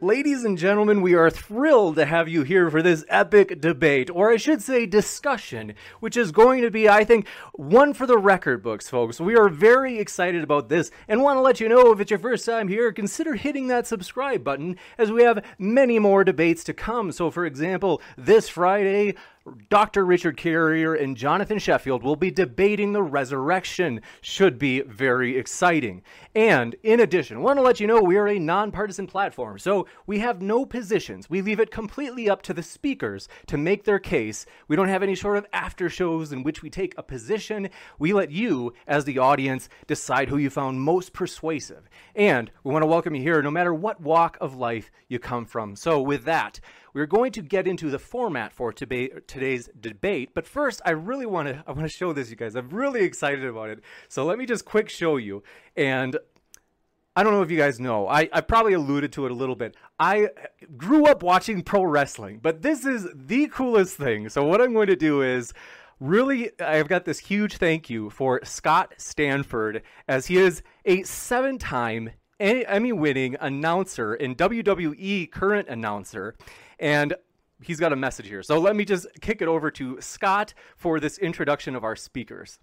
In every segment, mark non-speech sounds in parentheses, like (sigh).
Ladies and gentlemen, we are thrilled to have you here for this epic debate, or I should say discussion, which is going to be, I think, one for the record books, folks. We are very excited about this and want to let you know if it's your first time here, consider hitting that subscribe button as we have many more debates to come. So, for example, this Friday, Dr. Richard Carrier and Jonathan Sheffield will be debating the resurrection. Should be very exciting. And in addition, I want to let you know we are a nonpartisan platform, so we have no positions. We leave it completely up to the speakers to make their case. We don't have any sort of after shows in which we take a position. We let you, as the audience, decide who you found most persuasive. And we want to welcome you here no matter what walk of life you come from. So, with that, we're going to get into the format for today's debate, but first, I really want to I want to show this, you guys. I'm really excited about it. So let me just quick show you. And I don't know if you guys know. I, I probably alluded to it a little bit. I grew up watching pro wrestling, but this is the coolest thing. So what I'm going to do is really I've got this huge thank you for Scott Stanford as he is a seven-time Emmy winning announcer and WWE current announcer. And he's got a message here. So let me just kick it over to Scott for this introduction of our speakers.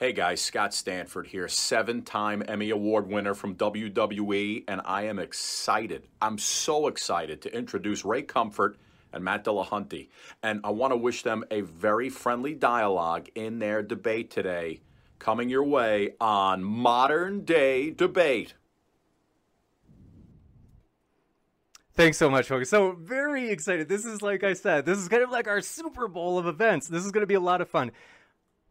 Hey guys, Scott Stanford here, seven time Emmy Award winner from WWE, and I am excited. I'm so excited to introduce Ray Comfort and Matt Dillahunty. And I want to wish them a very friendly dialogue in their debate today, coming your way on Modern Day Debate. Thanks so much, folks. So very excited. This is like I said, this is kind of like our Super Bowl of events. This is going to be a lot of fun.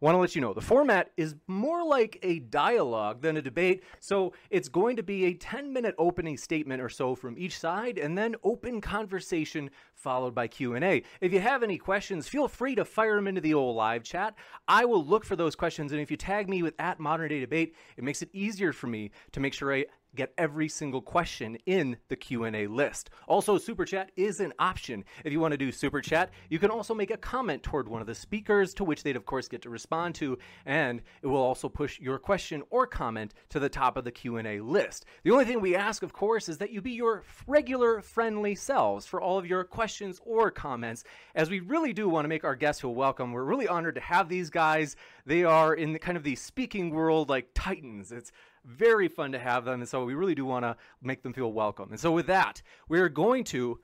Want to let you know the format is more like a dialogue than a debate. So it's going to be a 10 minute opening statement or so from each side and then open conversation followed by Q&A. If you have any questions, feel free to fire them into the old live chat. I will look for those questions and if you tag me with at modern day debate, it makes it easier for me to make sure I get every single question in the Q&A list. Also, super chat is an option. If you want to do super chat, you can also make a comment toward one of the speakers to which they'd of course get to respond to and it will also push your question or comment to the top of the Q&A list. The only thing we ask of course is that you be your regular friendly selves for all of your questions or comments as we really do want to make our guests feel welcome. We're really honored to have these guys. They are in the, kind of the speaking world like titans. It's very fun to have them. And so we really do want to make them feel welcome. And so with that, we're going to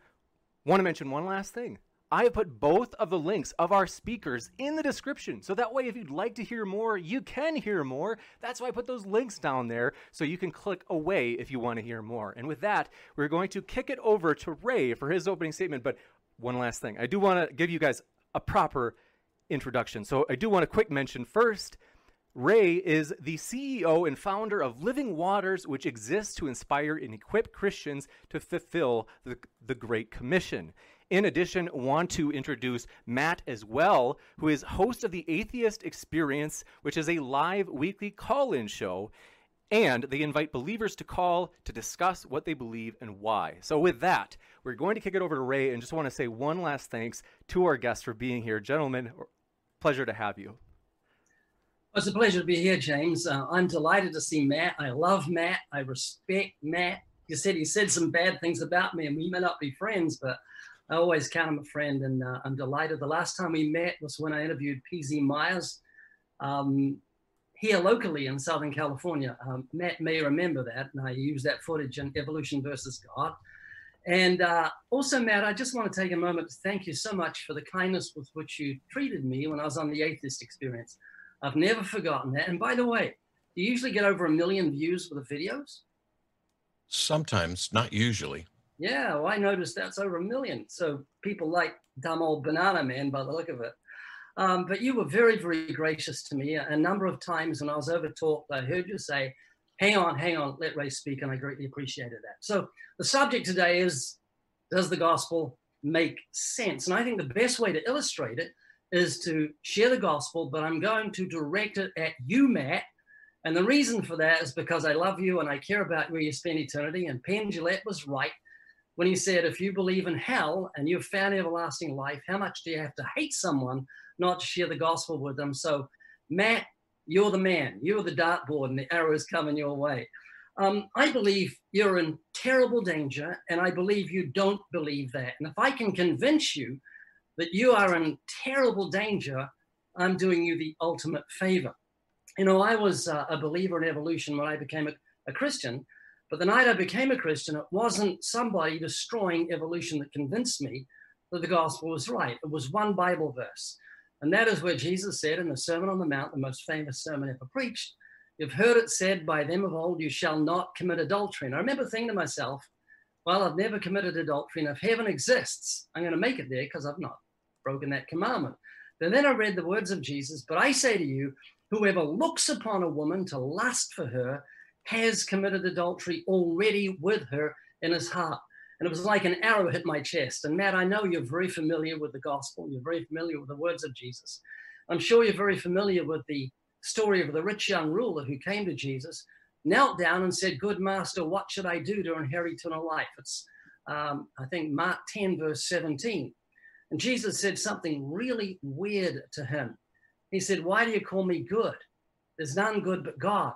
want to mention one last thing. I have put both of the links of our speakers in the description. So that way, if you'd like to hear more, you can hear more. That's why I put those links down there so you can click away if you want to hear more. And with that, we're going to kick it over to Ray for his opening statement. But one last thing I do want to give you guys a proper introduction. So I do want to quick mention first Ray is the CEO and founder of Living Waters, which exists to inspire and equip Christians to fulfill the, the Great Commission. In addition, want to introduce Matt as well, who is host of the Atheist Experience, which is a live weekly call-in show, and they invite believers to call to discuss what they believe and why. So with that, we're going to kick it over to Ray and just want to say one last thanks to our guests for being here. Gentlemen, pleasure to have you. It's a pleasure to be here, James. Uh, I'm delighted to see Matt. I love Matt. I respect Matt. You said he said some bad things about me, and we may not be friends, but I always count him a friend, and uh, I'm delighted. The last time we met was when I interviewed PZ Myers um, here locally in Southern California. Um, Matt may remember that, and I used that footage in Evolution versus God. And uh, also, Matt, I just want to take a moment to thank you so much for the kindness with which you treated me when I was on the Atheist Experience. I've never forgotten that. And by the way, do you usually get over a million views for the videos? Sometimes, not usually. Yeah, well, I noticed that's over a million. So people like dumb old banana man by the look of it. Um, but you were very, very gracious to me. A number of times when I was over talked, I heard you say, hang on, hang on, let Ray speak, and I greatly appreciated that. So the subject today is Does the gospel make sense? And I think the best way to illustrate it is to share the gospel, but I'm going to direct it at you, Matt. And the reason for that is because I love you and I care about where you spend eternity. And Penn Jillette was right when he said, if you believe in hell and you've found everlasting life, how much do you have to hate someone not to share the gospel with them? So, Matt, you're the man. You're the dartboard, and the arrows coming your way. Um, I believe you're in terrible danger, and I believe you don't believe that. And if I can convince you that you are in terrible danger, I'm doing you the ultimate favor. You know, I was uh, a believer in evolution when I became a, a Christian, but the night I became a Christian, it wasn't somebody destroying evolution that convinced me that the gospel was right. It was one Bible verse. And that is where Jesus said in the Sermon on the Mount, the most famous sermon ever preached, You've heard it said by them of old, you shall not commit adultery. And I remember thinking to myself, well, I've never committed adultery, and if heaven exists, I'm going to make it there because I've not broken that commandment. But then I read the words of Jesus, but I say to you, whoever looks upon a woman to lust for her has committed adultery already with her in his heart. And it was like an arrow hit my chest. And Matt, I know you're very familiar with the gospel. You're very familiar with the words of Jesus. I'm sure you're very familiar with the story of the rich young ruler who came to Jesus, knelt down and said, Good master, what should I do to inherit eternal life? It's, um, I think, Mark 10, verse 17. And Jesus said something really weird to him. He said, Why do you call me good? There's none good but God.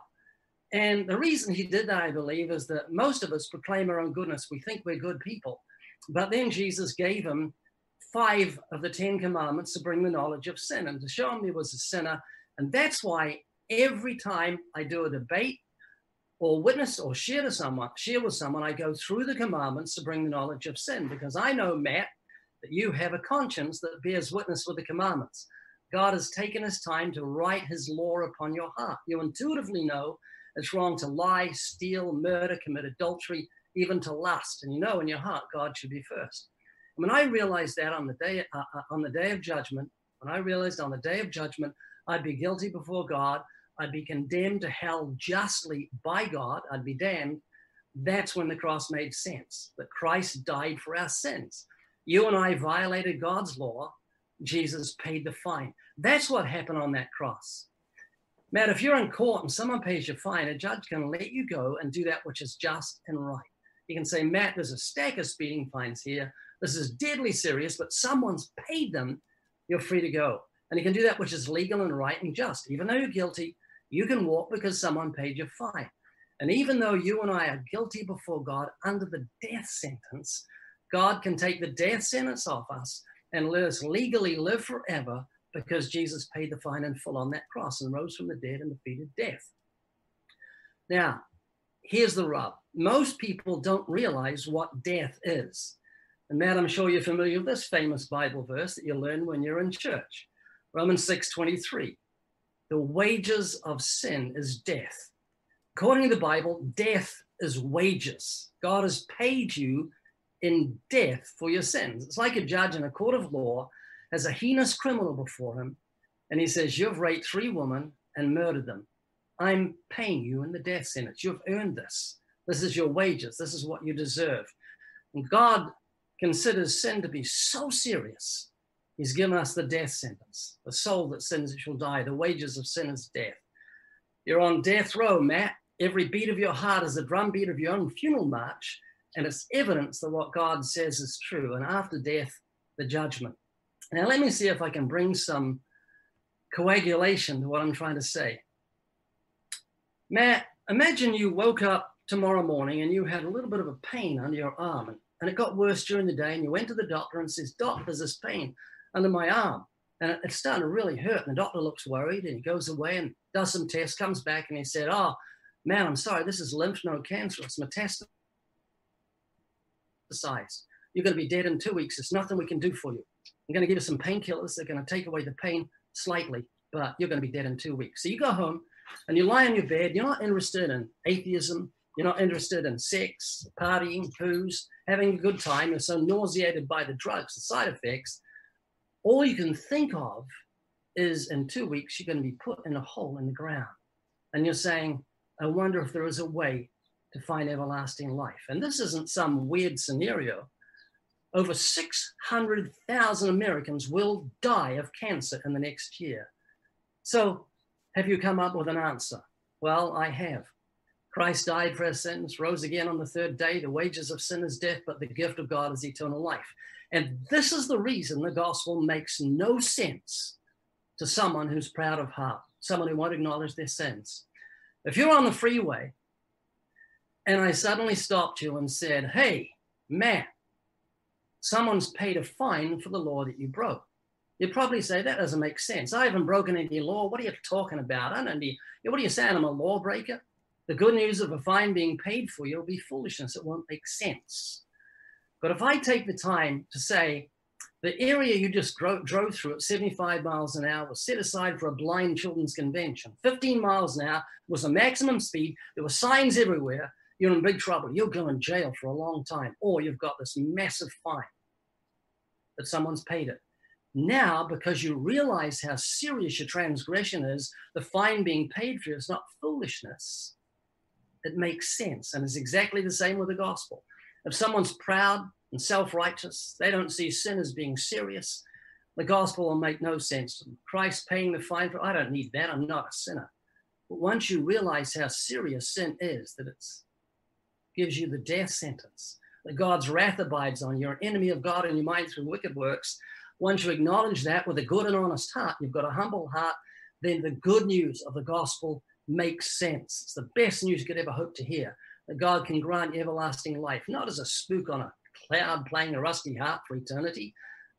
And the reason he did that, I believe, is that most of us proclaim our own goodness. We think we're good people. But then Jesus gave him five of the Ten Commandments to bring the knowledge of sin and to show him he was a sinner. And that's why every time I do a debate or witness or share to someone, share with someone, I go through the commandments to bring the knowledge of sin because I know, Matt, that you have a conscience that bears witness with the commandments. God has taken his time to write his law upon your heart. You intuitively know it's wrong to lie, steal, murder, commit adultery, even to lust. And you know in your heart God should be first. And when I realized that on the day uh, uh, on the day of judgment, when I realized on the day of judgment I'd be guilty before God, I'd be condemned to hell justly by God, I'd be damned. That's when the cross made sense. That Christ died for our sins. You and I violated God's law. Jesus paid the fine. That's what happened on that cross. Matt, if you're in court and someone pays your fine, a judge can let you go and do that which is just and right. You can say, Matt, there's a stack of speeding fines here. This is deadly serious, but someone's paid them. You're free to go. And you can do that which is legal and right and just. Even though you're guilty, you can walk because someone paid your fine. And even though you and I are guilty before God under the death sentence, God can take the death sentence off us and let us legally live forever because Jesus paid the fine in full on that cross and rose from the dead and defeated death. Now, here's the rub most people don't realize what death is. And Matt, I'm sure you're familiar with this famous Bible verse that you learn when you're in church. Romans 6:23. The wages of sin is death. According to the Bible, death is wages. God has paid you in death for your sins. It's like a judge in a court of law has a heinous criminal before him, and he says, You've raped three women and murdered them. I'm paying you in the death sentence. You've earned this. This is your wages. This is what you deserve. And God considers sin to be so serious, He's given us the death sentence. The soul that sins, shall die. The wages of sin is death. You're on death row, Matt. Every beat of your heart is a drumbeat of your own funeral march, and it's evidence that what God says is true. And after death, the judgment. Now, let me see if I can bring some coagulation to what I'm trying to say. Matt, imagine you woke up tomorrow morning and you had a little bit of a pain under your arm, and, it got worse during the day, and you went to the doctor and says, Doc, there's this pain under my arm. And it's starting to really hurt. And the doctor looks worried and he goes away and does some tests, comes back and he said, Oh, man, I'm sorry, this is lymph node cancer. It's metastasized. You're going to be dead in two weeks. There's nothing we can do for you. I'm going to give you some painkillers. They're going to take away the pain slightly, but you're going to be dead in two weeks. So you go home and you lie on your bed. You're not interested in atheism. You're not interested in sex, partying, booze, having a good time. You're so nauseated by the drugs, the side effects. All you can think of is in two weeks, you're going to be put in a hole in the ground. And you're saying, I wonder if there is a way to find everlasting life. And this isn't some weird scenario. Over 600,000 Americans will die of cancer in the next year. So, have you come up with an answer? Well, I have. Christ died for our sins, rose again on the third day. The wages of sin is death, but the gift of God is eternal life. And this is the reason the gospel makes no sense to someone who's proud of heart, someone who won't acknowledge their sins. If you're on the freeway and I suddenly stopped you and said, Hey, man, someone's paid a fine for the law that you broke. You'd probably say, That doesn't make sense. I haven't broken any law. What are you talking about? I don't need, what are you saying? I'm a lawbreaker? The good news of a fine being paid for you will be foolishness. It won't make sense. But if I take the time to say, the area you just drove, drove through at 75 miles an hour was set aside for a blind children's convention. 15 miles an hour was the maximum speed. There were signs everywhere. You're in big trouble. You'll go in jail for a long time, or you've got this massive fine that someone's paid it. Now, because you realize how serious your transgression is, the fine being paid for you is not foolishness. It makes sense. And it's exactly the same with the gospel. If someone's proud and self righteous, they don't see sin as being serious, the gospel will make no sense to them. Christ paying the fine for, I don't need that. I'm not a sinner. But once you realize how serious sin is, that it gives you the death sentence, that God's wrath abides on you, you're an enemy of God in your mind through wicked works. Once you acknowledge that with a good and honest heart, you've got a humble heart, then the good news of the gospel makes sense. It's the best news you could ever hope to hear that God can grant you everlasting life, not as a spook on a cloud playing a rusty harp for eternity.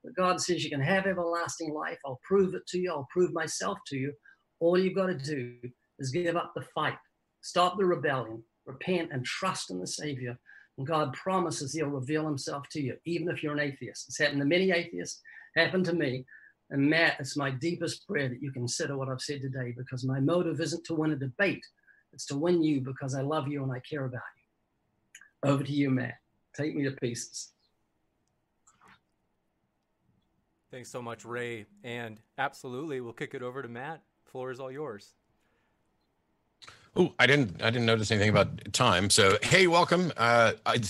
But God says you can have everlasting life. I'll prove it to you. I'll prove myself to you. All you've got to do is give up the fight, stop the rebellion, repent, and trust in the Savior. And God promises He'll reveal Himself to you, even if you're an atheist. It's happened to many atheists, happened to me. And Matt, it's my deepest prayer that you consider what I've said today because my motive isn't to win a debate, it's to win you because I love you and I care about you. Over to you, Matt. Take me to pieces. Thanks so much, Ray. And absolutely, we'll kick it over to Matt. Floor is all yours. Oh, I didn't. I didn't notice anything about time. So, hey, welcome. Uh, I,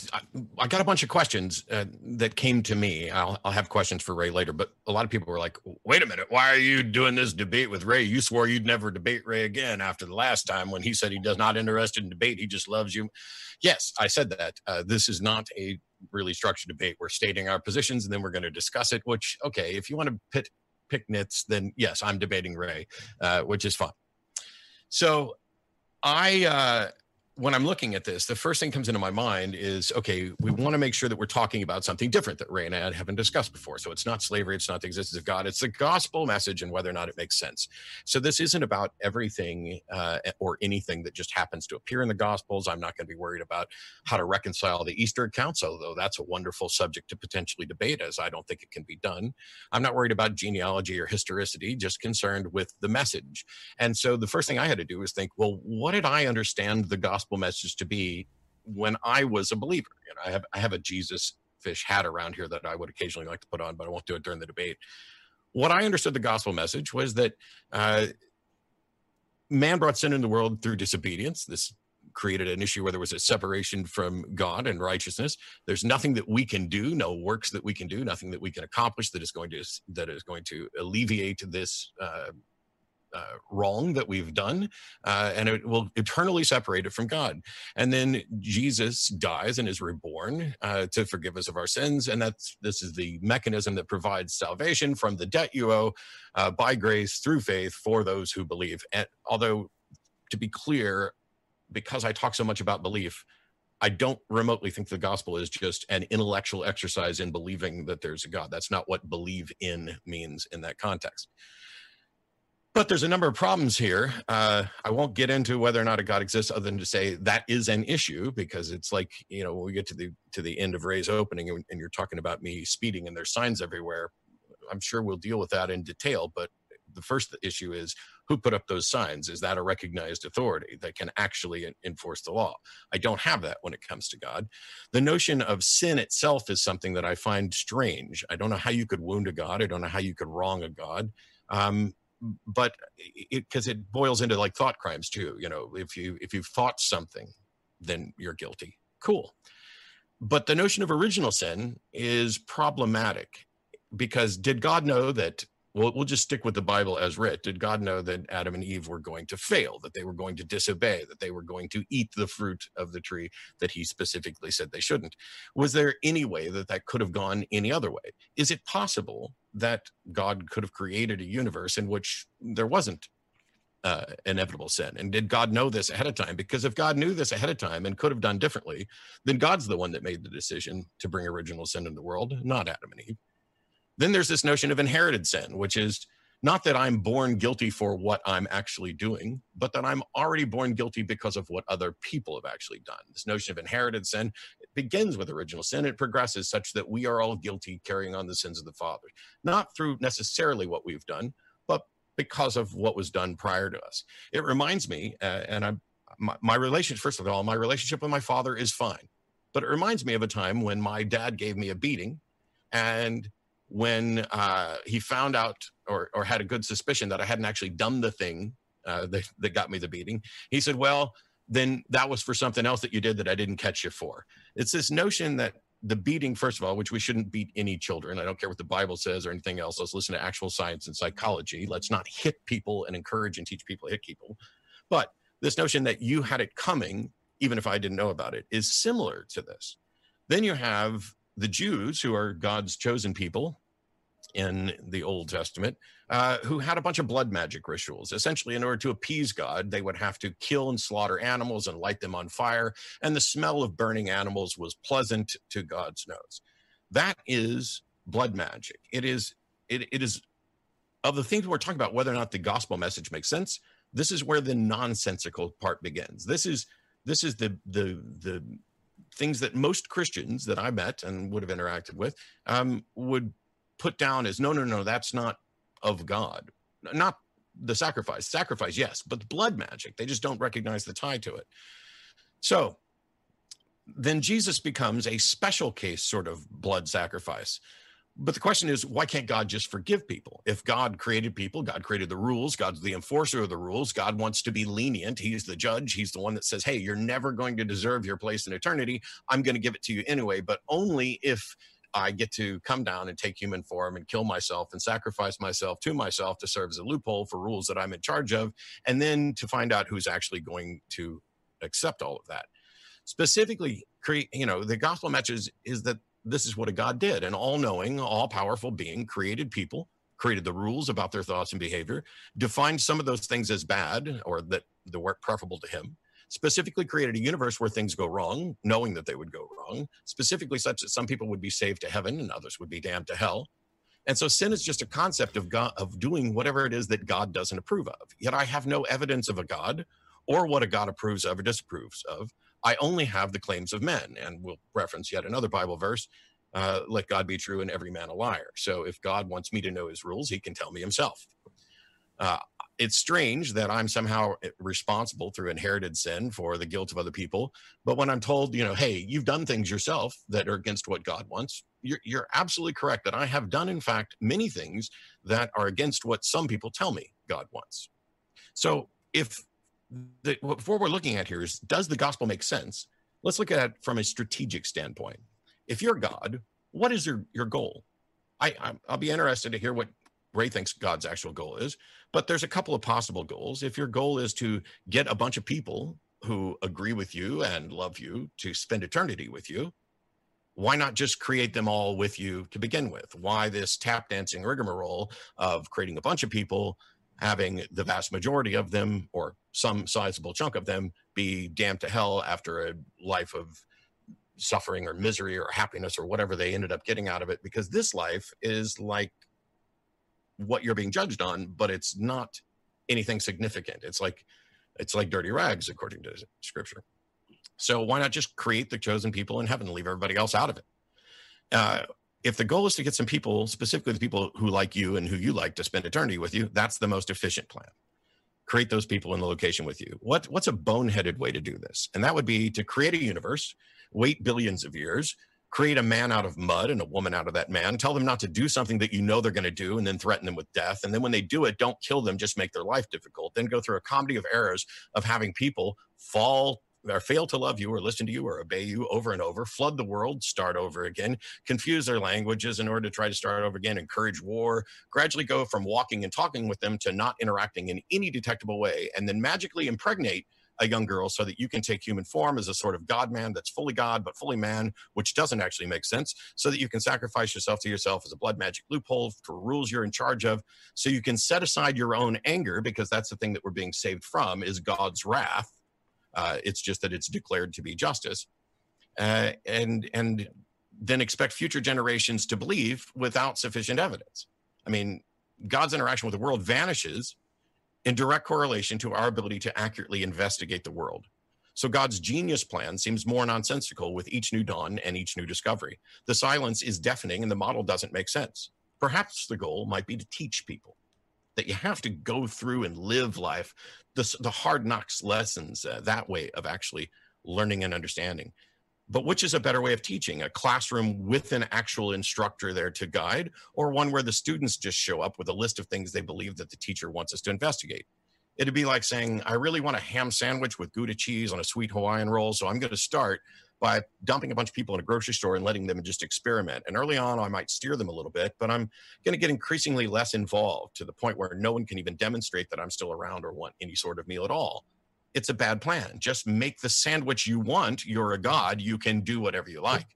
I got a bunch of questions uh, that came to me. I'll, I'll have questions for Ray later. But a lot of people were like, "Wait a minute, why are you doing this debate with Ray? You swore you'd never debate Ray again after the last time when he said he does not interested in debate. He just loves you." Yes, I said that. Uh, this is not a really structured debate. We're stating our positions and then we're going to discuss it. Which, okay, if you want to pit pick nits, then yes, I'm debating Ray, uh, which is fine. So I uh, when I'm looking at this, the first thing comes into my mind is okay, we want to make sure that we're talking about something different that Ray and I haven't discussed before. So it's not slavery, it's not the existence of God, it's the gospel message and whether or not it makes sense. So this isn't about everything uh, or anything that just happens to appear in the gospels. I'm not going to be worried about how to reconcile the Easter accounts, although that's a wonderful subject to potentially debate, as I don't think it can be done. I'm not worried about genealogy or historicity, just concerned with the message. And so the first thing I had to do was think, well, what did I understand the gospel? Gospel message to be when I was a believer. You know, I have I have a Jesus fish hat around here that I would occasionally like to put on, but I won't do it during the debate. What I understood the gospel message was that uh, man brought sin into the world through disobedience. This created an issue where there was a separation from God and righteousness. There's nothing that we can do, no works that we can do, nothing that we can accomplish that is going to that is going to alleviate this uh, uh, wrong that we've done, uh, and it will eternally separate it from God. And then Jesus dies and is reborn uh, to forgive us of our sins, and that's this is the mechanism that provides salvation from the debt you owe uh, by grace through faith for those who believe. And although, to be clear, because I talk so much about belief. I don't remotely think the gospel is just an intellectual exercise in believing that there's a God. That's not what believe in means in that context. But there's a number of problems here. Uh, I won't get into whether or not a God exists, other than to say that is an issue because it's like you know when we get to the to the end of Ray's opening and, and you're talking about me speeding and there's signs everywhere. I'm sure we'll deal with that in detail. But the first issue is who put up those signs? Is that a recognized authority that can actually enforce the law? I don't have that when it comes to God. The notion of sin itself is something that I find strange. I don't know how you could wound a God. I don't know how you could wrong a God. Um, but because it, it boils into like thought crimes too. You know, if you if you thought something, then you're guilty. Cool. But the notion of original sin is problematic because did God know that well, we'll just stick with the Bible as writ. Did God know that Adam and Eve were going to fail, that they were going to disobey, that they were going to eat the fruit of the tree that he specifically said they shouldn't? Was there any way that that could have gone any other way? Is it possible that God could have created a universe in which there wasn't uh, inevitable sin? And did God know this ahead of time? Because if God knew this ahead of time and could have done differently, then God's the one that made the decision to bring original sin into the world, not Adam and Eve. Then there's this notion of inherited sin, which is not that I'm born guilty for what I'm actually doing, but that I'm already born guilty because of what other people have actually done. This notion of inherited sin begins with original sin. It progresses such that we are all guilty carrying on the sins of the Father, not through necessarily what we've done, but because of what was done prior to us. It reminds me, uh, and I'm my, my relationship, first of all, my relationship with my father is fine, but it reminds me of a time when my dad gave me a beating and when uh, he found out or, or had a good suspicion that I hadn't actually done the thing uh, that, that got me the beating, he said, Well, then that was for something else that you did that I didn't catch you for. It's this notion that the beating, first of all, which we shouldn't beat any children. I don't care what the Bible says or anything else. Let's listen to actual science and psychology. Let's not hit people and encourage and teach people to hit people. But this notion that you had it coming, even if I didn't know about it, is similar to this. Then you have the Jews, who are God's chosen people in the Old Testament, uh, who had a bunch of blood magic rituals. Essentially, in order to appease God, they would have to kill and slaughter animals and light them on fire. And the smell of burning animals was pleasant to God's nose. That is blood magic. It is, it, it is of the things we're talking about, whether or not the gospel message makes sense. This is where the nonsensical part begins. This is this is the the the things that most Christians that I met and would have interacted with um, would put down as no, no, no, that's not of God. Not the sacrifice. Sacrifice, yes, but blood magic. They just don't recognize the tie to it. So then Jesus becomes a special case sort of blood sacrifice. But the question is, why can't God just forgive people? If God created people, God created the rules, God's the enforcer of the rules, God wants to be lenient. He's the judge. He's the one that says, hey, you're never going to deserve your place in eternity. I'm going to give it to you anyway, but only if I get to come down and take human form and kill myself and sacrifice myself to myself to serve as a loophole for rules that I'm in charge of, and then to find out who's actually going to accept all of that. Specifically, create, you know, the gospel message is that this is what a God did. An all knowing, all powerful being created people, created the rules about their thoughts and behavior, defined some of those things as bad or that, that weren't preferable to him, specifically created a universe where things go wrong, knowing that they would go wrong, specifically such that some people would be saved to heaven and others would be damned to hell. And so sin is just a concept of God of doing whatever it is that God doesn't approve of. Yet I have no evidence of a God or what a God approves of or disapproves of. I only have the claims of men. And we'll reference yet another Bible verse uh, let God be true and every man a liar. So if God wants me to know his rules, he can tell me himself. Uh, it's strange that I'm somehow eh, responsible through inherited sin for the guilt of other people. But when I'm told, you know, hey, you've done things yourself that are against what God wants, you're, you're absolutely correct that I have done, in fact, many things that are against what some people tell me God wants. So if the, what we're looking at here is does the gospel make sense? Let's look at it from a strategic standpoint. If you're God, what is your, your goal? I, I'll be interested to hear what Ray thinks God's actual goal is, but there's a couple of possible goals. If your goal is to get a bunch of people who agree with you and love you to spend eternity with you, why not just create them all with you to begin with? Why this tap dancing rigmarole of creating a bunch of people having the vast majority of them or some sizable chunk of them be damned to hell after a life of suffering or misery or happiness or whatever they ended up getting out of it because this life is like what you're being judged on but it's not anything significant it's like it's like dirty rags according to scripture so why not just create the chosen people in heaven and leave everybody else out of it uh, if the goal is to get some people, specifically the people who like you and who you like to spend eternity with you, that's the most efficient plan. Create those people in the location with you. What, what's a boneheaded way to do this? And that would be to create a universe, wait billions of years, create a man out of mud and a woman out of that man. Tell them not to do something that you know they're going to do and then threaten them with death. And then when they do it, don't kill them, just make their life difficult. Then go through a comedy of errors of having people fall or fail to love you or listen to you or obey you over and over, flood the world, start over again, confuse their languages in order to try to start over again, encourage war, gradually go from walking and talking with them to not interacting in any detectable way, and then magically impregnate a young girl so that you can take human form as a sort of God man that's fully God but fully man, which doesn't actually make sense, so that you can sacrifice yourself to yourself as a blood magic loophole for rules you're in charge of, so you can set aside your own anger because that's the thing that we're being saved from is God's wrath. Uh, it's just that it's declared to be justice, uh, and and then expect future generations to believe without sufficient evidence. I mean, God's interaction with the world vanishes in direct correlation to our ability to accurately investigate the world. So God's genius plan seems more nonsensical with each new dawn and each new discovery. The silence is deafening and the model doesn't make sense. Perhaps the goal might be to teach people that you have to go through and live life, the, the hard knocks lessons, uh, that way of actually learning and understanding. But which is a better way of teaching? A classroom with an actual instructor there to guide, or one where the students just show up with a list of things they believe that the teacher wants us to investigate? It'd be like saying, I really want a ham sandwich with Gouda cheese on a sweet Hawaiian roll. So I'm going to start by dumping a bunch of people in a grocery store and letting them just experiment. And early on, I might steer them a little bit, but I'm going to get increasingly less involved to the point where no one can even demonstrate that I'm still around or want any sort of meal at all it's a bad plan. Just make the sandwich you want. You're a god. You can do whatever you like.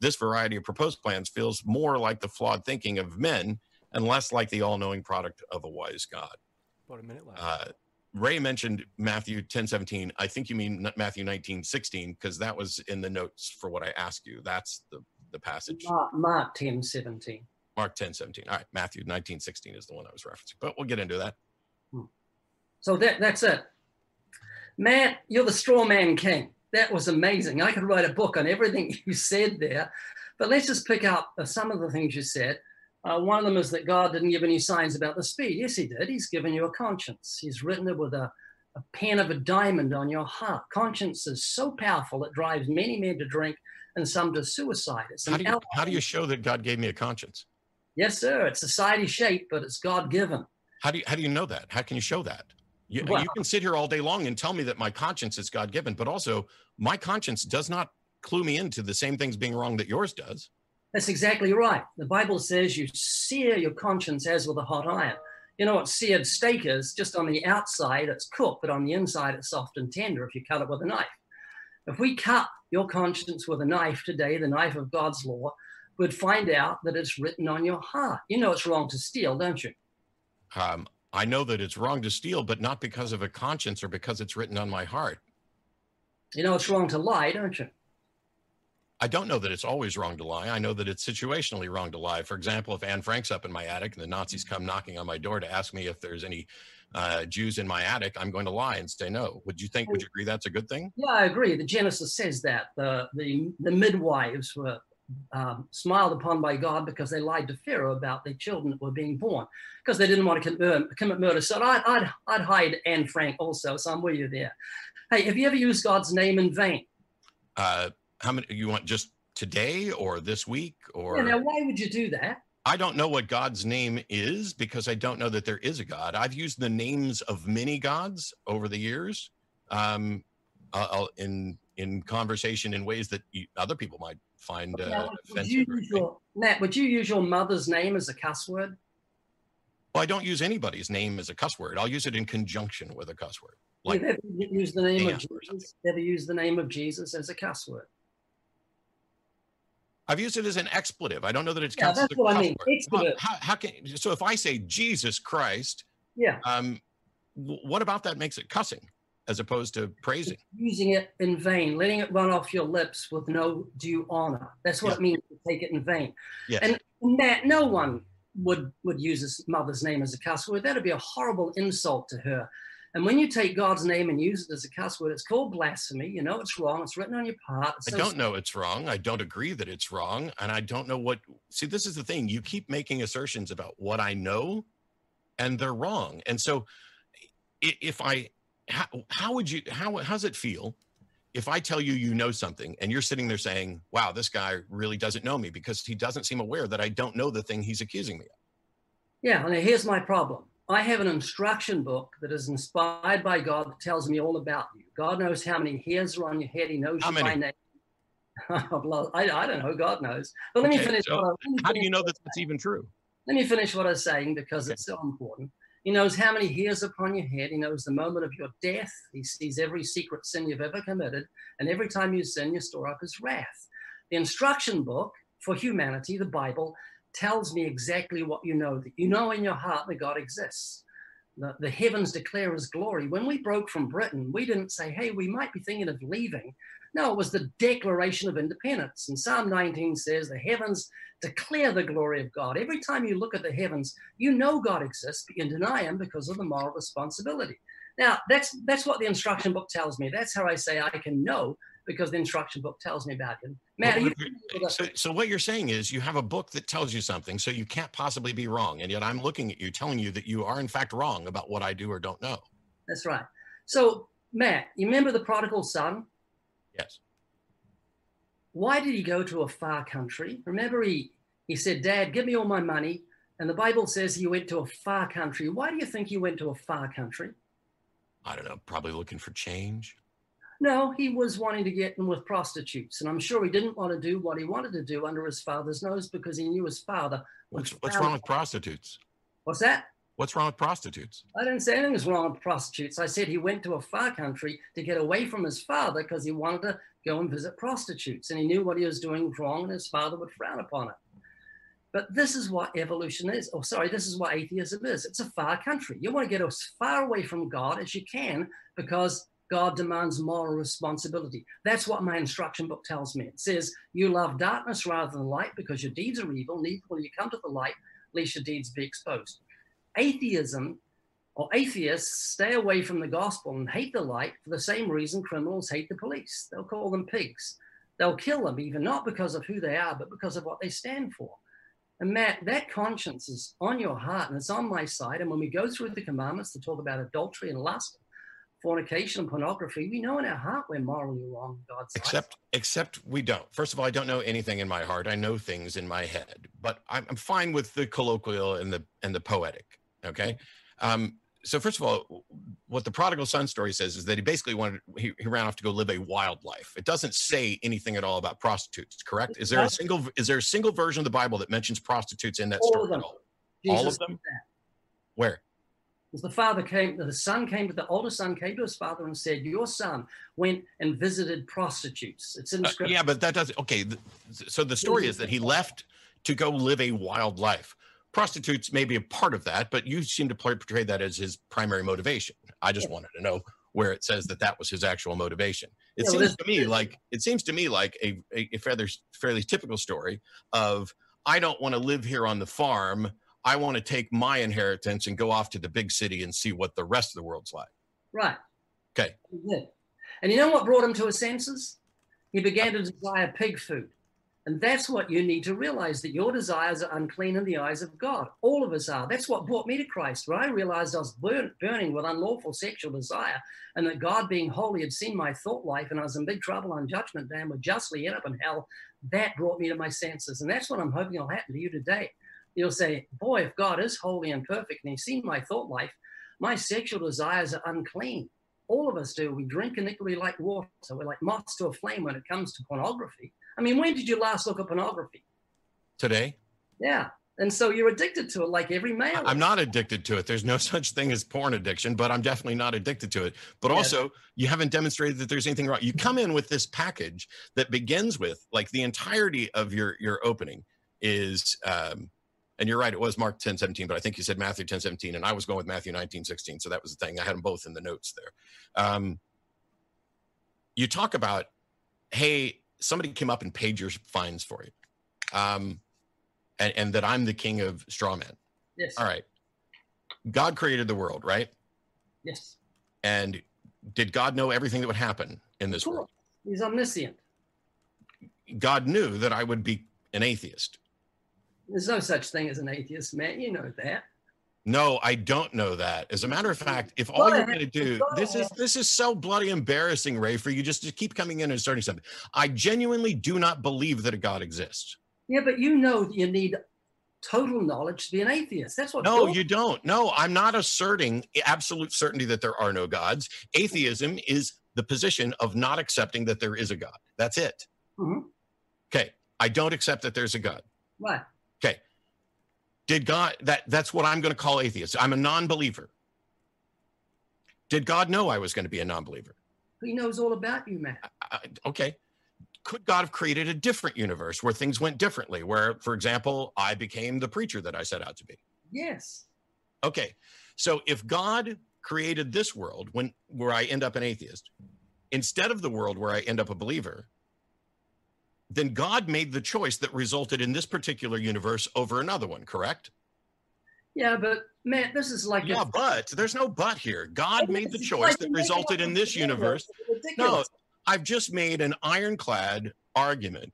This variety of proposed plans feels more like the flawed thinking of men and less like the all knowing product of a wise God. About a minute left. Uh, Ray mentioned Matthew 10 17. I think you mean Matthew 19 16, because that was in the notes for what I asked you. That's the, the passage. Mark, Mark 10 17. Mark 10 17. All right. Matthew 19 16 is the one I was referencing, but we'll get into that. Hmm. So that, that's it. Matt, you're the straw man king. That was amazing. I could write a book on everything (laughs) you said there. But let's just pick up some of the things you said. Uh, one of them is that God didn't give any signs about the speed. Yes, He did. He's given you a conscience. He's written it with a, a pen of a diamond on your heart. Conscience is so powerful, it drives many men to drink and some to suicide. It's how, do you, how do you show that God gave me a conscience? Yes, sir. It's society shaped, but it's God given. How do you, how do you know that? How can you show that? You, well, you can sit here all day long and tell me that my conscience is God given, but also my conscience does not clue me into the same things being wrong that yours does. That's exactly right. The Bible says you sear your conscience as with a hot iron. You know what seared steak is? Just on the outside, it's cooked, but on the inside, it's soft and tender if you cut it with a knife. If we cut your conscience with a knife today, the knife of God's law, we'd find out that it's written on your heart. You know it's wrong to steal, don't you? Um, I know that it's wrong to steal, but not because of a conscience or because it's written on my heart. You know it's wrong to lie, don't you? I don't know that it's always wrong to lie. I know that it's situationally wrong to lie. For example, if Anne Frank's up in my attic and the Nazis come knocking on my door to ask me if there's any uh, Jews in my attic, I'm going to lie and say no. Would you think? Would you agree that's a good thing? Yeah, I agree. The Genesis says that the the the midwives were um, smiled upon by God because they lied to Pharaoh about their children that were being born because they didn't want to commit, commit murder. So I'd, I'd, I'd hide Anne Frank also. So I'm with you there. Hey, have you ever used God's name in vain? Uh, how many you want just today or this week or? Yeah, now, why would you do that? I don't know what God's name is because I don't know that there is a God. I've used the names of many gods over the years um, uh, in in conversation in ways that you, other people might find uh, would you use your, Matt, would you use your mother's name as a cuss word? Well, I don't use anybody's name as a cuss word. I'll use it in conjunction with a cuss word. Like you ever use the name of Jesus? Ever use the name of Jesus as a cuss word? I've used it as an expletive. I don't know that it's yeah, that's what I mean. Well, how, how, can so if I say Jesus Christ? Yeah. Um, what about that makes it cussing? As opposed to praising. Using it in vain, letting it run off your lips with no due honor. That's what yeah. it means to take it in vain. Yes. And that no one would would use his mother's name as a cuss word. That'd be a horrible insult to her. And when you take God's name and use it as a cuss word, it's called blasphemy. You know it's wrong. It's written on your part. I don't know it's wrong. I don't agree that it's wrong. And I don't know what. See, this is the thing. You keep making assertions about what I know, and they're wrong. And so if I how, how would you how how does it feel if I tell you you know something and you're sitting there saying, wow, this guy really doesn't know me because he doesn't seem aware that I don't know the thing he's accusing me of. Yeah, and here's my problem. I have an instruction book that is inspired by God that tells me all about you. God knows how many hairs are on your head. He knows How you by many? name. (laughs) I, I don't know. God knows. But let me finish. so what I- let me How do you know that that's even true? Let me finish what I was saying because Okay. it's so important. He knows how many hairs upon your head. He knows the moment of your death. He sees every secret sin you've ever committed. And every time you sin, you store up his wrath. The instruction book for humanity, the Bible, tells me exactly what you know that you know in your heart that God exists. The, the heavens declare his glory. When we broke from Britain, we didn't say, hey, we might be thinking of leaving. No, it was the declaration of independence. And Psalm 19 says, the heavens declare the glory of God. Every time you look at the heavens, you know God exists, but you deny him because of the moral responsibility. Now, that's that's what the instruction book tells me. That's how I say I can know because the instruction book tells me about him. Matt, are Well, you So, so what you're saying is you have a book that tells you something, so you can't possibly be wrong. And yet I'm looking at you, telling you that you are in fact wrong about what I do or don't know. That's right. So, Matt, you remember the prodigal son? Yes. Why did he go to a far country? Remember, he, he said, Dad, give me all my money. And the Bible says he went to a far country. Why do you think he went to a far country? I don't know, probably looking for change. No, he was wanting to get in with prostitutes. And I'm sure he didn't want to do what he wanted to do under his father's nose because he knew his father. What's, what's wrong with prostitutes? What's that? What's wrong with prostitutes? I didn't say anything was wrong with prostitutes. I said he went to a far country to get away from his father because he wanted to go and visit prostitutes. And he knew what he was doing wrong and his father would frown upon it. But this is what evolution is. Oh, sorry, this is what atheism is. It's a far country. You want to get as far away from God as you can because God demands moral responsibility. That's what my instruction book tells me. It says, You love darkness rather than light because your deeds are evil. Neither will you come to the light, lest your deeds be exposed. Atheism or atheists stay away from the gospel and hate the light for the same reason criminals hate the police. They'll call them pigs. They'll kill them, even not because of who they are, but because of what they stand for. And Matt, that conscience is on your heart and it's on my side. And when we go through the commandments to talk about adultery and lust, fornication and pornography, we know in our heart we're morally wrong God's. Except, except we don't. First of all, I don't know anything in my heart. I know things in my head, but I'm, I'm fine with the colloquial and the and the poetic. Okay. Um, so first of all, what the prodigal son story says is that he basically wanted he, he ran off to go live a wild life. It doesn't say anything at all about prostitutes. Correct? Is there a single is there a single version of the Bible that mentions prostitutes in that All story of them. at all? All of them? Where? Because the father came, the son came to the older son came to his father and said, Your son went and visited prostitutes. It's in Uh, scripture. yeah, but that doesn't. Okay, so the story is that he left to go live a wild life. Prostitutes may be a part of that, but you seem to portray that as his primary motivation. I just Yeah. wanted to know where it says that that was his actual motivation. It Yeah, seems to me like it seems to me like a, a, a fairly fairly typical story of I don't want to live here on the farm. I want to take my inheritance and go off to the big city and see what the rest of the world's like. Right. Okay. And you know what brought him to his senses? He began to desire pig food. And that's what you need to realize that your desires are unclean in the eyes of God. All of us are. That's what brought me to Christ. When I realized I was burn, burning with unlawful sexual desire and that God, being holy, had seen my thought life and I was in big trouble on judgment day and would justly end up in hell, that brought me to my senses. And that's what I'm hoping will happen to you today. You'll say, Boy, if God is holy and perfect and He's seen my thought life, my sexual desires are unclean. All of us do. We drink iniquity like water. We're like moths to a flame when it comes to pornography. I mean, when did you last look at pornography? Today, Yeah. And so you're addicted to it like every male. I'm not addicted to it. There's no (laughs) such thing as porn addiction, but I'm definitely not addicted to it. But Yeah. also, you haven't demonstrated that there's anything wrong. You come in with this package that begins with like the entirety of your your opening is um and you're right, it was Mark 10, 17, but I think you said Matthew 10, 17, and I was going with Matthew 19, 16. So that was the thing. I had them both in the notes there. Um, you talk about, hey, somebody came up and paid your fines for you. Um, and, and that I'm the king of straw men. Yes. All right. God created the world, right? Yes. And did God know everything that would happen in this world? He's omniscient. God knew that I would be an atheist. There's no such thing as an atheist, man. You know that. No, I don't know that. As a matter of fact, if all you're going to do this is this is so bloody embarrassing, Ray, for you just to keep coming in and starting something. I genuinely do not believe that a God exists. Yeah, but you know you need total knowledge to be an atheist. That's what. No, you don't. No, I'm not asserting absolute certainty that there are no gods. Atheism is the position of not accepting that there is a God. That's it. Mhm. Okay, I don't accept that there's a God. Right. Did God that that's what I'm going to call atheist. I'm a non-believer. Did God know I was going to be a non-believer? He knows all about you, Matt. I, okay. Could God have created a different universe where things went differently? Where, for example, I became the preacher that I set out to be. Yes. Okay. So if God created this world when where I end up an atheist, instead of the world where I end up a believer, then God made the choice that resulted in this particular universe over another one, correct? Yeah, but man, this is like Yeah, a, but there's no but here. God made the choice like that resulted in this universe. No, I've just made an ironclad argument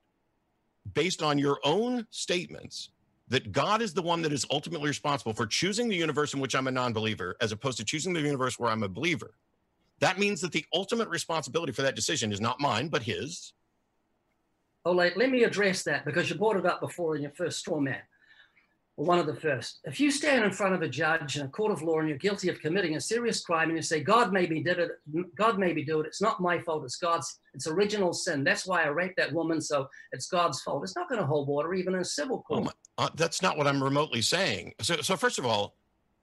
based on your own statements that God is the one that is ultimately responsible for choosing the universe in which I'm a non believer as opposed to choosing the universe where I'm a believer. That means that the ultimate responsibility for that decision is not mine, but his. Oh, let, let me address that because you brought it up before in your first straw man, or one of the first. If you stand in front of a judge in a court of law and you're guilty of committing a serious crime and you say, God maybe did it, God maybe do it, it's not my fault, it's God's, it's original sin. That's why I raped that woman, so it's God's fault. It's not going to hold water even in a civil Oh court. my, uh, that's not what I'm remotely saying. So, so first of all,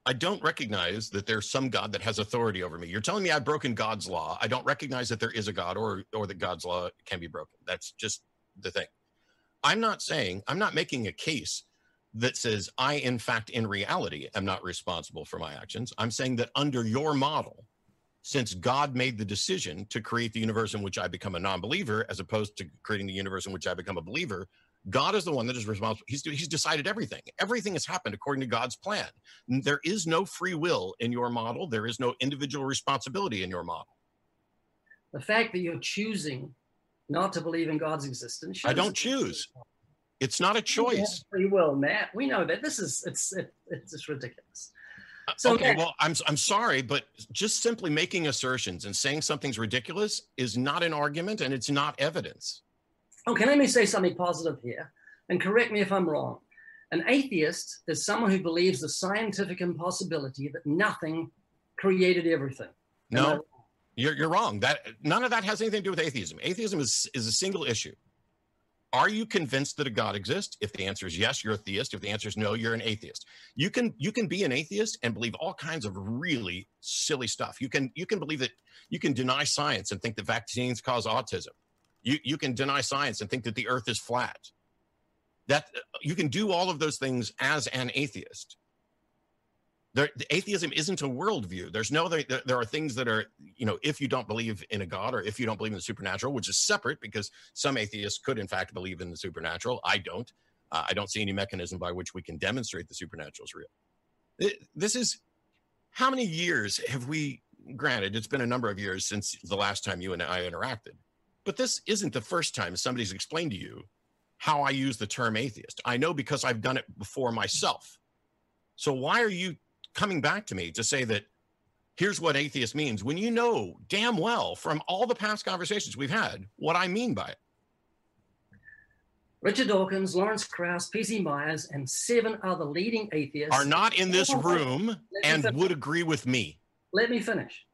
I don't recognize that there's some God that has authority over me. You're telling me I've broken God's law. I don't recognize that there is a God or or that God's law can be broken. That's just the thing. I'm not saying I'm not making a case that says I, in fact, in reality, am not responsible for my actions. I'm saying that under your model, since God made the decision to create the universe in which I become a non-believer, as opposed to creating the universe in which I become a believer, God is the one that is responsible. He's, he's decided everything. Everything has happened according to God's plan. There is no free will in your model. There is no individual responsibility in your model. The fact that you're choosing not to believe in God's existence. I don't choose. It's not a choice. Free will, Matt. We know that. This is it's it, it's just ridiculous. Uh, so, okay, Matt- well, I'm I'm sorry, but just simply making assertions and saying something's ridiculous is not an argument and it's not evidence. Okay, let me say something positive here, and correct me if I'm wrong. An atheist is someone who believes the scientific impossibility that nothing created everything. No, you're you're wrong. That none of that has anything to do with atheism. Atheism is is a single issue. Are you convinced that a God exists? If the answer is yes, you're a theist. If the answer is no, you're an atheist. You can you can be an atheist and believe all kinds of really silly stuff. You can you can believe that you can deny science and think that vaccines cause autism. You you can deny science and think that the earth is flat. That you can do all of those things as an atheist. There, the atheism isn't a worldview. There's no there, there are things that are you know if you don't believe in a god or if you don't believe in the supernatural, which is separate because some atheists could in fact believe in the supernatural. I don't. Uh, I don't see any mechanism by which we can demonstrate the supernatural is real. This is how many years have we? Granted, it's been a number of years since the last time you and I interacted, but this isn't the first time somebody's explained to you how I use the term atheist. I know because I've done it before myself. So why are you coming back to me to say that here's what atheist means when you know damn well from all the past conversations we've had what I mean by it? Richard Dawkins, Lawrence Krauss, P.Z. Myers, and seven other leading atheists Are not in this room and would agree with me. let me finish.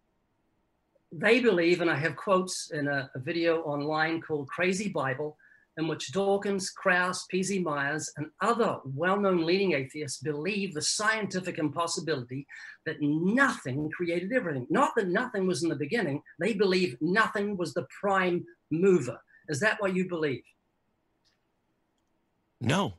They believe, and I have quotes in a, a video online called Crazy Bible, in which Dawkins, Krauss, P.Z. Myers, and other well known leading atheists believe the scientific impossibility that nothing created everything. Not that nothing was in the beginning, they believe nothing was the prime mover. Is that what you believe? No,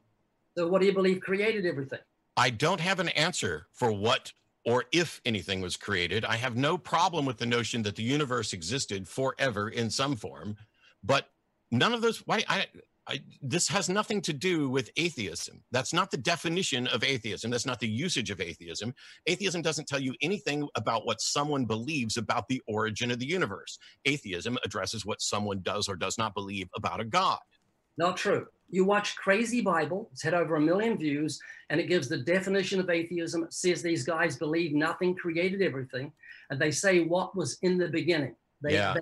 So, what do you believe created everything? I don't have an answer for what or if anything was created. I have no problem with the notion that the universe existed forever in some form, but none of those. Why? I, I, this has nothing to do with atheism. That's not the definition of atheism. That's not the usage of atheism. Atheism doesn't tell you anything about what someone believes about the origin of the universe. Atheism addresses what someone does or does not believe about a God. Not true. You watch Crazy Bible, it's had over a million views, and it gives the definition of atheism. It says these guys believe nothing created everything, and they say what was in the beginning. They, Yeah. they,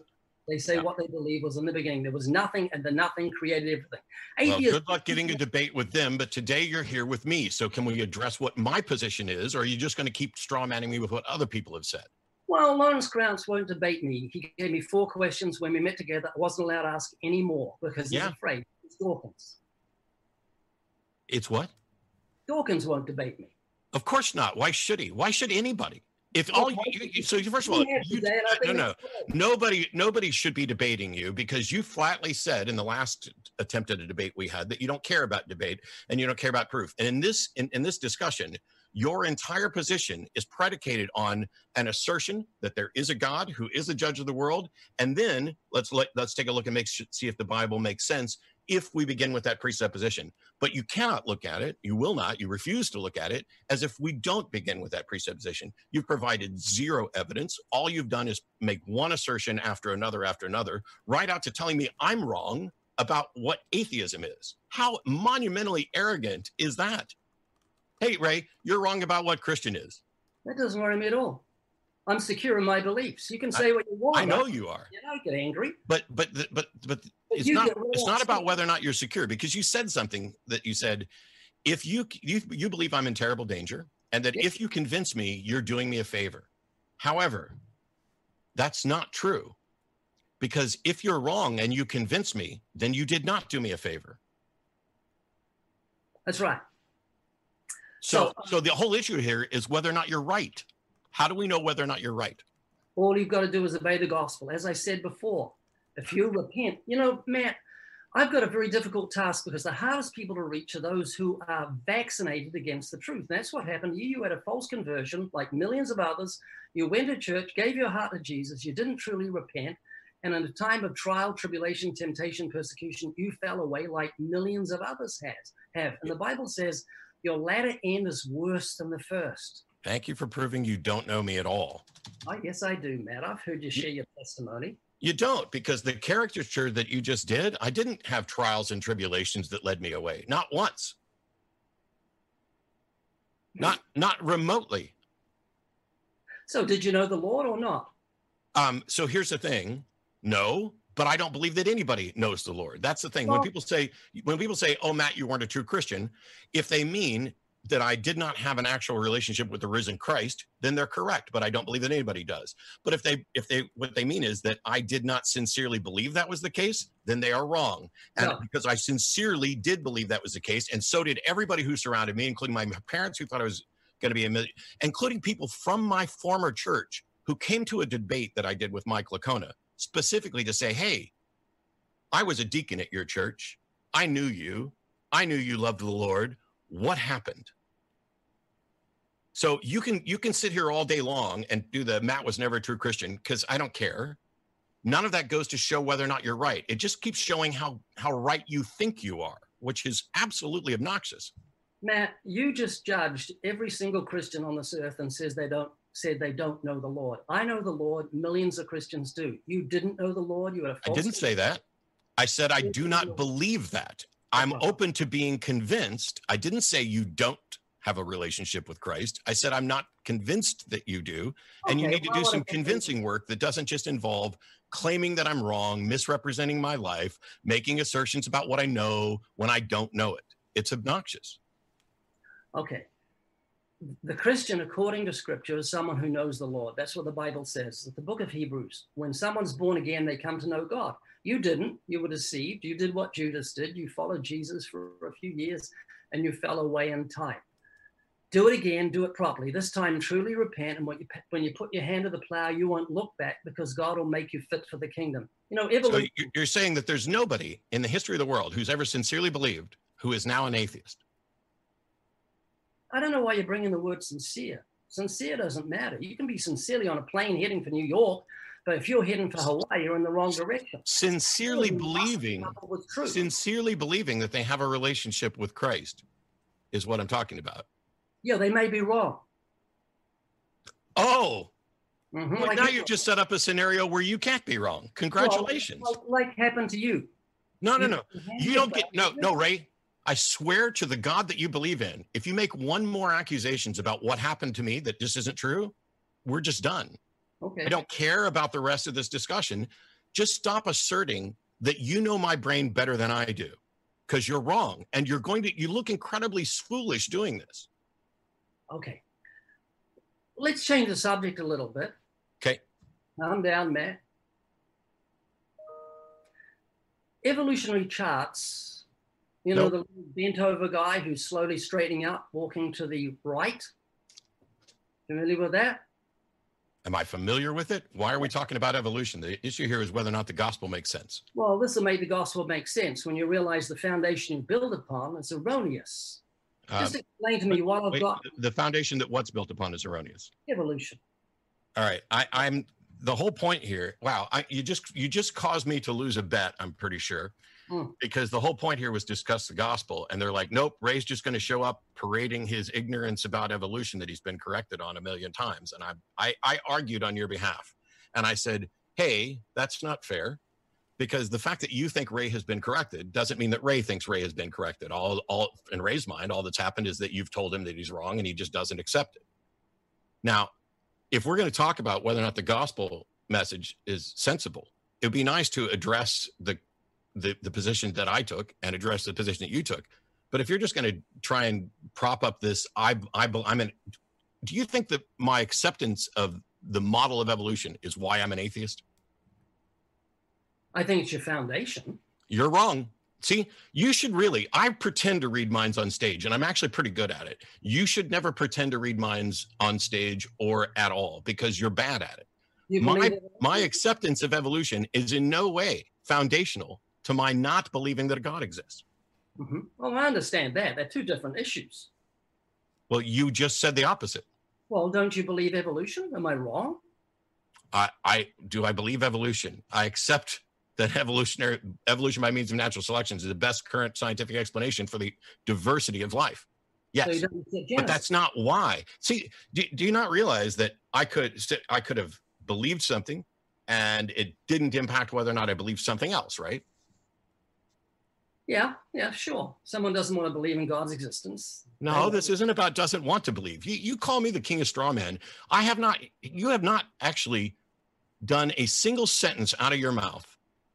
they say Yeah. what they believe was in the beginning. There was nothing, and the nothing created everything. Well, good luck getting a debate with them, but today you're here with me. So can we address what my position is, or are you just going to keep straw manning me with what other people have said? well, Lawrence Krauss won't debate me. He gave me four questions when we met together. I wasn't allowed to ask any more because he's Yeah. afraid. It's Dawkins. It's what? Dawkins won't debate me. Of course not. Why should he? Why should anybody? If all you, you- so, first of all, you, today, and I no, no, nobody, nobody should be debating you because you flatly said in the last attempt at a debate we had that you don't care about debate and you don't care about proof. And in this, in, in this discussion, your entire position is predicated on an assertion that there is a God who is the judge of the world, and then let's let, let's take a look and make see if the Bible makes sense if we begin with that presupposition. But you cannot look at it, you will not, you refuse to look at it as if we don't begin with that presupposition. You've provided zero evidence. All you've done is make one assertion after another after another, right out to telling me I'm wrong about what atheism is. How monumentally arrogant is that? Hey, Ray, you're wrong about what Christian is. That doesn't worry me at all. I'm secure in my beliefs. You can say what you want. I know you are. You don't get angry. But but but but it's not it's not about whether or not you're secure because you said something that you said if you you, you believe i'm in terrible danger and that Yeah. if you convince me you're doing me a favor however that's not true because if you're wrong and you convince me then you did not do me a favor That's right. so So- so um, the whole issue here is whether or not you're right how do we know whether or not you're right All you've got to do is obey the gospel. As I said before, if you repent, you know, Matt, I've got a very difficult task because the hardest people to reach are those who are vaccinated against the truth. And that's what happened to you. You had a false conversion, like millions of others. You went to church, gave your heart to Jesus. You didn't truly repent. And in a time of trial, tribulation, temptation, persecution, you fell away like millions of others has, have. And the Bible says your latter end is worse than the first. Thank you for proving you don't know me at all Oh, yes, I do, Matt. I've heard you share your testimony. You don't, because the caricature that you just did, I didn't have trials and tribulations that led me away. Not once. Not not remotely. So, did you know the Lord or not? Um, so here's the thing. No, but I don't believe that anybody knows the Lord. That's the thing. when people say when people say, "Oh, Matt, you weren't a true Christian," if they mean that I did not have an actual relationship with the risen Christ, then they're correct. But I don't believe that anybody does. But if they if they what they mean is that I did not sincerely believe that was the case, then they are wrong. And No. because I sincerely did believe that was the case, and so did everybody who surrounded me, including my parents who thought I was going to be a million, including people from my former church who came to a debate that I did with Mike Licona specifically to say, hey, I was a deacon at your church. I knew you. I knew you loved the Lord. What happened? So you can you can sit here all day long and do the Matt was never a true Christian because I don't care. None of that goes to show whether or not you're right. It just keeps showing how how right you think you are, which is absolutely obnoxious. Matt, you just judged every single Christian on this earth and says they don't said they don't know the Lord. I know the Lord. Millions of Christians do. You didn't know the Lord. You had a I didn't say that. I said I do not believe that. I'm uh-huh. open to being convinced. I didn't say you don't have a relationship with Christ. I said I'm not convinced that you do. And you need to well, do some convincing work that doesn't just involve claiming that I'm wrong, misrepresenting my life, making assertions about what I know when I don't know it. It's obnoxious. Okay. The Christian, according to scripture, is someone who knows the Lord. That's what the Bible says. The book of Hebrews. When someone's born again, they come to know God. You didn't. You were deceived. You did what Judas did. You followed Jesus for a few years and you fell away in time. Do it again, do it properly. This time, truly repent. And when you, when you put your hand to the plow, you won't look back because God will make you fit for the kingdom. You know, So evolution. you- you're saying that there's nobody in the history of the world who's ever sincerely believed who is now an atheist. I don't know why you're bringing the word sincere. Sincere doesn't matter. You can be sincerely on a plane heading for New York, but if you're heading for Hawaii, you're in the wrong direction. Sincerely believing couple with truth. sincerely believing that they have a relationship with Christ is what I'm talking about. yeah, they may be wrong. Oh, Mhm, well, like now you- you've just set up a scenario where you can't be wrong. Congratulations. Well, like happened to you. No, no, no. you hand You it don't get no, no, Ray. I swear to the God that you believe in, if you make one more accusations about what happened to me that just isn't true, we're just done. Okay. I don't care about the rest of this discussion. Just stop asserting that you know my brain better than I do because you're wrong. And you're going to, you look incredibly foolish doing this. Okay. Let's change the subject a little bit. Okay. Calm down, Matt. Evolutionary charts, you know, Nope. the bent over guy who's slowly straightening up, walking to the right. Familiar with that? Am I familiar with it? Why are we talking about evolution? The issue here is whether or not the gospel makes sense. Well, this will make the gospel make sense when you realize the foundation you build upon is erroneous. Uh, Just explain to me what I've wait, got the foundation that what's built upon is erroneous. evolution. All right, I, I'm the whole point here. Wow, I, you just you just caused me to lose a bet. I'm pretty sure Hmm. because the whole point here was discuss the gospel, and they're like, nope, Ray's just going to show up parading his ignorance about evolution that he's been corrected on a million times. And I, I I argued on your behalf, and I said, hey, that's not fair. Because the fact that you think Ray has been corrected doesn't mean that Ray thinks Ray has been corrected. All, all in Ray's mind, all that's happened is that you've told him that he's wrong and he just doesn't accept it. Now, if we're going to talk about whether or not the gospel message is sensible, it would be nice to address the, the the position that I took and address the position that you took. But if you're just going to try and prop up this, I I I'm an. Do you think that my acceptance of the model of evolution is why I'm an atheist? I think it's your foundation. You're wrong. See, you should really. I pretend to read minds on stage, and I'm actually pretty good at it. You should never pretend to read minds on stage or at all because you're bad at it. My my acceptance of evolution is in no way foundational to my not believing that a God exists. Mhm. Well, I understand that. They're two different issues. Well, you just said the opposite. Well, don't you believe evolution? Am I wrong? I, I do. I believe evolution. I accept that (laughs) evolutionary evolution by means of natural selection is the best current scientific explanation for the diversity of life. Yes. So you don't accept but that's not why. See, do, do you not realize that I could I could have believed something, and it didn't impact whether or not I believed something else, right? Yeah, yeah, sure. Someone doesn't want to believe in God's existence. No, this isn't about doesn't want to believe. You you call me the king of straw man. I have not. You have not actually done a single sentence out of your mouth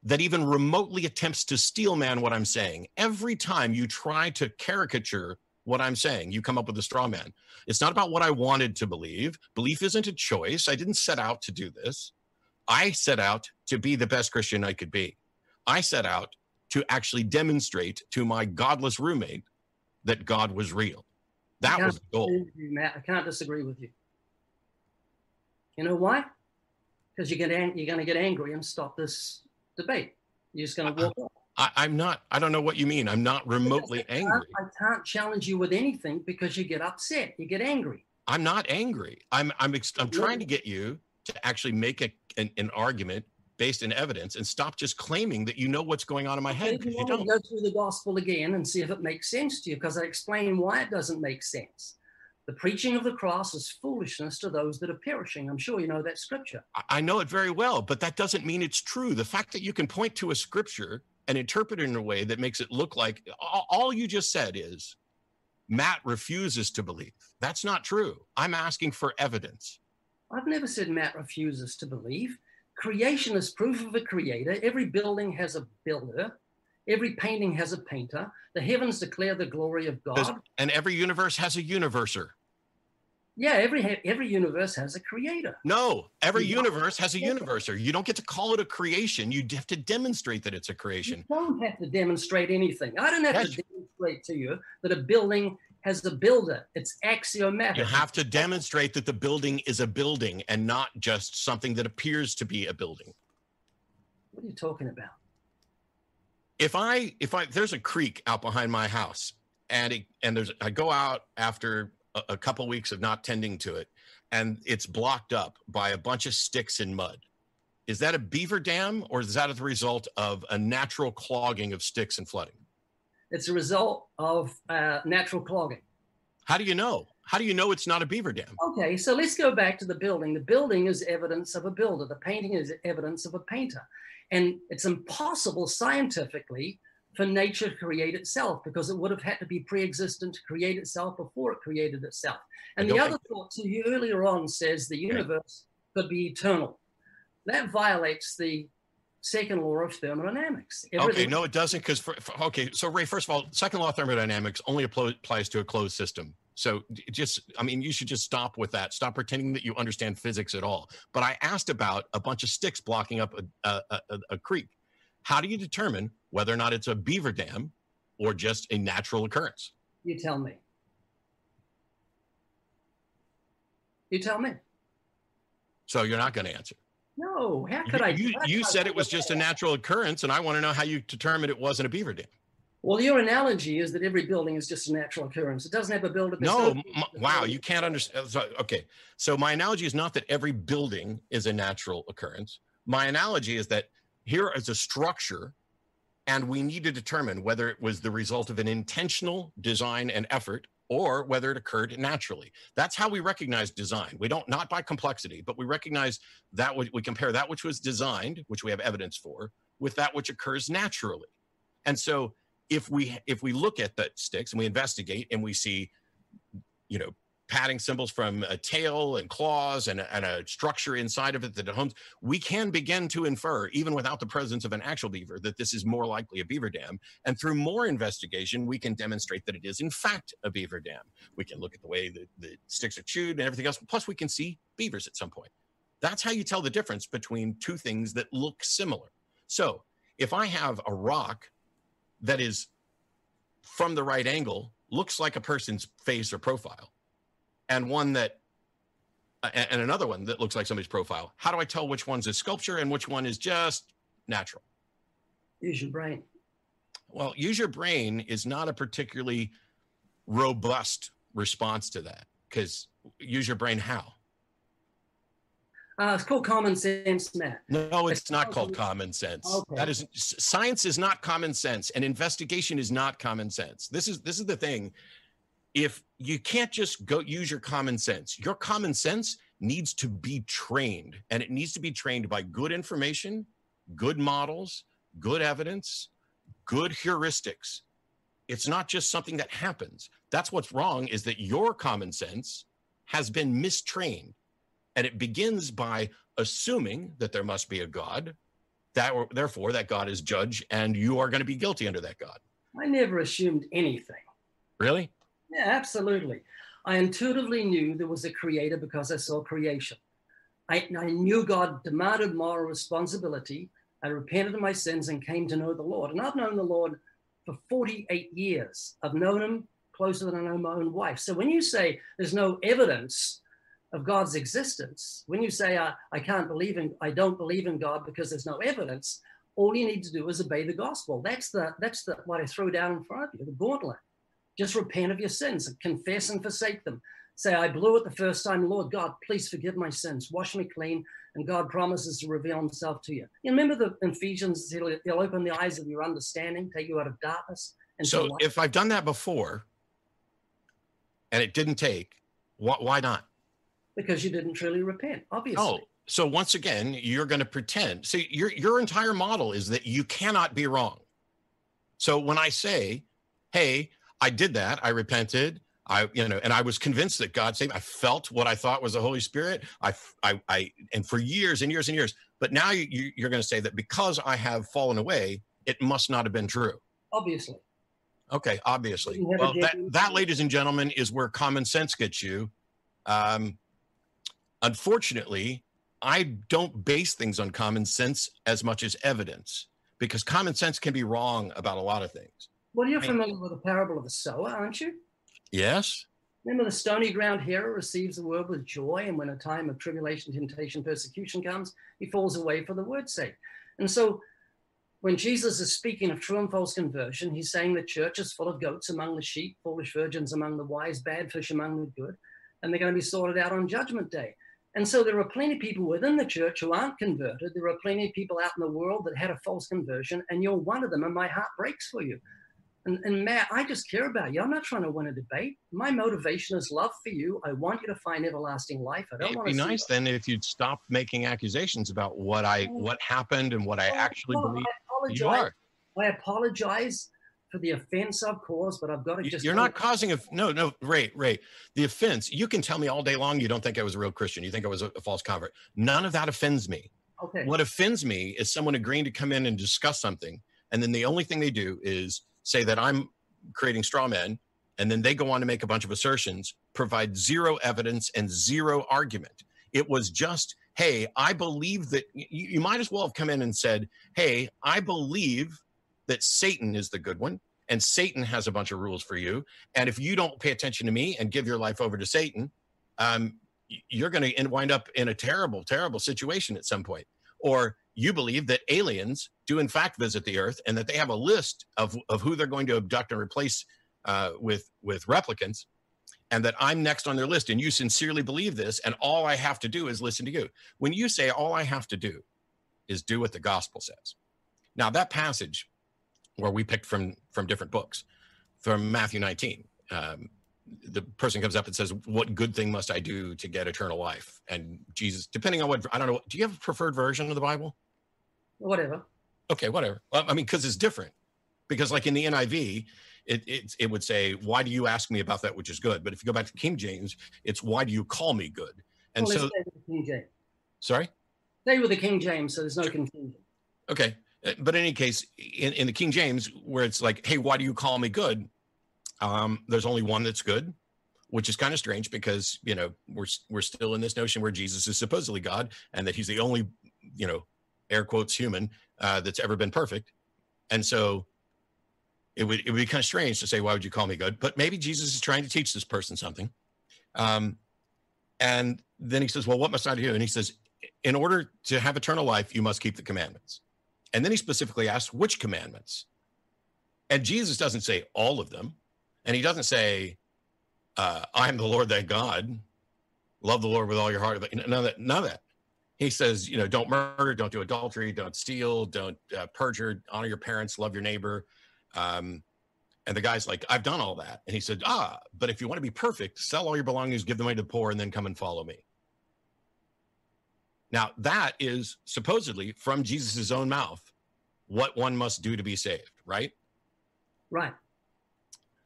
that even remotely attempts to steel man what I'm saying. Every time you try to caricature what I'm saying, you come up with a straw man. It's not about what I wanted to believe. Belief isn't a choice. I didn't set out to do this. I set out to be the best Christian I could be. I set out to actually demonstrate to my godless roommate that God was real. That was the goal. you, Matt. I can't disagree with you. You know why? Because you're gonna you're gonna get angry and stop this debate. You're just gonna walk off. I, I'm not, I don't know what you mean. I'm not remotely I angry. I can't challenge you with anything because you get upset. You get angry. I'm not angry. I'm, I'm, ex- I'm trying to get you to actually make a, an, an argument based in evidence and stop just claiming that you know what's going on in my head because you you don't. go through the gospel again and see if it makes sense to you, because I explain why it doesn't make sense. The preaching of the cross is foolishness to those that are perishing. I'm sure you know that scripture. I- know it very well, but that doesn't mean it's true. The fact that you can point to a scripture and interpret it in a way that makes it look like all you just said is Matt refuses to believe. That's not true. I'm asking for evidence. I've never said Matt refuses to believe. Creation is proof of a creator. Every building has a builder. Every painting has a painter. The heavens declare the glory of God. And every universe has a universer. Yeah, every every universe has a creator. No, every universe has a universer. You don't get to call it a creation. You have to demonstrate that it's a creation. You don't have to demonstrate anything. I don't have Yes. to demonstrate to you that a building has a builder. It's axiomatic. You have to demonstrate that the building is a building and not just something that appears to be a building. What are you talking about? If I if I there's a creek out behind my house and it, and there's I go out after a, a couple weeks of not tending to it and it's blocked up by a bunch of sticks and mud. Is that a beaver dam or is that the result of a natural clogging of sticks and flooding? It's a result of uh, natural clogging. How do you know? How do you know it's not a beaver dam? Okay, so let's go back to the building. The building is evidence of a builder. The painting is evidence of a painter. And it's impossible scientifically for nature to create itself because it would have had to be pre-existent to create itself before it created itself. And the other thought to you earlier on says the universe could be eternal. That violates the second law of thermodynamics. Everything okay, no, it doesn't. Because okay, so Ray, first of all, second law of thermodynamics only applies to a closed system. So just, I mean, you should just stop with that. Stop pretending that you understand physics at all. But I asked about a bunch of sticks blocking up a, a, a, a creek. How do you determine whether or not it's a beaver dam or just a natural occurrence? You tell me. You tell me. So you're not going to answer. No, how could you, I? You, you said it was just a natural occurrence, and I want to know how you determined it wasn't a beaver dam. Well, your analogy is that every building is just a natural occurrence. It doesn't have a builder. No, m- wow, you can't understand. Uh, so, okay, so my analogy is not that every building is a natural occurrence. My analogy is that here is a structure, and we need to determine whether it was the result of an intentional design and effort or whether it occurred naturally. That's how we recognize design. We don't not by complexity, but we recognize that we compare that which was designed, which we have evidence for, with that which occurs naturally. And so if we if we look at the sticks and we investigate and we see you know padding symbols from a tail and claws and, and a structure inside of it that it homes, we can begin to infer, even without the presence of an actual beaver, that this is more likely a beaver dam. And through more investigation, we can demonstrate that it is, in fact, a beaver dam. We can look at the way the, the sticks are chewed and everything else. Plus, we can see beavers at some point. That's how you tell the difference between two things that look similar. So if I have a rock that is from the right angle looks like a person's face or profile and one that and another one that looks like somebody's profile how do i tell which one's a sculpture and which one is just natural use your brain well use your brain is not a particularly robust response to that because use your brain how uh, it's called common sense, Matt. No, it's, it's not called common sense. Okay. That is science is not common sense, and investigation is not common sense. This is this is the thing. If you can't just go use your common sense, your common sense needs to be trained, and it needs to be trained by good information, good models, good evidence, good heuristics. It's not just something that happens. That's what's wrong. Is that your common sense has been mistrained and it begins by assuming that there must be a God, that therefore that God is judge, and you are going to be guilty under that God. I never assumed anything. Really? Yeah, absolutely. I intuitively knew there was a creator because I saw creation. I, I knew God demanded moral responsibility. I repented of my sins and came to know the Lord. And I've known the Lord for 48 years. I've known him closer than I know my own wife. So when you say there's no evidence of God's existence. When you say, I, I can't believe in, I don't believe in God because there's no evidence, all you need to do is obey the gospel. That's the that's the what I throw down in front of you, the gauntlet. Just repent of your sins, confess and forsake them. Say, I blew it the first time, Lord God, please forgive my sins, wash me clean, and God promises to reveal himself to you. You remember the Ephesians, he'll, he'll open the eyes of your understanding, take you out of darkness. And so if I've done that before and it didn't take, wh- why not? because you didn't truly repent, obviously. Oh, so once again, you're going to pretend. See, your your entire model is that you cannot be wrong. So when I say, "Hey, I did that. I repented. I, you know, and I was convinced that God saved. Me. I felt what I thought was the Holy Spirit. I, I, I, and for years and years and years. But now you, you're going to say that because I have fallen away, it must not have been true. Obviously. Okay, obviously. Well, that, that, ladies and gentlemen, is where common sense gets you. Um, Unfortunately, I don't base things on common sense as much as evidence because common sense can be wrong about a lot of things. Well, you're familiar with the parable of the sower, aren't you? Yes. Remember, the stony ground hearer receives the word with joy, and when a time of tribulation, temptation, persecution comes, he falls away for the word's sake. And so, when Jesus is speaking of true and false conversion, he's saying the church is full of goats among the sheep, foolish virgins among the wise, bad fish among the good, and they're going to be sorted out on judgment day. And so there are plenty of people within the church who aren't converted. There are plenty of people out in the world that had a false conversion, and you're one of them, and my heart breaks for you. And, and Matt, I just care about you. I'm not trying to win a debate. My motivation is love for you. I want you to find everlasting life. I don't It'd want be to. nice then if you'd stop making accusations about what I oh. what happened and what I oh, actually Well, believe. I You apologize. are. I apologize for the offense I've caused, but I've got to just. You're not causing a no, no, Ray, Ray. The offense. You can tell me all day long you don't think I was a real Christian. You think I was a, a false convert. None of that offends me. Okay. What offends me is someone agreeing to come in and discuss something, and then the only thing they do is say that I'm creating straw men, and then they go on to make a bunch of assertions, provide zero evidence and zero argument. It was just, hey, I believe that you, you might as well have come in and said, hey, I believe that Satan is the good one, and Satan has a bunch of rules for you, and if you don't pay attention to me and give your life over to Satan, um, you're going to wind up in a terrible, terrible situation at some point. Or you believe that aliens do in fact visit the Earth, and that they have a list of of who they're going to abduct and replace uh, with with replicants, and that I'm next on their list, and you sincerely believe this, and all I have to do is listen to you. When you say all I have to do is do what the gospel says, now that passage where we picked from from different books from Matthew 19. Um, the person comes up and says, "What good thing must I do to get eternal life?" And Jesus, depending on what I don't know, do you have a preferred version of the Bible? Whatever. Okay, whatever. I mean, because it's different. Because like in the NIV, it, it it would say, "Why do you ask me about that which is good?" But if you go back to King James, it's "Why do you call me good?" And well, so, stay with the King James. sorry. they were the King James, so there's no confusion. Okay. Uh, But in any case, in, in the King James, where it's like, hey, why do you call me good? Um, there's only one that's good, which is kind of strange because, you know, we're, we're still in this notion where Jesus is supposedly God and that he's the only, you know, air quotes human uh, that's ever been perfect. And so it would, it would be kind of strange to say, why would you call me good? But maybe Jesus is trying to teach this person something. Um, and then he says, well, what must I do? And he says, in order to have eternal life, you must keep the commandments. And then he specifically asks which commandments. And Jesus doesn't say all of them. And he doesn't say, uh, I am the Lord thy God. Love the Lord with all your heart. None of that. None of that. He says, you know, don't murder, don't do adultery, don't steal, don't uh, perjure, honor your parents, love your neighbor. Um, and the guy's like, I've done all that. And he said, Ah, but if you want to be perfect, sell all your belongings, give the money to the poor, and then come and follow me. Now, that is supposedly from Jesus' own mouth what one must do to be saved, right? Right.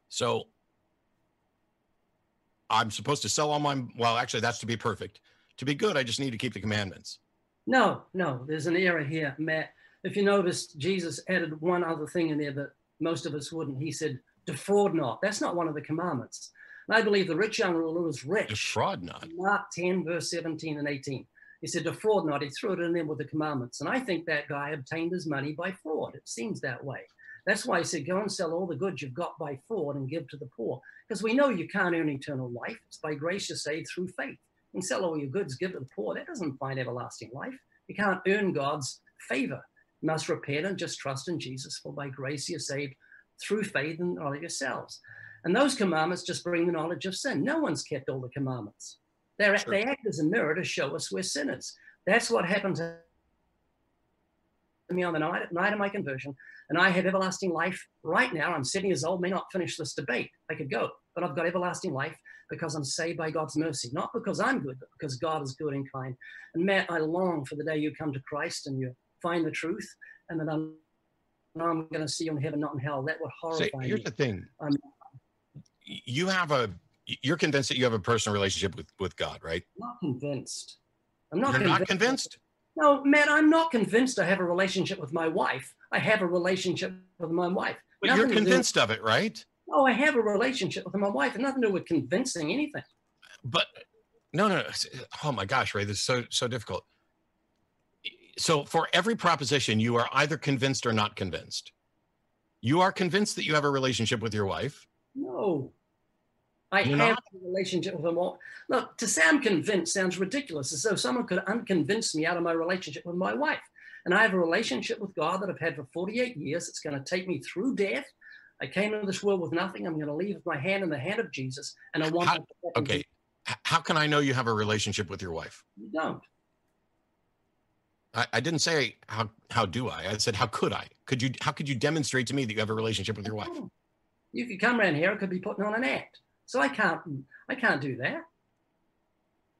So I'm supposed to sell all my, well, actually, that's to be perfect. To be good, I just need to keep the commandments. No, no, there's an error here, Matt. If you notice, Jesus added one other thing in there that most of us wouldn't. He said, defraud not. That's not one of the commandments. And I believe the rich young ruler was rich. Defraud not. Mark 10, verse 17 and 18. He said, defraud not. He threw it in there with the commandments. And I think that guy obtained his money by fraud. It seems that way. That's why he said, go and sell all the goods you've got by fraud and give to the poor. Because we know you can't earn eternal life. It's by grace you're saved through faith. Can sell all your goods, give to the poor. That doesn't find everlasting life. You can't earn God's favor. You must repent and just trust in Jesus, for by grace you're saved through faith and not of yourselves. And those commandments just bring the knowledge of sin. No one's kept all the commandments. They're, Sure. They act as a mirror to show us we're sinners. That's what happened to me on the night, night of my conversion. And I have everlasting life right now. I'm 70 years old, may not finish this debate. I could go, but I've got everlasting life because I'm saved by God's mercy, not because I'm good, but because God is good and kind. And Matt, I long for the day you come to Christ and you find the truth, and that I'm, I'm going to see you in heaven, not in hell. That would See, horrify here's me. the thing. Um, you have a, you're convinced that you have a personal relationship with, with God, right? I'm not convinced. I'm not You're convinced. not convinced? No, Matt, I'm not convinced I have a relationship with my wife. I have a relationship with my wife. But you're Nothing do- convinced of it, right? Oh, I have a relationship with my wife. and nothing to do with convincing anything. but no, no, no. Oh my gosh, Ray, this is so so difficult. So for every proposition, you are either convinced or not convinced. You are convinced that you have a relationship with your wife. No. I You're have not? a relationship with my wife. Look, to say I'm convinced sounds ridiculous, as though someone could unconvince me out of my relationship with my wife. And I have a relationship with God that I've had for 48 years. It's going to take me through death. I came into this world with nothing. I'm going to leave my hand in the hand of Jesus. And I want How- to Okay. How can I know you have a relationship with your wife? You don't. I, I didn't say how how do I? I said how could I? Could you how could you demonstrate to me that you have a relationship with your wife? You could come around here, I could be putting on an act. So I can't, I can't do that.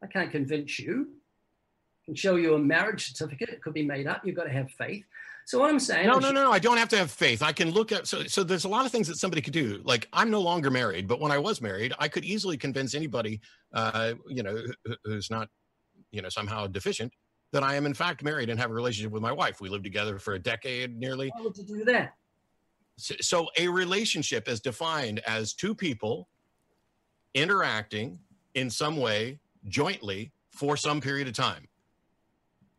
I can't convince you. I can show you a marriage certificate. It could be made up. You've got to have faith. So what I'm saying, No, no, no, no. I don't have to have faith. I can look at so so. There's a lot of things that somebody could do. Like I'm no longer married, but when I was married, I could easily convince anybody, uh, you know, who's not, you know, somehow deficient, that I am in fact married and have a relationship with my wife. We lived together for a decade nearly. why would you do that? So, so a relationship is defined as two people interacting in some way jointly for some period of time.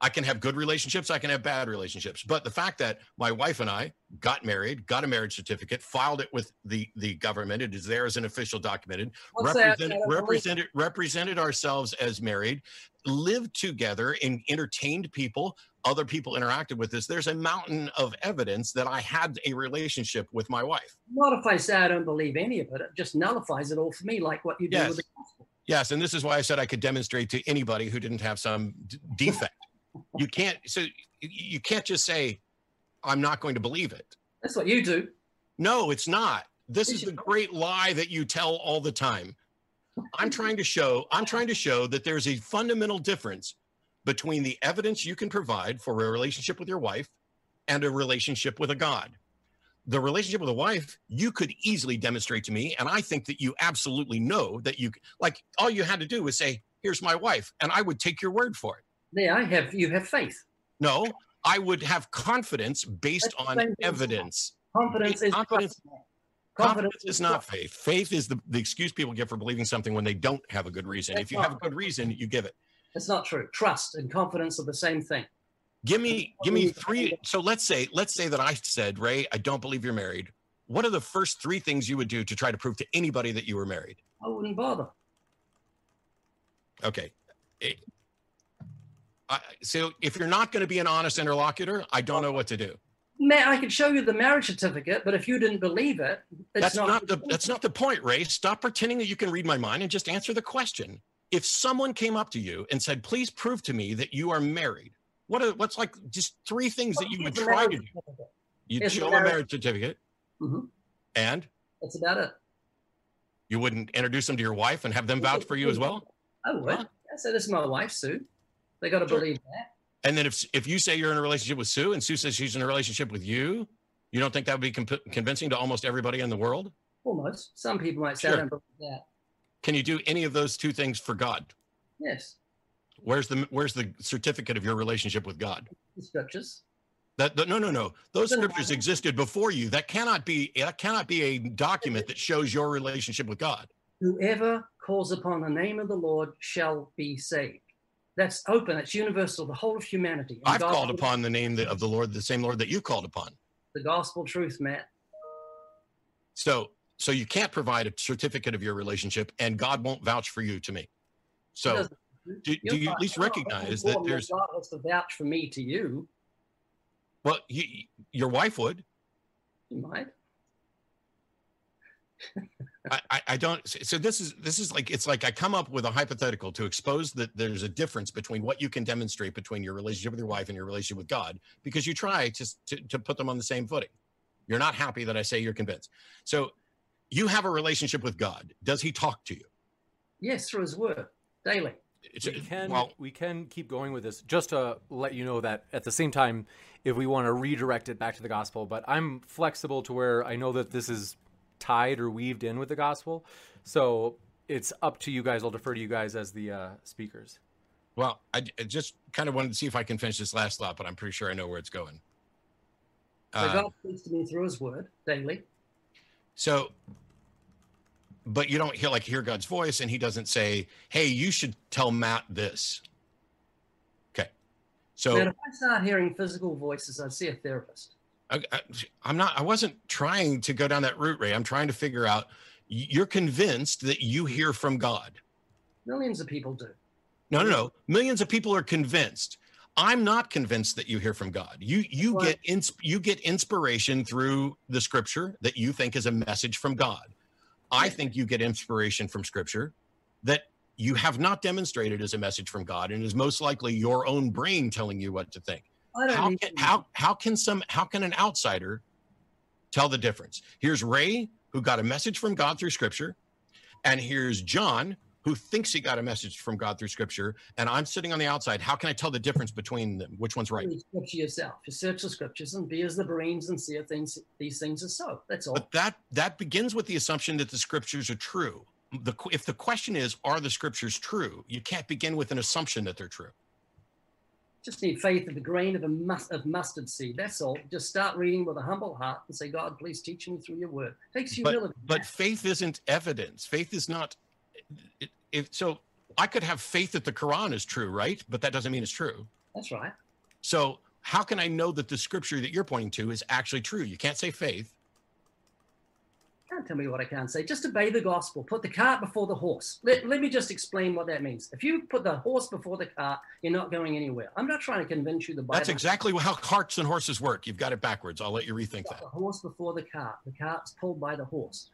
I can have good relationships, I can have bad relationships. But the fact that my wife and I got married, got a marriage certificate, filed it with the the government, it is there as an official documented, What's that? represented I don't represented represented ourselves as married, lived together and entertained people. Other people interacted with us. There's a mountain of evidence that I had a relationship with my wife. Not if I say I don't believe any of it. It just nullifies it all for me, like what you do Yes. with the gospel. Yes, and this is why I said I could demonstrate to anybody who didn't have some d- defect. You can't. So you can't just say, "I'm not going to believe it." That's what you do. No, it's not. This is the great lie that you tell all the time. I'm trying to show. I'm trying to show that there's a fundamental difference between the evidence you can provide for a relationship with your wife and a relationship with a God. The relationship with a wife, you could easily demonstrate to me, and I think that you absolutely know that you like. All you had to do was say, "Here's my wife," and I would take your word for it. There, I have you have faith. No, I would have confidence based That's on evidence. Confidence is Confidence-. Confidence is not faith. Faith is the, the excuse people give for believing something when they don't have a good reason. That's If you have a good reason, you give it. It's not true. Trust and confidence are the same thing. Give me give me three. So let's say let's say that I said, Ray, I don't believe you're married. What are the first three things you would do to try to prove to anybody that you were married? I wouldn't bother. Okay. I, so if you're not going to be an honest interlocutor, I don't know what to do. Matt, I could show you the marriage certificate, but if you didn't believe it, it's That's not, the that's not the point, Ray. Stop pretending that you can read my mind and just answer the question. If someone came up to you and said, "Please prove to me that you are married," what are what's like just three things that you would try to do? You'd the show a marriage- marriage certificate, Mhm. and That's about it. you wouldn't introduce them to your wife and have them vouch for you as well. I would. Huh? I say this is my wife, Sue. They got to Sure. believe that. And then if if you say you're in a relationship with Sue and Sue says she's in a relationship with you, you don't think that would be comp- convincing to almost everybody in the world? Almost. Some people might say I don't believe that. Can you do any of those two things for God? Yes. Where's the where's the certificate of your relationship with God? The scriptures. That, that no no no those scriptures existed before you. That cannot be that cannot be a document that shows your relationship with God. Whoever calls upon the name of the Lord shall be saved. That's open. that's universal. The whole of humanity. And I've called upon the name of the Lord, the same Lord that you called upon. the gospel truth, Matt. So so you can't provide a certificate of your relationship, and God won't vouch for you to me. So do, do you at least recognize that there's God has to vouch for me to you. well you, your wife would. You might. (laughs) I, I, I don't so this is this is like it's like I come up with a hypothetical to expose that there's a difference between what you can demonstrate between your relationship with your wife and your relationship with God because you try to to, to put them on the same footing. You're not happy that I say you're convinced. So you have a relationship with God. Does he talk to you? Yes, through his word daily. We can well, we can keep going with this just to let you know that at the same time if we want to redirect it back to the gospel but i'm flexible to where i know that this is tied or weaved in with the gospel so it's up to you guys i'll defer to you guys as the uh, speakers well, I, I just kind of wanted to see if I can finish this last thought, but I'm pretty sure I know where it's going. So Uh, God speaks to me through his word daily. So, but you don't hear like hear God's voice, and He doesn't say, "Hey, you should tell Matt this." Okay, so Matt, if I start hearing physical voices, I'd see a therapist. I, I'm not. I wasn't trying to go down that route, Ray. I'm trying to figure out. You're convinced that you hear from God. Millions of people do. No, no, no. Millions of people are convinced. I'm not convinced that you hear from God. You you Well- get ins, you get inspiration through the scripture that you think is a message from God. I think you get inspiration from scripture that you have not demonstrated as a message from God and is most likely your own brain telling you what to think. How can, how how can some how can an outsider tell the difference? Here's Ray who got a message from God through scripture. And here's John, who thinks he got a message from God through scripture. And I'm sitting on the outside. How can I tell the difference between them? Which one's right? Read scripture yourself. You search the scriptures and be as the Bereans and see if things, these things are so. That's all. But that that begins with the assumption that the scriptures are true. The, if the question is, are the scriptures true? You can't begin with an assumption that they're true. Just need faith of the grain of a mus- of mustard seed. That's all. Just start reading with a humble heart and say, God, please teach me through your word. It takes humility. But, but faith isn't evidence. Faith is not. If so, I could have faith that the Quran is true, right? But that doesn't mean it's true. That's right. So how can I know that the scripture that you're pointing to is actually true? You can't say faith. Can't tell me what I can't say. Just obey the gospel. Put the cart before the horse. Let, let me just explain what that means. If you put the horse before the cart, you're not going anywhere. I'm not trying to convince you the Bible. That's exactly how carts and horses work. You've got it backwards. I'll let you rethink that. The horse before the cart. The cart's pulled by the horse.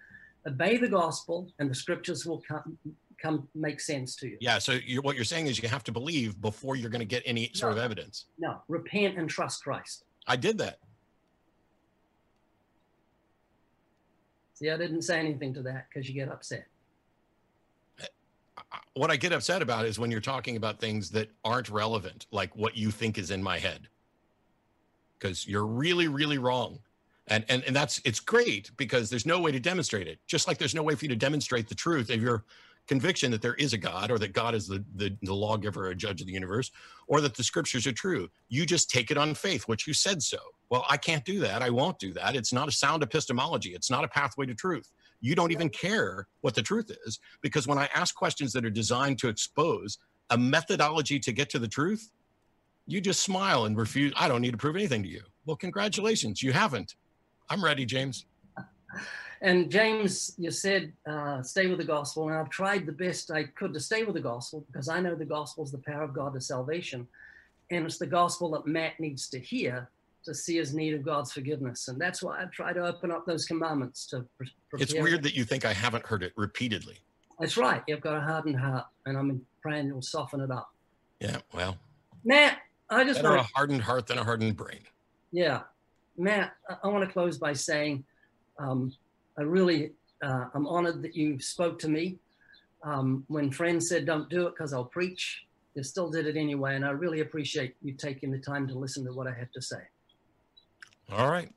Obey the gospel, and the scriptures will come come make sense to you. Yeah. So you're, what you're saying is you have to believe before you're going to get any sort No. of evidence. No, repent and trust Christ. I did that. See, I didn't say anything to that because you get upset. What I get upset about is when you're talking about things that aren't relevant, like what you think is in my head, because you're really, really wrong. And, and and that's it's great because there's no way to demonstrate it. Just like there's no way for you to demonstrate the truth of your conviction that there is a God or that God is the, the, the lawgiver or judge of the universe or that the scriptures are true. You just take it on faith, which you said so. Well, I can't do that. I won't do that. It's not a sound epistemology. It's not a pathway to truth. You don't even care what the truth is because when I ask questions that are designed to expose a methodology to get to the truth, you just smile and refuse. I don't need to prove anything to you. Well, congratulations. You haven't. I'm ready, James. And James, you said uh, stay with the gospel, and I've tried the best I could to stay with the gospel because I know the gospel is the power of God to salvation, and it's the gospel that Matt needs to hear to see his need of God's forgiveness, and that's why I try to open up those commandments to pre-. It's weird that you think I haven't heard it repeatedly. That's right. You've got a hardened heart, and I'm praying you'll soften it up. Yeah, well, Matt, I just better a want to, hardened heart than a hardened brain. yeah, Matt, I, I want to close by saying, um, I really, uh, I'm honored that you spoke to me. Um, when friends said, don't do it because I'll preach, you still did it anyway. And I really appreciate you taking the time to listen to what I have to say. All right.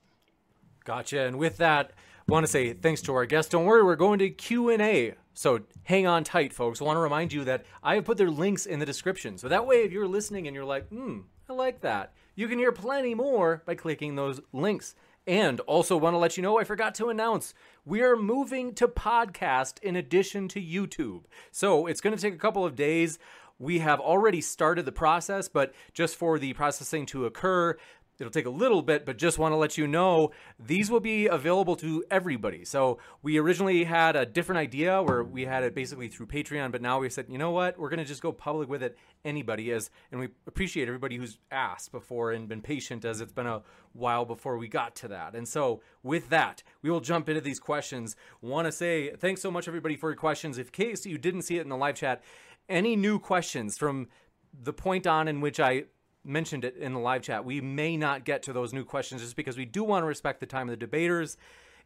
Gotcha. And with that, I want to say thanks to our guests. Don't worry, we're going to Q and A. So hang on tight, folks. I want to remind you that I have put their links in the description. So that way, if you're listening and you're like, hmm, I like that, you can hear plenty more by clicking those links. And also want to let you know, I forgot to announce, we are moving to podcast in addition to YouTube. So it's going to take a couple of days. We have already started the process, but just for the processing to occur, It'll take a little bit, but just want to let you know these will be available to everybody. So we originally had a different idea where we had it basically through Patreon, but now we said, you know what, we're going to just go public with it. Anybody is, and we appreciate everybody who's asked before and been patient as it's been a while before we got to that. And so with that, we will jump into these questions. Want to say thanks so much everybody for your questions. In case you didn't see it in the live chat, any new questions from the point on in which I mentioned it in the live chat. We may not get to those new questions just because we do want to respect the time of the debaters.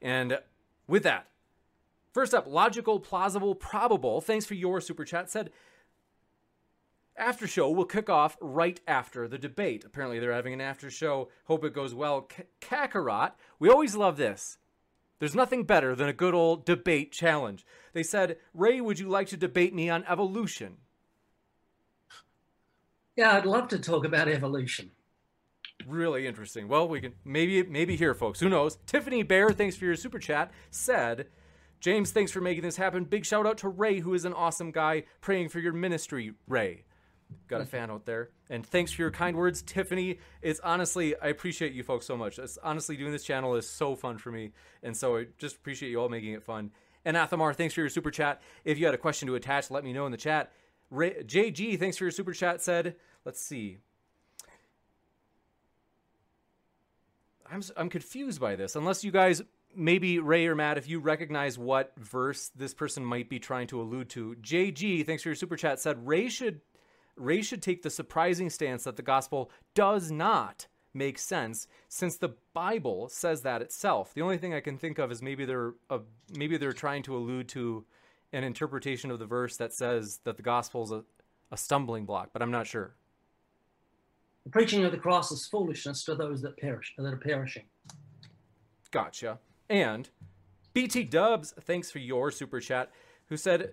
And with that, first up, logical, plausible, probable. Thanks for your super chat. Said after show will kick off right after the debate. Apparently, they're having an after show. Hope it goes well. K- Kakarot, we always love this. There's nothing better than a good old debate challenge. They said, Ray, would you like to debate me on evolution? Yeah, I'd love to talk about evolution. Really interesting. Well, we can maybe maybe here, folks. Who knows? Tiffany Bear, thanks for your super chat. Said, James, thanks for making this happen. Big shout out to Ray, who is an awesome guy. Praying for your ministry, Ray. Got a fan out there. And thanks for your kind words, Tiffany. It's honestly, I appreciate you folks so much. It's honestly doing this channel is so fun for me. And so I just appreciate you all making it fun. And Athamar, thanks for your super chat. If you had a question to attach, let me know in the chat. Ray, JG, thanks for your super chat. Said, let's see. I'm I'm confused by this. Unless you guys, maybe Ray or Matt, if you recognize what verse this person might be trying to allude to. JG, thanks for your super chat. Said Ray should Ray should take the surprising stance that the gospel does not make sense since the Bible says that itself. The only thing I can think of is maybe they're uh, maybe they're trying to allude to an interpretation of the verse that says that the gospel is a, a stumbling block, but I'm not sure. The preaching of the cross is foolishness to those that perish that are perishing. Gotcha. And BT Dubs, thanks for your super chat, who said,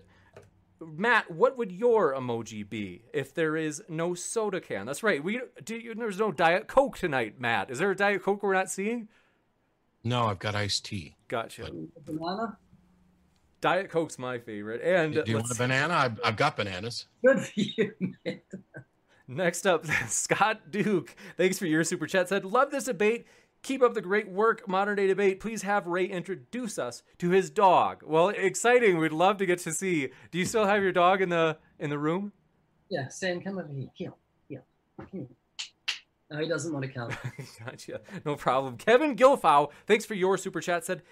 Matt, what would your emoji be if there is no soda can? That's right. We do, there's no Diet Coke tonight, Matt. Is there a Diet Coke we're not seeing? No, I've got iced tea. Gotcha. Banana. Diet Coke's my favorite. And do you want a banana? I've, I've got bananas. Good for you, man. Next up, (laughs) Scott Duke. Thanks for your super chat. Said, love this debate. Keep up the great work, Modern Day Debate. Please have Ray introduce us to his dog. Well, exciting. We'd love to get to see. Do you still have your dog in the in the room? Yeah, Sam, come over here. Here, here. here. No, he doesn't want to come. (laughs) gotcha. No problem. Kevin Gilfow, thanks for your super chat. Said,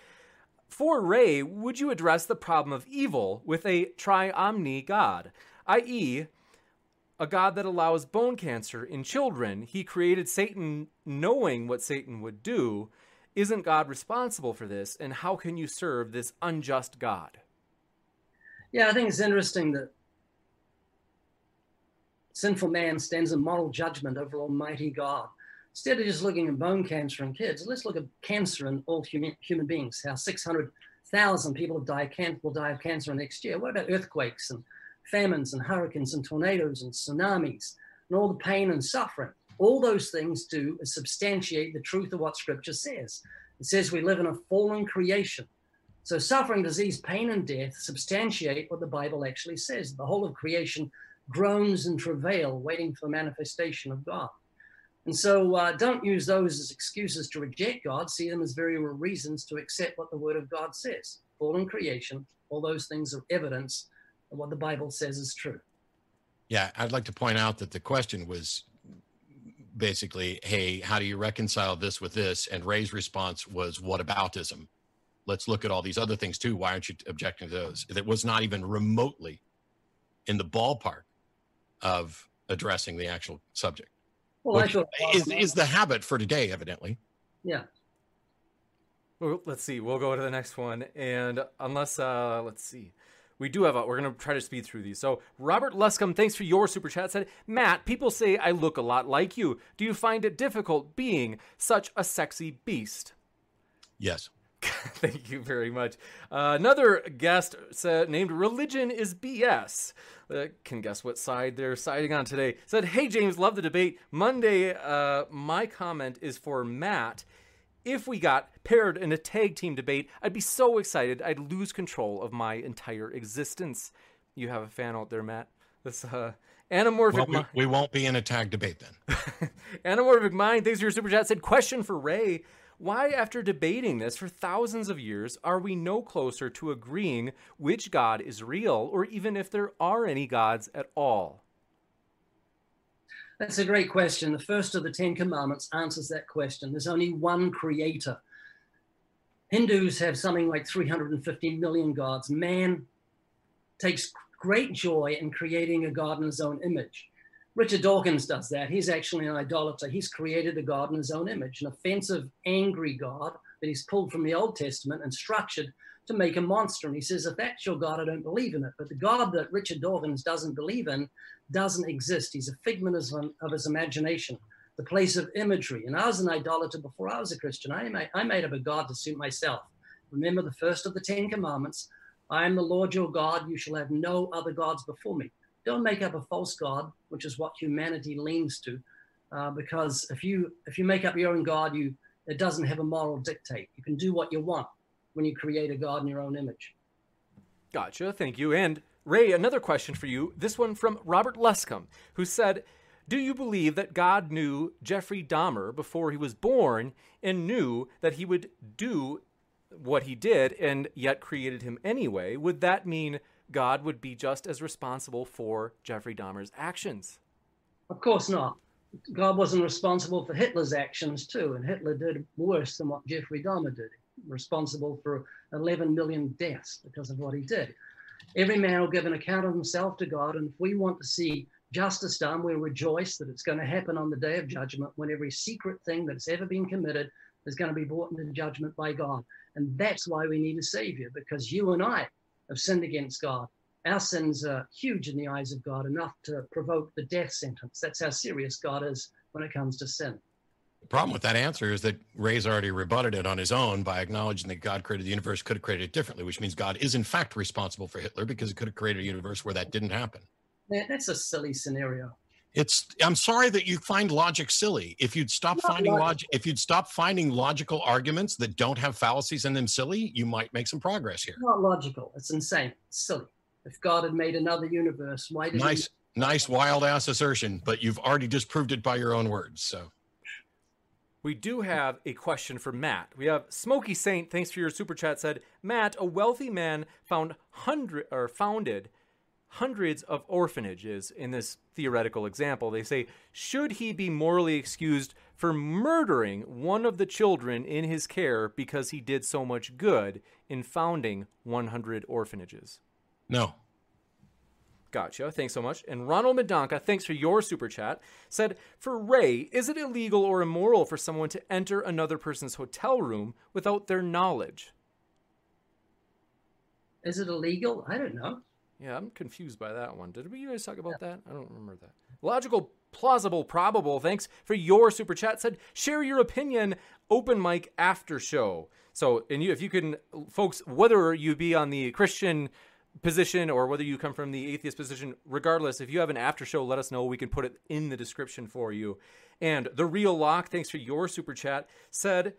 for Ray, would you address the problem of evil with a triomni God, i.e., a God that allows bone cancer in children. He created Satan knowing what Satan would do. Isn't God responsible for this? And how can you serve this unjust God? Yeah, I think it's interesting that sinful man stands in moral judgment over Almighty God. Instead of just looking at bone cancer in kids, let's look at cancer in all human, human beings. How 600,000 people died, will die of cancer next year. What about earthquakes and famines and hurricanes and tornadoes and tsunamis and all the pain and suffering. All those things do is substantiate the truth of what Scripture says. It says we live in a fallen creation. So suffering, disease, pain, and death substantiate what the Bible actually says. The whole of creation groans and travail, waiting for the manifestation of God. And so uh, don't use those as excuses to reject God. See them as very real reasons to accept what the Word of God says. Fallen creation, all those things are evidence that what the Bible says is true. Yeah, I'd like to point out that the question was basically, hey, how do you reconcile this with this? And Ray's response was, what aboutism? Let's look at all these other things too. Why aren't you objecting to those? That was not even remotely in the ballpark of addressing the actual subject. Well, Which is, is the habit for today, evidently. Yeah. Well, let's see. We'll go to the next one. And unless, uh, let's see we do have a, we're going to try to speed through these. So, Robert Luscombe, thanks for your super chat. Said, Matt, people say I look a lot like you. Do you find it difficult being such a sexy beast? Yes. (laughs) Thank you very much. Uh, another guest said, named Religion is BS. Uh, can guess what side they're siding on today. Said, Hey, James, love the debate. Monday, uh, my comment is for Matt if we got paired in a tag team debate, I'd be so excited I'd lose control of my entire existence. You have a fan out there, Matt. This uh, anamorphic. Well, we, we, won't be in a tag debate then. (laughs) anamorphic mind. Thanks for your super chat. Said question for Ray. Why, after debating this for thousands of years, are we no closer to agreeing which God is real, or even if there are any gods at all? That's a great question. The first of the Ten Commandments answers that question. There's only one creator. Hindus have something like 350 million gods. Man takes great joy in creating a god in his own image. Richard Dawkins does that. He's actually an idolater. He's created a god in his own image, an offensive, angry God that he's pulled from the Old Testament and structured to make a monster. And he says, if that's your God, I don't believe in it. But the God that Richard Dawkins doesn't believe in doesn't exist. He's a figment of, his imagination, the place of imagery. And I was an idolater before I was a Christian. I made, I made up a God to suit myself. Remember the first of the Ten Commandments I am the Lord your God. You shall have no other gods before me. Don't make up a false God, which is what humanity leans to. Uh, because if you if you make up your own God, you it doesn't have a moral dictate. You can do what you want when you create a God in your own image. Gotcha. Thank you. And Ray, another question for you. This one from Robert Luscombe, who said, Do you believe that God knew Jeffrey Dahmer before he was born and knew that he would do what he did and yet created him anyway? Would that mean God would be just as responsible for Jeffrey Dahmer's actions? Of course not. God wasn't responsible for Hitler's actions too, and Hitler did worse than what Jeffrey Dahmer did responsible for 11 million deaths because of what he did. Every man will give an account of himself to God, and if we want to see justice done, we rejoice that it's going to happen on the day of judgment when every secret thing that's ever been committed is going to be brought into judgment by God. And that's why we need a savior, because you and I have sinned against God. Our sins are huge in the eyes of God, enough to provoke the death sentence. That's how serious God is when it comes to sin. The problem with that answer is that Ray's already rebutted it on his own by acknowledging that God created the universe, could have created it differently, which means God is in fact responsible for Hitler because he could have created a universe where that didn't happen. That's a silly scenario. It's I'm sorry that you find logic silly. If you'd stop Not finding logic, if you'd stop finding logical arguments that don't have fallacies in them silly, you might make some progress here. Not logical. It's insane. It's silly. If God had made another universe, why did nice, he- nice wild ass assertion, but you've already disproved it by your own words. So we do have a question for Matt. We have Smoky Saint. Thanks for your super chat. Said Matt, a wealthy man found hundred or founded hundreds of orphanages in this theoretical example. They say, should he be morally excused for murdering one of the children in his care because he did so much good in founding 100 orphanages? No. Gotcha. Thanks so much. And Ronald Medonka, thanks for your super chat, said, For Ray, is it illegal or immoral for someone to enter another person's hotel room without their knowledge? Is it illegal? I don't know. Yeah, I'm confused by that one. Did we guys talk about yeah. that? I don't remember that. Logical, plausible, probable. Thanks for your super chat. Said share your opinion. Open mic after show. So, and you, if you can, folks, whether you be on the Christian position or whether you come from the atheist position, regardless, if you have an after show, let us know. We can put it in the description for you. And the real lock, thanks for your super chat, said.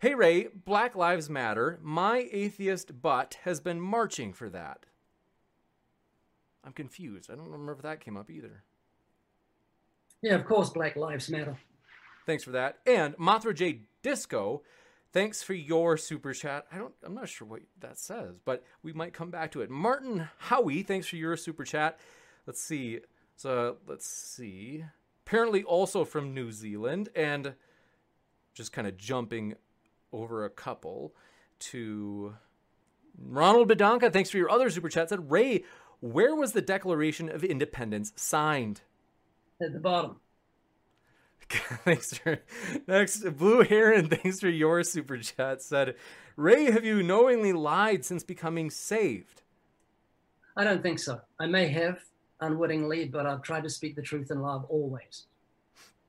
Hey Ray, Black Lives Matter. My atheist butt has been marching for that. I'm confused. I don't remember if that came up either. Yeah, of course, Black Lives Matter. Thanks for that. And Mothra J Disco, thanks for your super chat. I don't I'm not sure what that says, but we might come back to it. Martin Howie, thanks for your super chat. Let's see. So let's see. Apparently also from New Zealand and just kind of jumping over a couple to Ronald Bedanka, thanks for your other super chat. Said Ray, where was the Declaration of Independence signed? At the bottom. (laughs) thanks for next Blue Heron. (laughs) Thanks for your super chat. Said Ray, have you knowingly lied since becoming saved? I don't think so. I may have unwittingly, but I've tried to speak the truth in love always.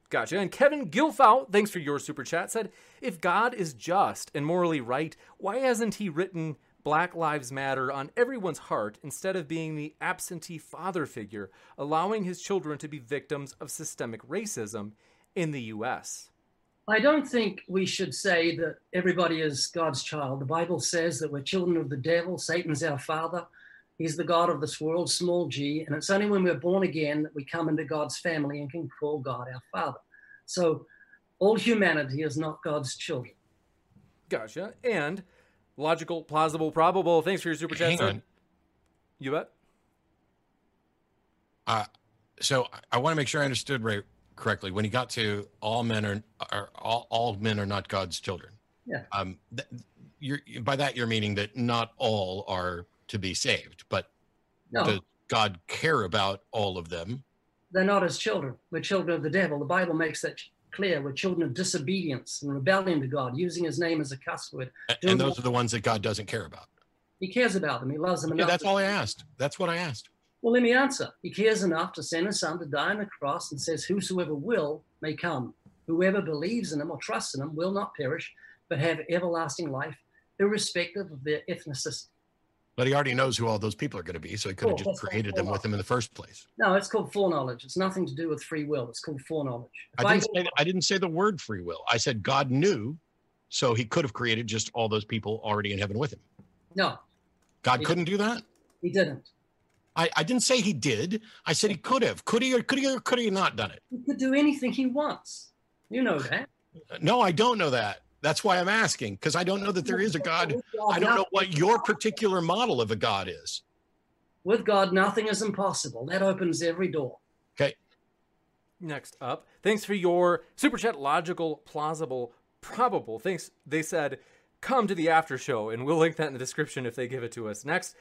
Gotcha. And Kevin Gilfout, thanks for your super chat, said, If God is just and morally right, why hasn't he written Black Lives Matter on everyone's heart instead of being the absentee father figure, allowing his children to be victims of systemic racism in the U.S. I don't think we should say that everybody is God's child. The Bible says that we're children of the devil, Satan's our father. He's the God of this world, small g, and it's only when we're born again that we come into God's family and can call God our Father. So all humanity is not God's children. Gotcha. And logical, plausible, probable. Thanks for your super chat. Hang on. You bet. Uh, so I want to make sure I understood Ray correctly. When he got to all men are, are all, all men are not God's children. Yeah. Um, th- you're, by that you're meaning that not all are to be saved, but no. does God care about all of them? They're not his children. We're children of the devil. The Bible makes that clear. We're children of disobedience and rebellion to God, using his name as a cuss word. And those are the ones that God doesn't care about. He cares about them. He loves them enough. That's all I asked. That's what I asked. Well, let me answer. He cares enough to send his son to die on the cross and says, Whosoever will may come. Whoever believes in him or trusts in him will not perish, but have everlasting life, irrespective of their ethnicity. But he already knows who all those people are going to be, so he could have just created them with him in the first place. No, it's called foreknowledge. It's nothing to do with free will. It's called foreknowledge. I didn't, I, say, I didn't say the word free will. I said God knew, so he could have created just all those people already in heaven with him. No. God couldn't didn't. do that? He didn't. I, I didn't say he did. I said he could have. Could he or could he or could he not done it? He could do anything he wants. You know that. No, I don't know that. That's why I'm asking because I don't know that there is a God. I don't know what your particular model of a God is. With God, nothing is impossible. That opens every door. Okay. Next up, thanks for your super chat. Logical, plausible, probable. Thanks. They said, come to the after show, and we'll link that in the description if they give it to us. Next,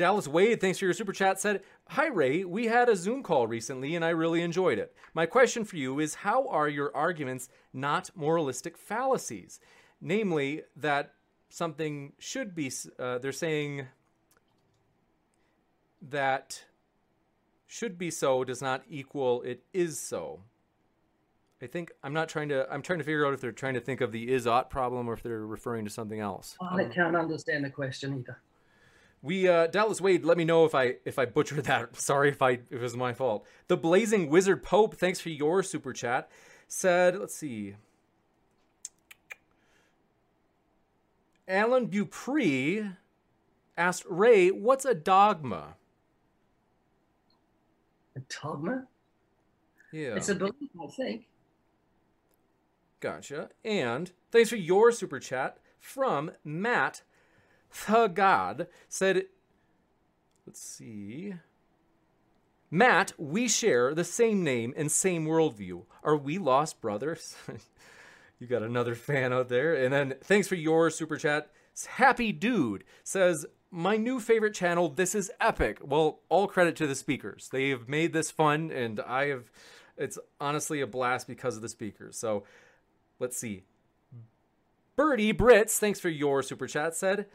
Dallas Wade, thanks for your super chat, said, Hi Ray, we had a Zoom call recently and I really enjoyed it. My question for you is how are your arguments not moralistic fallacies? Namely, that something should be, uh, they're saying that should be so does not equal it is so. I think I'm not trying to. I'm trying to figure out if they're trying to think of the is ought problem or if they're referring to something else. I can't understand the question either. We uh, Dallas Wade, let me know if I if I butchered that. (laughs) Sorry if I if it was my fault. The Blazing Wizard Pope, thanks for your super chat. Said, let's see. Alan Dupree asked Ray, "What's a dogma?" A dogma? Yeah, it's a belief, I think. Gotcha. And thanks for your super chat from Matt the God said, let's see. Matt, we share the same name and same worldview. Are we lost brothers? (laughs) you got another fan out there. And then thanks for your super chat. Happy Dude says, My new favorite channel, This is Epic. Well, all credit to the speakers. They have made this fun, and I have, it's honestly a blast because of the speakers. So let's see. Birdie Brits, thanks for your super chat, said,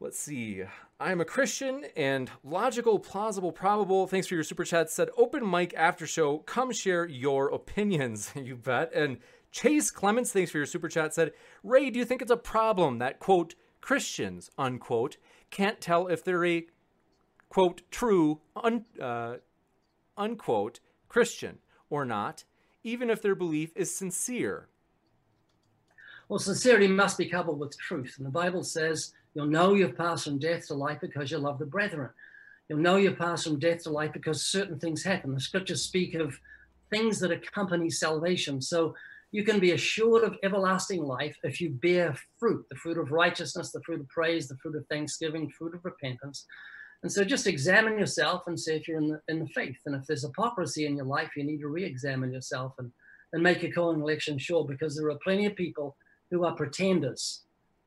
Let's see. I'm a Christian and logical, plausible, probable. Thanks for your super chat. Said open mic after show. Come share your opinions. (laughs) you bet. And Chase Clements, thanks for your super chat. Said Ray, do you think it's a problem that quote Christians unquote can't tell if they're a quote true un, uh, unquote Christian or not, even if their belief is sincere? Well, sincerity must be coupled with truth, and the Bible says You'll know you've passed from death to life because you love the brethren. You'll know you've passed from death to life because certain things happen. The scriptures speak of things that accompany salvation. So you can be assured of everlasting life if you bear fruit the fruit of righteousness, the fruit of praise, the fruit of thanksgiving, fruit of repentance. And so just examine yourself and see if you're in the, in the faith. And if there's hypocrisy in your life, you need to re examine yourself and, and make your calling election sure because there are plenty of people who are pretenders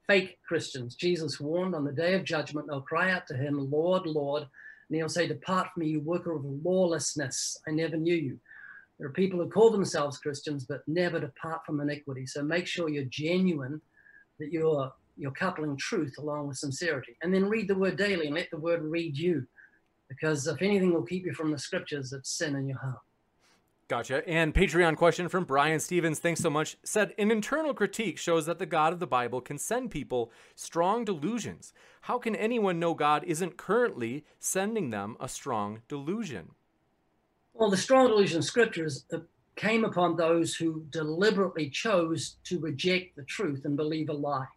fake Christians. Jesus warned on the day of judgment, they'll cry out to him, Lord, Lord. And he'll say, Depart from me, you worker of lawlessness. I never knew you. There are people who call themselves Christians, but never depart from iniquity. So make sure you're genuine, that you're you're coupling truth along with sincerity. And then read the word daily and let the word read you. Because if anything will keep you from the scriptures, it's sin in your heart. Gotcha. And Patreon question from Brian Stevens, thanks so much, said an internal critique shows that the God of the Bible can send people strong delusions. How can anyone know God isn't currently sending them a strong delusion? Well, the strong delusion scriptures uh, came upon those who deliberately chose to reject the truth and believe a lie.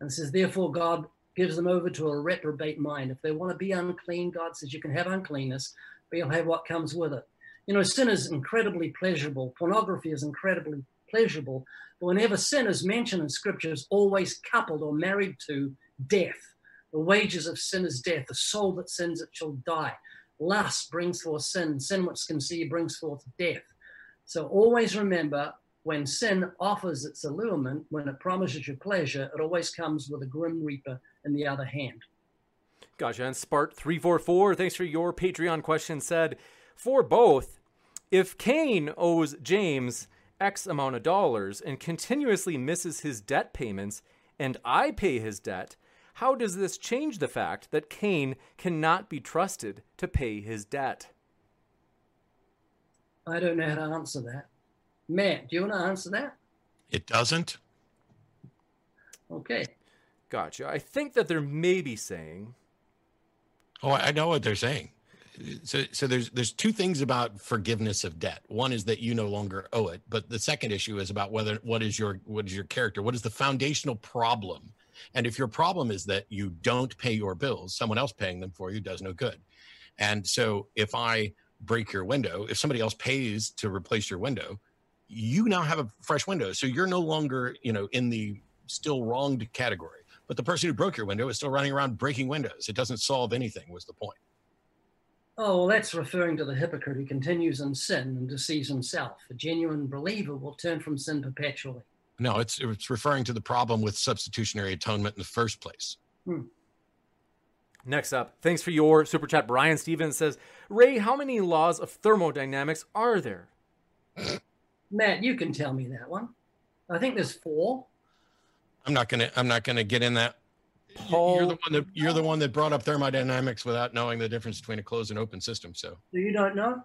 And says, therefore, God gives them over to a reprobate mind. If they want to be unclean, God says you can have uncleanness, but you'll have what comes with it. You know, sin is incredibly pleasurable. Pornography is incredibly pleasurable. But whenever sin is mentioned in scripture, it's always coupled or married to death. The wages of sin is death. The soul that sins, it shall die. Lust brings forth sin. Sin which can see brings forth death. So always remember when sin offers its allurement, when it promises you pleasure, it always comes with a grim reaper in the other hand. Gotcha. And Spart344, thanks for your Patreon question, said, for both, if Cain owes James X amount of dollars and continuously misses his debt payments, and I pay his debt, how does this change the fact that Cain cannot be trusted to pay his debt? I don't know how to answer that. Matt, do you want to answer that? It doesn't. Okay. Gotcha. I think that they're maybe saying. Oh, I know what they're saying so so there's there's two things about forgiveness of debt. One is that you no longer owe it but the second issue is about whether what is your what is your character? What is the foundational problem? And if your problem is that you don't pay your bills someone else paying them for you does no good. And so if i break your window if somebody else pays to replace your window you now have a fresh window. So you're no longer you know in the still wronged category. But the person who broke your window is still running around breaking windows. It doesn't solve anything was the point Oh, well, that's referring to the hypocrite who continues in sin and deceives himself. A genuine believer will turn from sin perpetually. No, it's it's referring to the problem with substitutionary atonement in the first place. Hmm. Next up, thanks for your super chat. Brian Stevens says, Ray, how many laws of thermodynamics are there? Matt, you can tell me that one. I think there's four. I'm not gonna. I'm not gonna get in that. Paul, you're the one that you're the one that brought up thermodynamics without knowing the difference between a closed and open system. So So you don't know?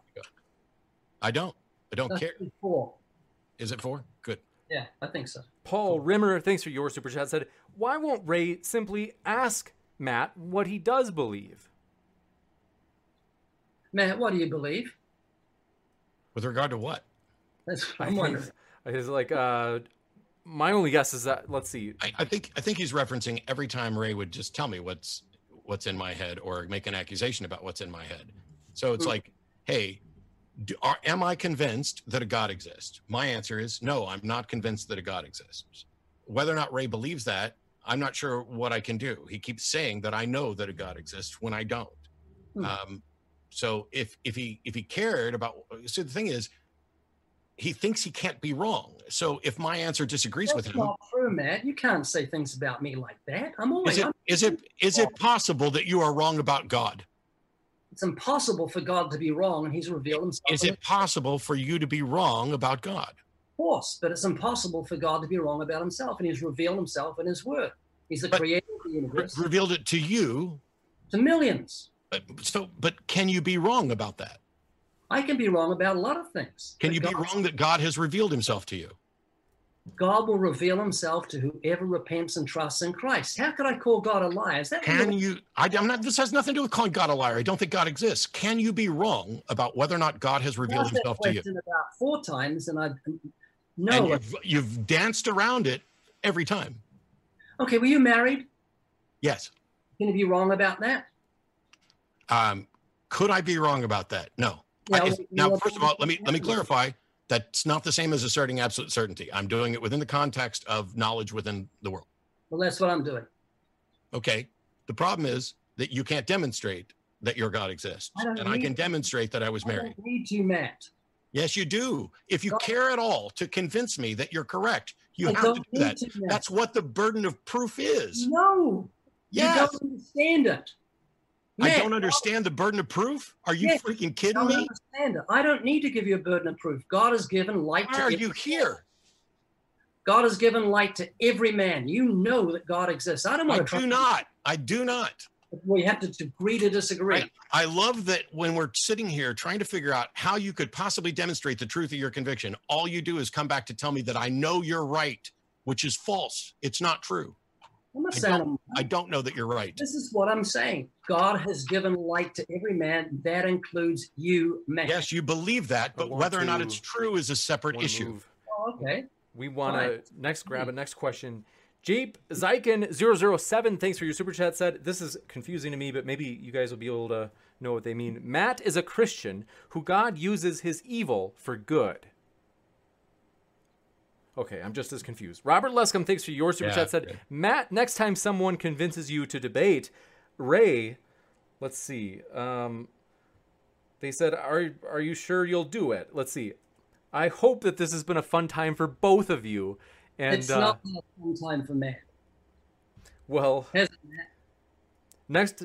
I don't. I don't That's care. four. Is it four? Good. Yeah, I think so. Paul Rimmer, thanks for your super chat, said, Why won't Ray simply ask Matt what he does believe? Matt, what do you believe? With regard to what? That's what I I'm wondering. is like uh my only guess is that let's see. I, I think I think he's referencing every time Ray would just tell me what's what's in my head or make an accusation about what's in my head. So it's Hmm. like, hey, do, are, am I convinced that a God exists? My answer is no. I'm not convinced that a God exists. Whether or not Ray believes that, I'm not sure what I can do. He keeps saying that I know that a God exists when I don't. Hmm. Um, so if if he if he cared about, so the thing is, he thinks he can't be wrong. So if my answer disagrees with That's him, not true, Matt. You can't say things about me like that. I'm always. is it is it is it possible that you are wrong about God? it's impossible for God to be wrong, and He's revealed Himself. Is it possible for you to be wrong about God? Of course, but it's impossible for God to be wrong about Himself, and He's revealed Himself in His Word. He's the But- creator of the Re- universe revealed it to you. to millions. But, so, but can you be wrong about that? I can be wrong about a lot of things. Can you be wrong that God has revealed Himself to you? God will reveal Himself to whoever repents and trusts in Christ. How could I call God a liar? Is that Can you? I, I'm not. This has nothing to do with calling God a liar. I don't think God exists. Can you be wrong about whether or not God has revealed Himself to you? about four times, and I no. you've, you've danced around it every time. Okay, were you married? Yes. Can you be wrong about that? Um, could I be wrong about that? No. I- Well, if- now, first of all, let me let me clarify. That's not the same as asserting absolute certainty. I'm doing it within the context of knowledge within the world. Well, that's what I'm doing. Okay. The problem is that you can't demonstrate that your God exists, I and I can need- demonstrate that I was I married. need you, Matt. Yes, you do. If you God- care at all to convince me that you're correct, you I have to do that. to, That's what the burden of proof is. No, Yes. you don't understand it. I don't understand the burden of proof. Are you Yes, freaking I kidding don't me? understand it. I don't need to give you a burden of proof. God has given light Why to are you here? God has given light to every man. You know that God exists. I don't I want to do not. I do not. We have to agree to disagree. I, I love that when we're sitting here trying to figure out how you could possibly demonstrate the truth of your conviction, all you do is come back to tell me that I know you're right, which is false. It's not true. I'm not I saying don't, I'm- I don't know that you're right. this is what I'm saying. God has given light to every man. That includes you, man. Yes, you believe that, but want whether or not it's true is a separate issue. Oh, okay. We want to next grab a next question. Jeep Zyken 007, thanks for your super chat. Said this is confusing to me, but maybe you guys will be able to know what they mean. Matt is a Christian who God uses his evil for good. Okay, I'm just as confused. Robert Luscombe, thanks for your super Yeah, chat. Said good. Matt, next time someone convinces you to debate, Ray, let's see. Um, they said, "Are are you sure you'll do it?" Let's see. I hope that this has been a fun time for both of you. And it's uh, not been a fun time for Matt. well, Has it, Matt? next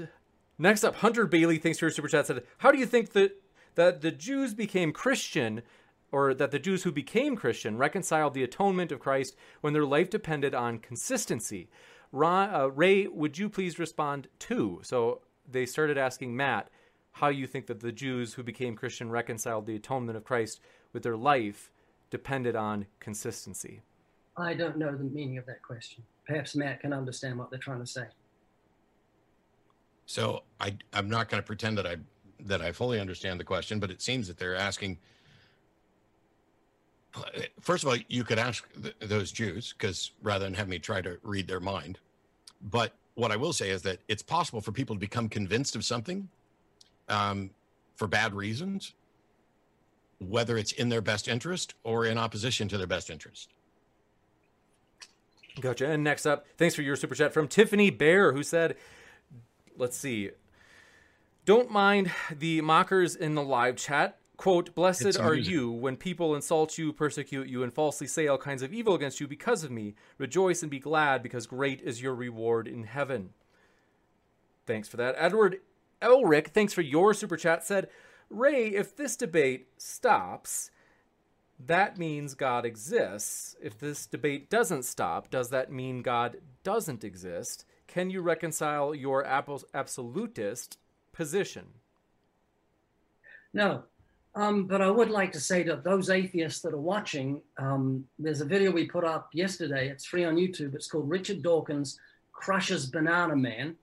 next up, Hunter Bailey, thanks for your super chat. Said, "How do you think that that the Jews became Christian?" Or that the Jews who became Christian reconciled the atonement of Christ when their life depended on consistency. Ron, uh, Ray, would you please respond too? So they started asking Matt how you think that the Jews who became Christian reconciled the atonement of Christ with their life depended on consistency. I don't know the meaning of that question. Perhaps Matt can understand what they're trying to say. So I, I'm not going to pretend that I that I fully understand the question, but it seems that they're asking. First of all, you could ask th- those Jews, because rather than have me try to read their mind. But what I will say is that it's possible for people to become convinced of something um, for bad reasons, whether it's in their best interest or in opposition to their best interest. Gotcha. And next up, thanks for your super chat from Tiffany Bear, who said, let's see, don't mind the mockers in the live chat. Quote, blessed It's are music. you when people insult you, persecute you, and falsely say all kinds of evil against you because of me. Rejoice and be glad, because great is your reward in heaven. Thanks for that. Edward Elric, thanks for your super chat, said, Ray, if this debate stops, that means God exists. If this debate doesn't stop, does that mean God doesn't exist? Can you reconcile your absolutist position? No. Um, but I would like to say to those atheists that are watching, um, there's a video we put up yesterday. It's free on YouTube. It's called Richard Dawkins Crushes Banana Man.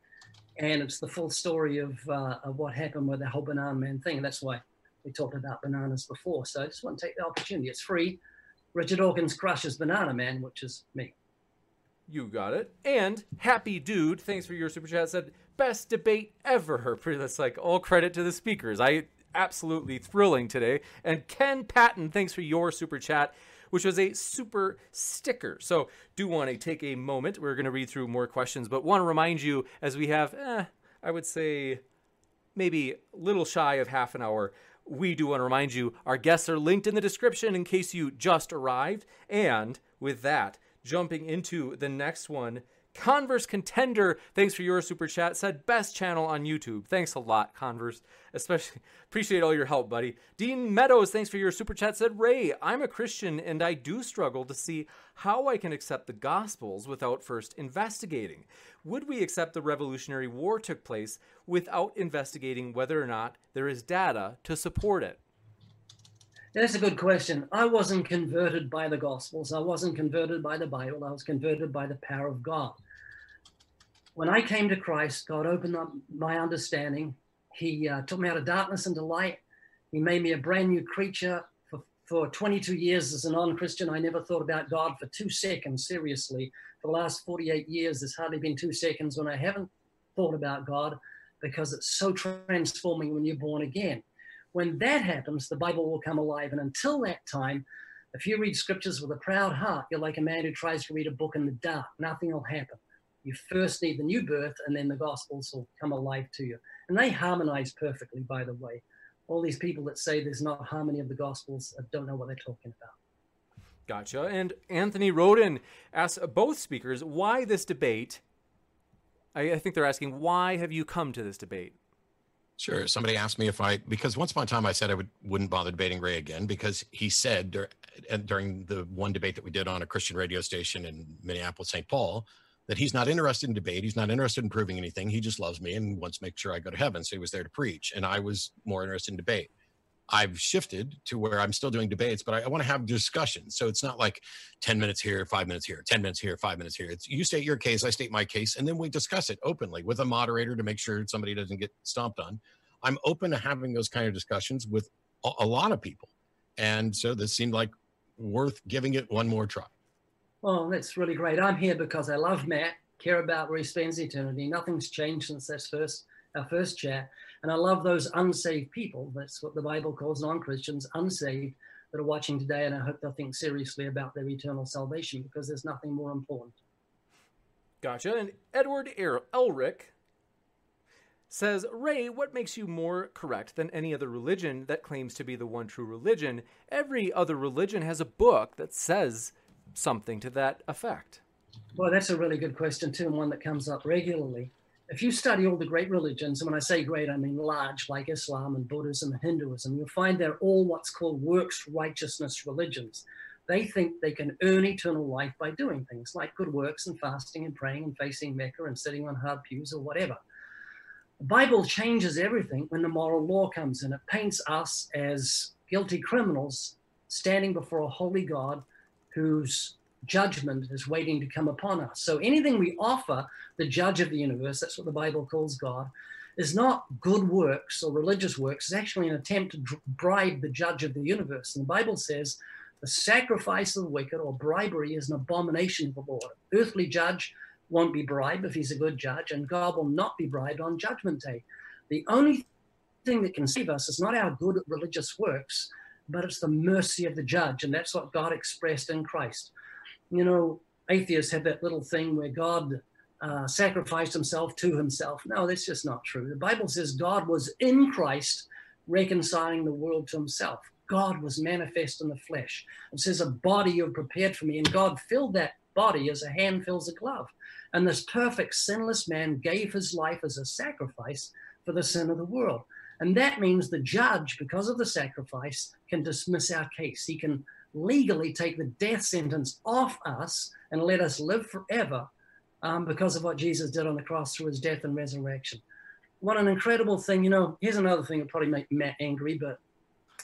And it's the full story of, uh, of what happened with the whole Banana Man thing. That's why we talked about bananas before. So I just want to take the opportunity. It's free. Richard Dawkins Crushes Banana Man, which is me. You got it. And Happy Dude, thanks for your super chat, said, best debate ever. (laughs) That's like all credit to the speakers. I absolutely thrilling today. And Ken Patton, thanks for your super chat, which was a super sticker. So do want to take a moment. We're going to read through more questions, but want to remind you as we have, eh, I would say, maybe a little shy of half an hour. We do want to remind you our guests are linked in the description in case you just arrived. And with that, jumping into the next one. Converse Contender, thanks for your super chat, said best channel on YouTube. Thanks a lot, Converse. Especially (laughs) appreciate all your help, buddy. Dean Meadows, thanks for your super chat, said Ray, I'm a Christian and I do struggle to see how I can accept the Gospels without first investigating. Would we accept the Revolutionary War took place without investigating whether or not there is data to support it? That's a good question. I wasn't converted by the Gospels. I wasn't converted by the Bible. I was converted by the power of God. When I came to Christ, God opened up my understanding. He uh, took me out of darkness into light. He made me a brand new creature. For, for 22 years as a non Christian, I never thought about God for two seconds, seriously. For the last 48 years, there's hardly been two seconds when I haven't thought about God because it's so transforming when you're born again. When that happens, the Bible will come alive. And until that time, if you read scriptures with a proud heart, you're like a man who tries to read a book in the dark. Nothing will happen. You first need the new birth, and then the Gospels will come alive to you. And they harmonize perfectly, by the way. All these people that say there's not harmony of the Gospels don't know what they're talking about. Gotcha. And Anthony Roden asks both speakers why this debate. I, I think they're asking, why have you come to this debate? Sure. Somebody asked me if I, because once upon a time I said I would, wouldn't bother debating Ray again because he said dur- during the one debate that we did on a Christian radio station in Minneapolis, St. Paul, that he's not interested in debate. He's not interested in proving anything. He just loves me and wants to make sure I go to heaven. So he was there to preach. And I was more interested in debate. I've shifted to where I'm still doing debates, but I, I want to have discussions. So it's not like 10 minutes here, five minutes here, 10 minutes here, five minutes here. It's you state your case, I state my case, and then we discuss it openly with a moderator to make sure somebody doesn't get stomped on. I'm open to having those kind of discussions with a, a lot of people. And so this seemed like worth giving it one more try. Well, that's really great. I'm here because I love Matt, care about where he spends eternity. Nothing's changed since that first our first chat. And I love those unsaved people. That's what the Bible calls non-Christians, unsaved, that are watching today. And I hope they'll think seriously about their eternal salvation because there's nothing more important. Gotcha. And Edward Elric says, Ray, what makes you more correct than any other religion that claims to be the one true religion? Every other religion has a book that says something to that effect. Well, that's a really good question, too, and one that comes up regularly if you study all the great religions, and when I say great, I mean large, like Islam and Buddhism and Hinduism, you'll find they're all what's called works righteousness religions. They think they can earn eternal life by doing things like good works and fasting and praying and facing Mecca and sitting on hard pews or whatever. The Bible changes everything when the moral law comes in. It paints us as guilty criminals standing before a holy God whose judgment is waiting to come upon us. So anything we offer the judge of the universe, that's what the Bible calls God, is not good works or religious works. It's actually an attempt to bribe the judge of the universe. And the Bible says the sacrifice of the wicked or bribery is an abomination to the Lord. Earthly judge won't be bribed if he's a good judge, and God will not be bribed on judgment day. The only thing that can save us is not our good religious works, but it's the mercy of the judge. And that's what God expressed in Christ you know, atheists have that little thing where God uh, sacrificed himself to himself. No, that's just not true. The Bible says God was in Christ reconciling the world to himself. God was manifest in the flesh. It says, A body you've prepared for me. And God filled that body as a hand fills a glove. And this perfect, sinless man gave his life as a sacrifice for the sin of the world. And that means the judge, because of the sacrifice, can dismiss our case. He can legally take the death sentence off us and let us live forever um, because of what Jesus did on the cross through his death and resurrection. What an incredible thing. You know, here's another thing that probably make Matt angry, but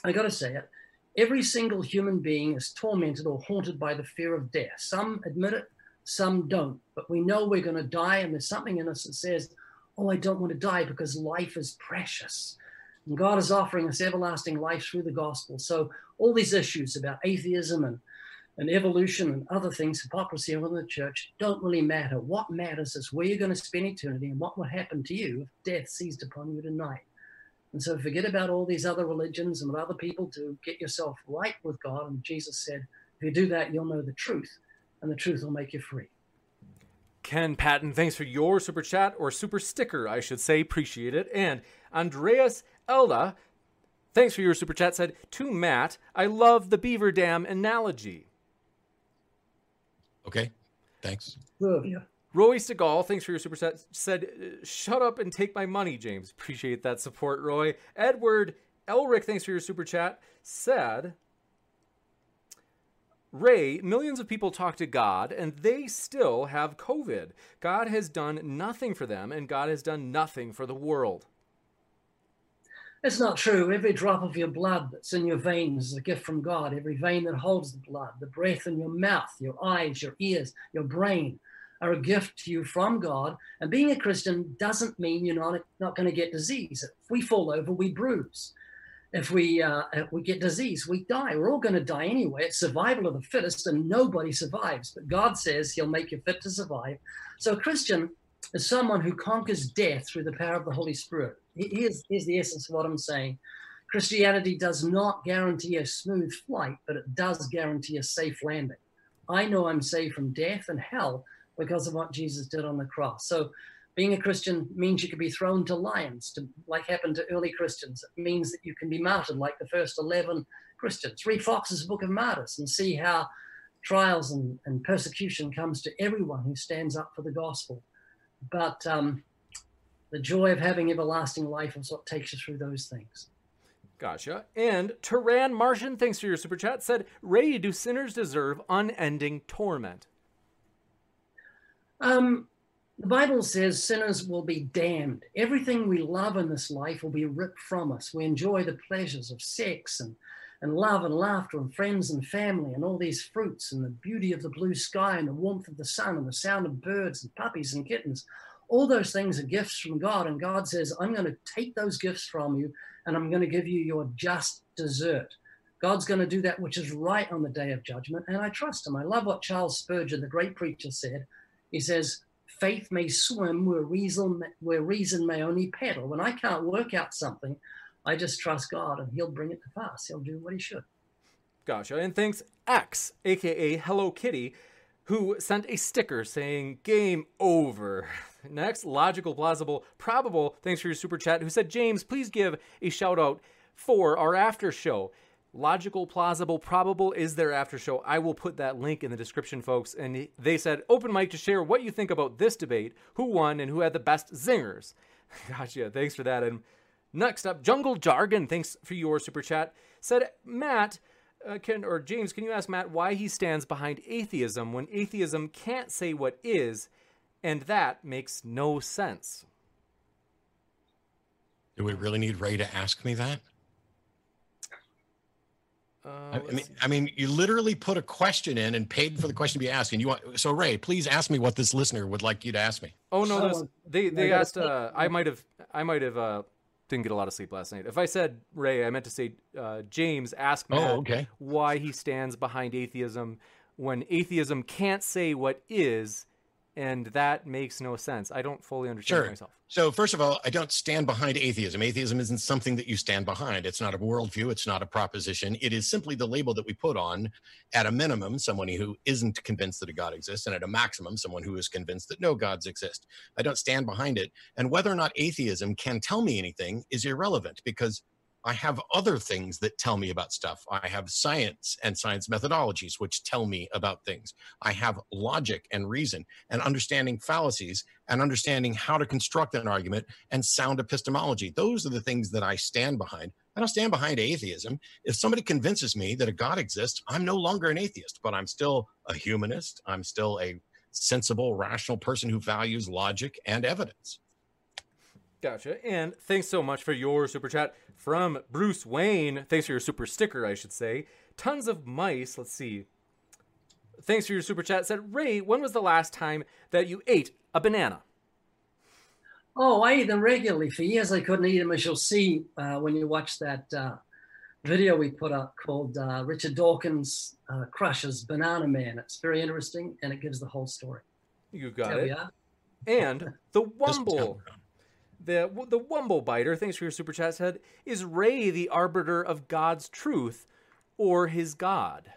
I got to say it. Every single human being is tormented or haunted by the fear of death. Some admit it, some don't. But we know we're going to die, and there's something in us that says, Oh, I don't want to die because life is precious. And God is offering us everlasting life through the gospel. So, all these issues about atheism and, and evolution and other things, hypocrisy within the church, don't really matter. What matters is where you're going to spend eternity and what will happen to you if death seized upon you tonight. And so, forget about all these other religions and what other people to get yourself right with God. And Jesus said, if you do that, you'll know the truth, and the truth will make you free. Ken Patton, thanks for your super chat or super sticker, I should say. Appreciate it. And Andreas Elda, thanks for your super chat, said, To Matt, I love the beaver dam analogy. Okay, thanks. Love you. Roy Segal, thanks for your super chat, said, uh, Shut up and take my money, James. (laughs) Appreciate that support, Roy. Edward Elric, thanks for your super chat, said, Ray, millions of people talk to God and they still have COVID. God has done nothing for them and God has done nothing for the world. It's not true. Every drop of your blood that's in your veins is a gift from God. Every vein that holds the blood, the breath in your mouth, your eyes, your ears, your brain are a gift to you from God. And being a Christian doesn't mean you're not, not going to get disease. If we fall over, we bruise. If we uh, if we get disease, we die. We're all going to die anyway. It's survival of the fittest, and nobody survives. But God says He'll make you fit to survive. So, a Christian is someone who conquers death through the power of the Holy Spirit. Here's, here's the essence of what I'm saying Christianity does not guarantee a smooth flight, but it does guarantee a safe landing. I know I'm safe from death and hell because of what Jesus did on the cross. So, being a Christian means you can be thrown to lions, to, like happened to early Christians. It means that you can be martyred, like the first 11 Christians. Read Foxe's Book of Martyrs and see how trials and, and persecution comes to everyone who stands up for the gospel. But um, the joy of having everlasting life is what takes you through those things. Gotcha. And Turan Martian, thanks for your super chat, said, Ray, do sinners deserve unending torment? Um, the Bible says sinners will be damned. Everything we love in this life will be ripped from us. We enjoy the pleasures of sex and, and love and laughter and friends and family and all these fruits and the beauty of the blue sky and the warmth of the sun and the sound of birds and puppies and kittens all those things are gifts from God. And God says, I'm going to take those gifts from you and I'm going to give you your just desert. God's going to do that which is right on the day of judgment. And I trust him. I love what Charles Spurgeon, the great preacher, said. He says, Faith may swim where reason, where reason may only paddle. When I can't work out something, I just trust God and he'll bring it to pass. He'll do what he should. Gotcha. And thanks, X, aka Hello Kitty, who sent a sticker saying game over. (laughs) Next, logical, plausible, probable. Thanks for your super chat. Who said, James, please give a shout out for our after show. Logical, plausible, probable is their after show. I will put that link in the description, folks. And they said, open mic to share what you think about this debate, who won, and who had the best zingers. (laughs) gotcha. Thanks for that. And next up, Jungle Jargon. Thanks for your super chat. Said, Matt, uh, can or James, can you ask Matt why he stands behind atheism when atheism can't say what is, and that makes no sense? Do we really need Ray to ask me that? Uh, I, I mean, I mean, you literally put a question in and paid for the question to be asked. And you want so Ray, please ask me what this listener would like you to ask me. Oh no, there's, they they asked. Uh, I might have I might have uh, didn't get a lot of sleep last night. If I said Ray, I meant to say uh, James asked Matt Oh, okay. why he stands behind atheism when atheism can't say what is, and that makes no sense. I don't fully understand Sure. myself. So, first of all, I don't stand behind atheism. Atheism isn't something that you stand behind. It's not a worldview. It's not a proposition. It is simply the label that we put on, at a minimum, someone who isn't convinced that a God exists, and at a maximum, someone who is convinced that no gods exist. I don't stand behind it. And whether or not atheism can tell me anything is irrelevant because I have other things that tell me about stuff. I have science and science methodologies, which tell me about things. I have logic and reason and understanding fallacies and understanding how to construct an argument and sound epistemology. Those are the things that I stand behind. I don't stand behind atheism. If somebody convinces me that a God exists, I'm no longer an atheist, but I'm still a humanist. I'm still a sensible, rational person who values logic and evidence. Gotcha. And thanks so much for your super chat from Bruce Wayne. Thanks for your super sticker, I should say. Tons of mice. Let's see. Thanks for your super chat. Said Ray, when was the last time that you ate a banana? Oh, I eat them regularly. For years, I couldn't eat them, as you'll see uh, when you watch that uh, video we put up called uh, Richard Dawkins uh, Crushes Banana Man. It's very interesting and it gives the whole story. You got there it. And (laughs) the Wumble the the Wumble Biter, thanks for your super chat, said, Is Ray the arbiter of God's truth or his God?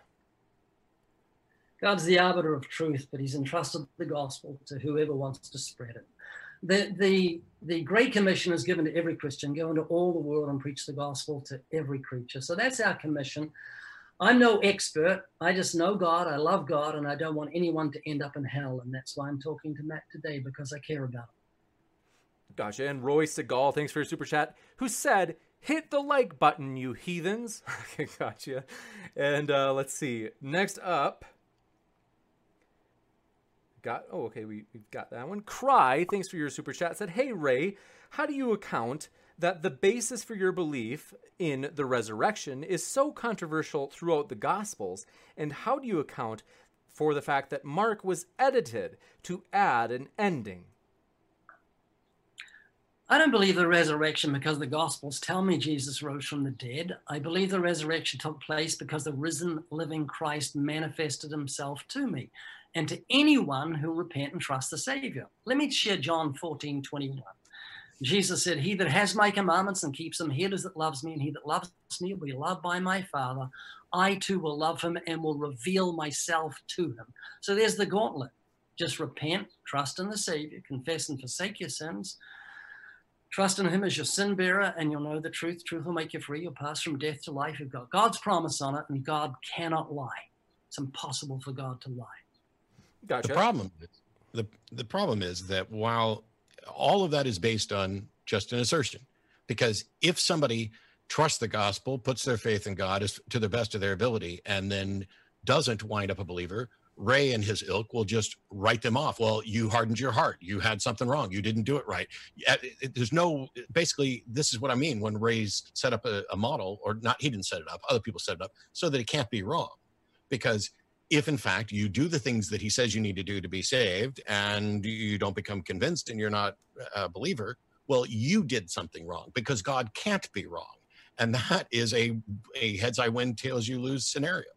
God's the arbiter of truth, but he's entrusted the gospel to whoever wants to spread it. The, the, the Great Commission is given to every Christian go into all the world and preach the gospel to every creature. So that's our commission. I'm no expert. I just know God. I love God, and I don't want anyone to end up in hell. And that's why I'm talking to Matt today because I care about. Gotcha. And Roy Segal, thanks for your super chat, who said, hit the like button, you heathens. (laughs) okay, gotcha. And uh, let's see. Next up, got, oh, okay, we, we've got that one. Cry, thanks for your super chat, said, hey, Ray, how do you account that the basis for your belief in the resurrection is so controversial throughout the Gospels? And how do you account for the fact that Mark was edited to add an ending? I don't believe the resurrection because the Gospels tell me Jesus rose from the dead. I believe the resurrection took place because the risen, living Christ manifested himself to me and to anyone who repent and trust the Savior. Let me share John 14 21. Jesus said, He that has my commandments and keeps them, he that loves me, and he that loves me will be loved by my Father. I too will love him and will reveal myself to him. So there's the gauntlet. Just repent, trust in the Savior, confess and forsake your sins Trust in him as your sin bearer, and you'll know the truth. Truth will make you free. You'll pass from death to life. You've got God's promise on it, and God cannot lie. It's impossible for God to lie. Gotcha. The problem is, the, the problem is that while all of that is based on just an assertion, because if somebody trusts the gospel, puts their faith in God as, to the best of their ability, and then doesn't wind up a believer, Ray and his ilk will just write them off. Well, you hardened your heart. You had something wrong. You didn't do it right. There's no, basically, this is what I mean when Ray's set up a, a model, or not, he didn't set it up, other people set it up, so that it can't be wrong. Because if in fact you do the things that he says you need to do to be saved and you don't become convinced and you're not a believer, well, you did something wrong because God can't be wrong. And that is a, a heads I win, tails you lose scenario.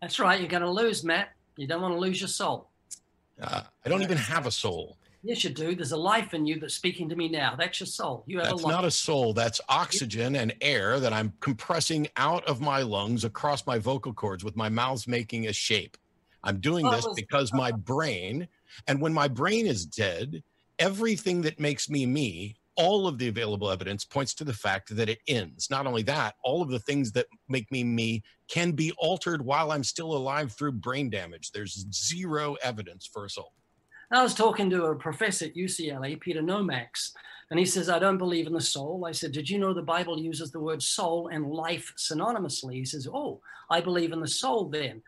That's right. You're going to lose, Matt. You don't want to lose your soul. Uh, I don't even have a soul. Yes, you do. There's a life in you that's speaking to me now. That's your soul. You have that's a life. not a soul. That's oxygen and air that I'm compressing out of my lungs across my vocal cords with my mouth making a shape. I'm doing this because my brain, and when my brain is dead, everything that makes me me all of the available evidence points to the fact that it ends. Not only that, all of the things that make me me can be altered while I'm still alive through brain damage. There's zero evidence for a soul. I was talking to a professor at UCLA, Peter Nomax, and he says, I don't believe in the soul. I said, Did you know the Bible uses the word soul and life synonymously? He says, Oh, I believe in the soul then.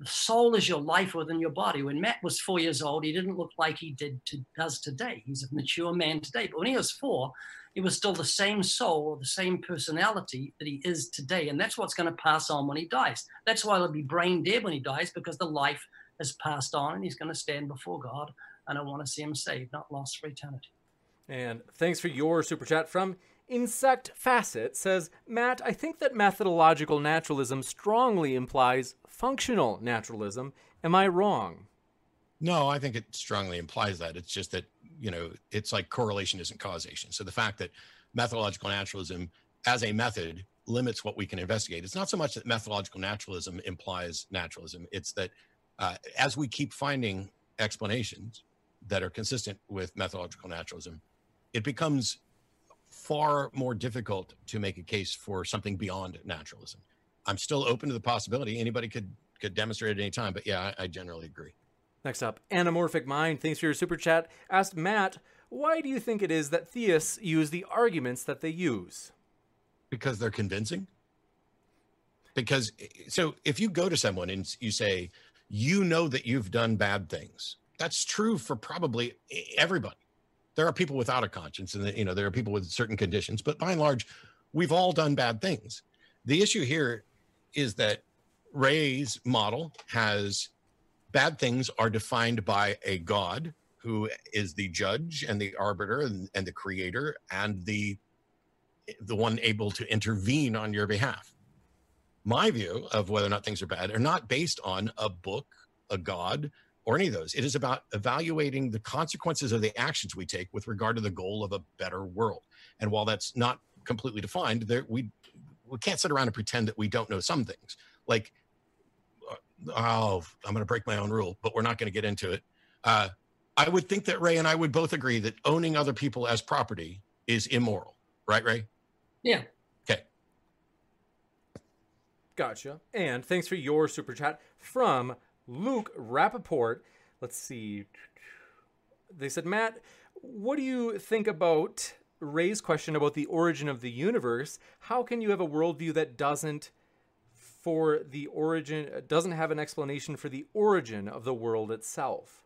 The soul is your life within your body. When Matt was four years old, he didn't look like he did to, does today. He's a mature man today. But when he was four, he was still the same soul or the same personality that he is today. And that's what's going to pass on when he dies. That's why he'll be brain dead when he dies, because the life has passed on and he's going to stand before God. And I want to see him saved, not lost for eternity. And thanks for your super chat from Insect Facet says, Matt, I think that methodological naturalism strongly implies functional naturalism. Am I wrong? No, I think it strongly implies that. It's just that, you know, it's like correlation isn't causation. So the fact that methodological naturalism as a method limits what we can investigate. It's not so much that methodological naturalism implies naturalism, it's that uh, as we keep finding explanations that are consistent with methodological naturalism, it becomes far more difficult to make a case for something beyond naturalism. I'm still open to the possibility anybody could could demonstrate at any time, but yeah, I, I generally agree. Next up, Anamorphic Mind, thanks for your super chat, asked Matt, why do you think it is that theists use the arguments that they use? Because they're convincing. Because so if you go to someone and you say, you know that you've done bad things, that's true for probably everybody. There are people without a conscience, and you know there are people with certain conditions, but by and large, we've all done bad things. The issue here is that Ray's model has bad things are defined by a God who is the judge and the arbiter and, and the creator and the the one able to intervene on your behalf. My view of whether or not things are bad are not based on a book, a God, or any of those. It is about evaluating the consequences of the actions we take with regard to the goal of a better world. And while that's not completely defined, there we we can't sit around and pretend that we don't know some things. Like, uh, oh, I'm going to break my own rule, but we're not going to get into it. Uh, I would think that Ray and I would both agree that owning other people as property is immoral, right, Ray? Yeah. Okay. Gotcha. And thanks for your super chat from Luke Rappaport. Let's see. They said, Matt, what do you think about Ray's question about the origin of the universe? How can you have a worldview that doesn't for the origin doesn't have an explanation for the origin of the world itself?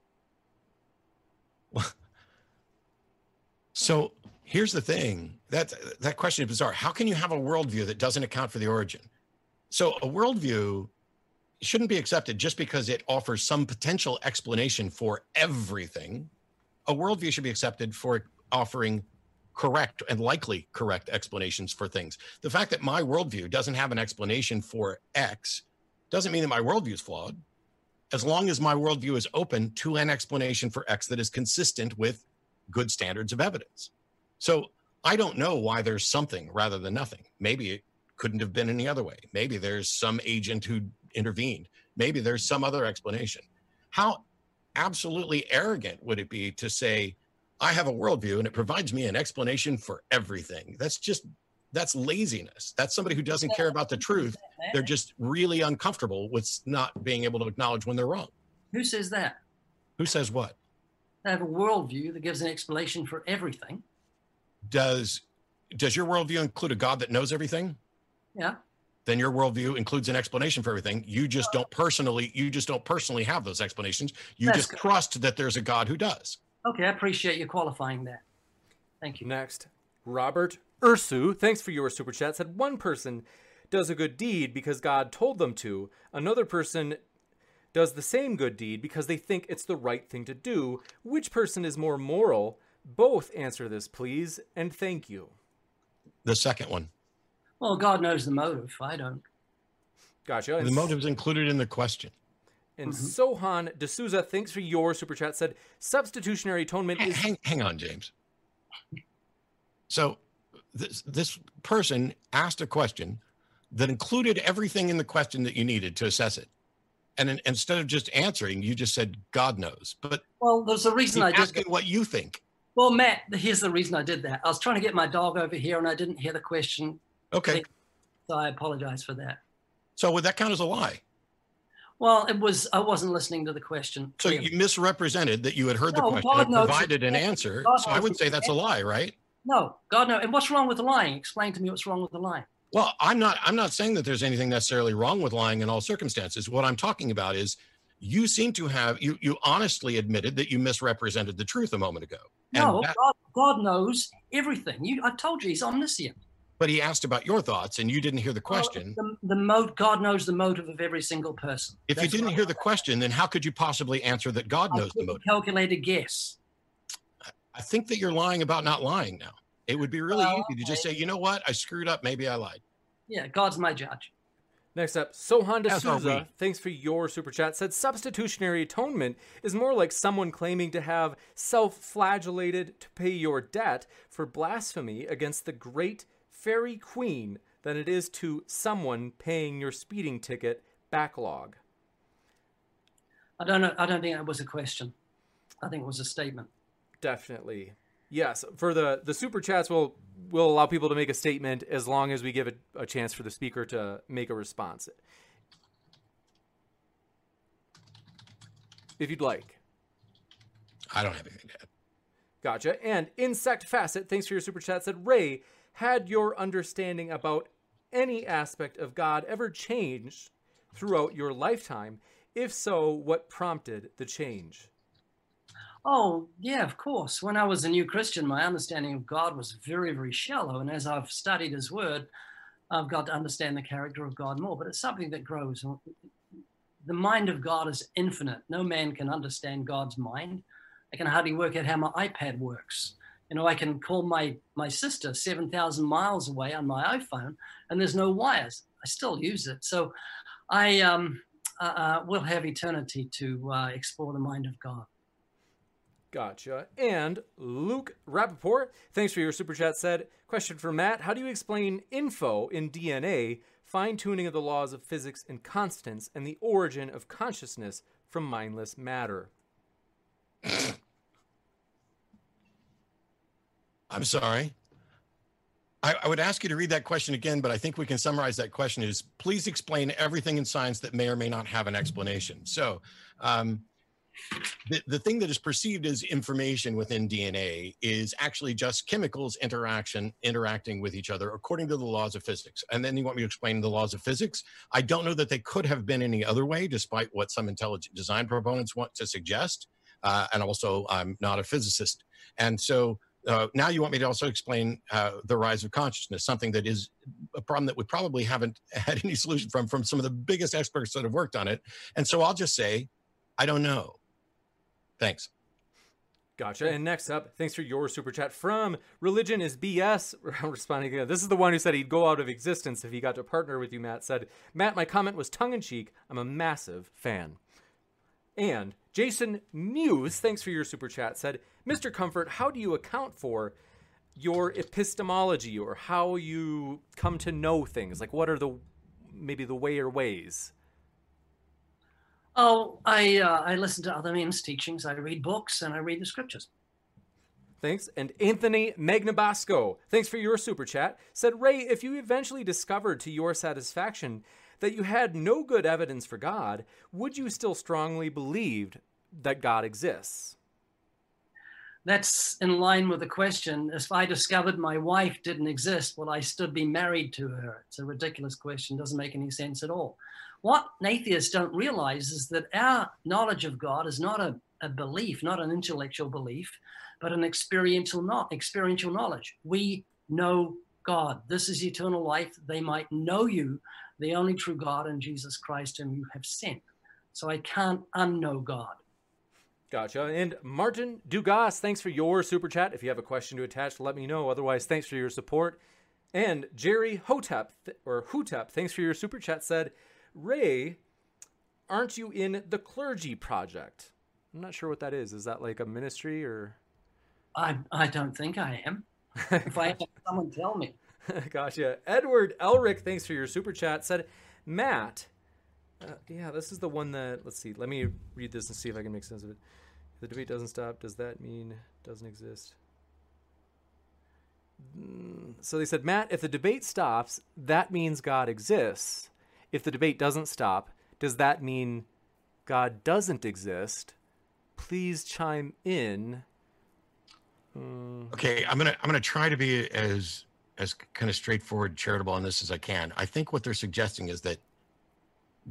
so here's the thing that that question is bizarre. How can you have a worldview that doesn't account for the origin? So a worldview shouldn't be accepted just because it offers some potential explanation for everything. A worldview should be accepted for offering correct and likely correct explanations for things. The fact that my worldview doesn't have an explanation for X doesn't mean that my worldview is flawed. As long as my worldview is open to an explanation for X that is consistent with good standards of evidence. So I don't know why there's something rather than nothing. Maybe it couldn't have been any other way. Maybe there's some agent who intervened. Maybe there's some other explanation. How absolutely arrogant would it be to say, I have a worldview and it provides me an explanation for everything? That's just, that's laziness. That's somebody who doesn't care about the truth. They're just really uncomfortable with not being able to acknowledge when they're wrong. Who says that? Who says what? They have a worldview that gives an explanation for everything. Does does your worldview include a God that knows everything? Yeah then your worldview includes an explanation for everything. You just don't oh. personally, you just don't personally have those explanations. You That's just good. trust that there's a God who does. Okay, I appreciate you qualifying that. Thank you. Next, Robert Ursu, thanks for your super chat. Said one person does a good deed because God told them to. Another person does the same good deed because they think it's the right thing to do. Which person is more moral? Both answer this, please, and thank you. The second one. Well, God knows the motive. I don't. Gotcha. And the motive's included in the question. And mm-hmm. Sohan D'Souza, thanks for your super chat, said substitutionary atonement hang, is. Hang, hang on, James. So this, this person asked a question that included everything in the question that you needed to assess it. And in, instead of just answering, you just said, God knows. But well, there's a reason I did asking what you think. Well, Matt, here's the reason I did that. I was trying to get my dog over here and I didn't hear the question Okay. So I apologize for that. So would that count as a lie? Well, it was. I wasn't listening to the question. So you misrepresented that you had heard no, the question God and provided an answer. God so I would say that's a lie, right? No, God no. And what's wrong with lying? Explain to me what's wrong with the lying. Well, I'm not. I'm not saying that there's anything necessarily wrong with lying in all circumstances. What I'm talking about is you seem to have you you honestly admitted that you misrepresented the truth a moment ago. No, that, God, God knows everything. You, I told you, He's omniscient but he asked about your thoughts and you didn't hear the question. Well, the, the mode, God knows the motive of every single person. If That's you didn't hear the question, then how could you possibly answer that God knows the motive? Calculated guess. I think that you're lying about not lying now. It would be really well, easy to just say, you know what, I screwed up. Maybe I lied. Yeah, God's my judge. Next up, Sohan D'Souza, thanks for your super chat, said substitutionary atonement is more like someone claiming to have self flagellated to pay your debt for blasphemy against the great fairy queen than it is to someone paying your speeding ticket backlog? I don't know. I don't think that was a question. I think it was a statement. Definitely. Yes, for the the super chats, we'll we'll allow people to make a statement as long as we give a, a chance for the speaker to make a response. If you'd like. I don't have anything to add. Gotcha. And Insect Facet, thanks for your super chat, said Ray, had your understanding about any aspect of God ever changed throughout your lifetime? If so, what prompted the change? Oh, yeah, of course. When I was a new Christian, my understanding of God was very, very shallow. And as I've studied his word, I've got to understand the character of God more. But it's something that grows. The mind of God is infinite. No man can understand God's mind. I can hardly work out how my iPad works. You know, I can call my my sister 7,000 miles away on my iPhone, and there's no wires. I still use it. So I um, uh, uh, will have eternity to uh, explore the mind of God. Gotcha. And Luke Rappaport, thanks for your super chat, said, question for Matt How do you explain info in DNA, fine tuning of the laws of physics and constants, and the origin of consciousness from mindless matter? (laughs) I'm sorry. I, I, would ask you to read that question again, but I think we can summarize that question is please explain everything in science that may or may not have an explanation. So, um, the, the thing that is perceived as information within DNA is actually just chemicals interaction interacting with each other according to the laws of physics. And then you want me to explain the laws of physics? I don't know that they could have been any other way, despite what some intelligent design proponents want to suggest. Uh, and also, I'm not a physicist, and so uh, now you want me to also explain uh, the rise of consciousness, something that is a problem that we probably haven't (laughs) had any solution from from some of the biggest experts that have worked on it. And so I'll just say, I don't know. Thanks. Gotcha. And next up, thanks for your super chat from Religion is BS. (laughs) Responding again. This is the one who said he'd go out of existence if he got to partner with you, Matt. Said, Matt, my comment was tongue in cheek. I'm a massive fan. And Jason Muse, thanks for your super chat, said, Mr. Comfort, how do you account for your epistemology or how you come to know things? Like, what are the maybe the way or ways? Oh, I uh, I listen to other men's teachings. I read books and I read the scriptures. Thanks. And Anthony Magnabosco, thanks for your super chat, said Ray, if you eventually discovered to your satisfaction that you had no good evidence for God, would you still strongly believe that God exists? that's in line with the question if I discovered my wife didn't exist, would I still be married to her? It's a ridiculous question, doesn't make any sense at all. What atheists don't realize is that our knowledge of God is not a, a belief, not an intellectual belief, but an experiential, not, experiential knowledge. We know God. This is eternal life. They might know you, the only true God, and Jesus Christ, whom you have sent. So I can't unknow God. Gotcha. And Martin Dugas, thanks for your super chat. If you have a question to attach, let me know. Otherwise, thanks for your support. And Jerry Hotep, or Hotep, thanks for your super chat, said, Ray, aren't you in the Clergy Project? I'm not sure what that is. Is that like a ministry or? I, I don't think I am. (laughs) if I have someone tell me. (laughs) gotcha. Edward Elric, thanks for your super chat, said, Matt, uh, yeah, this is the one that, let's see, let me read this and see if I can make sense of it the debate doesn't stop, does that mean doesn't exist? Mm, so they said, Matt, if the debate stops, that means God exists. If the debate doesn't stop, does that mean God doesn't exist? Please chime in. Mm. Okay, I'm gonna I'm gonna try to be as as kind of straightforward, charitable on this as I can. I think what they're suggesting is that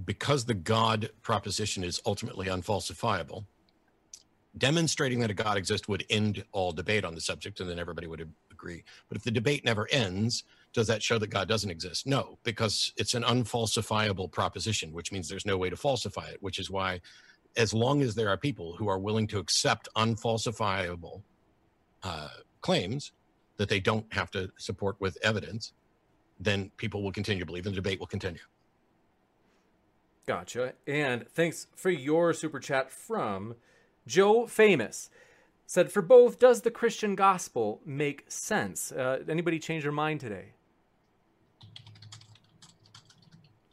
because the God proposition is ultimately unfalsifiable, demonstrating that a God exists would end all debate on the subject, and then everybody would agree. But if the debate never ends, does that show that God doesn't exist? No, because it's an unfalsifiable proposition, which means there's no way to falsify it, which is why, as long as there are people who are willing to accept unfalsifiable uh, claims that they don't have to support with evidence, then people will continue to believe and the debate will continue. Gotcha. And thanks for your super chat from Joe Famous said, For both, does the Christian gospel make sense? Uh, anybody change their mind today?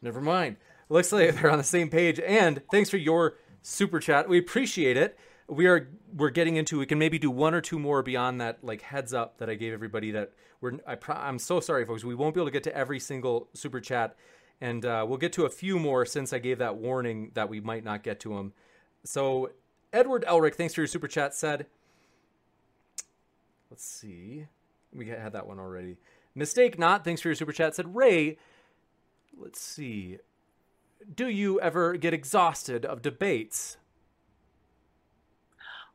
Never mind. Looks like (laughs) they're on the same page. And thanks for your super chat. We appreciate it. We are we're getting into. We can maybe do one or two more beyond that, like heads up that I gave everybody. That we're I pro- I'm so sorry, folks. We won't be able to get to every single super chat, and uh, we'll get to a few more since I gave that warning that we might not get to them. So Edward Elric, thanks for your super chat. Said, let's see, we had that one already. Mistake not. Thanks for your super chat. Said Ray. Let's see. Do you ever get exhausted of debates?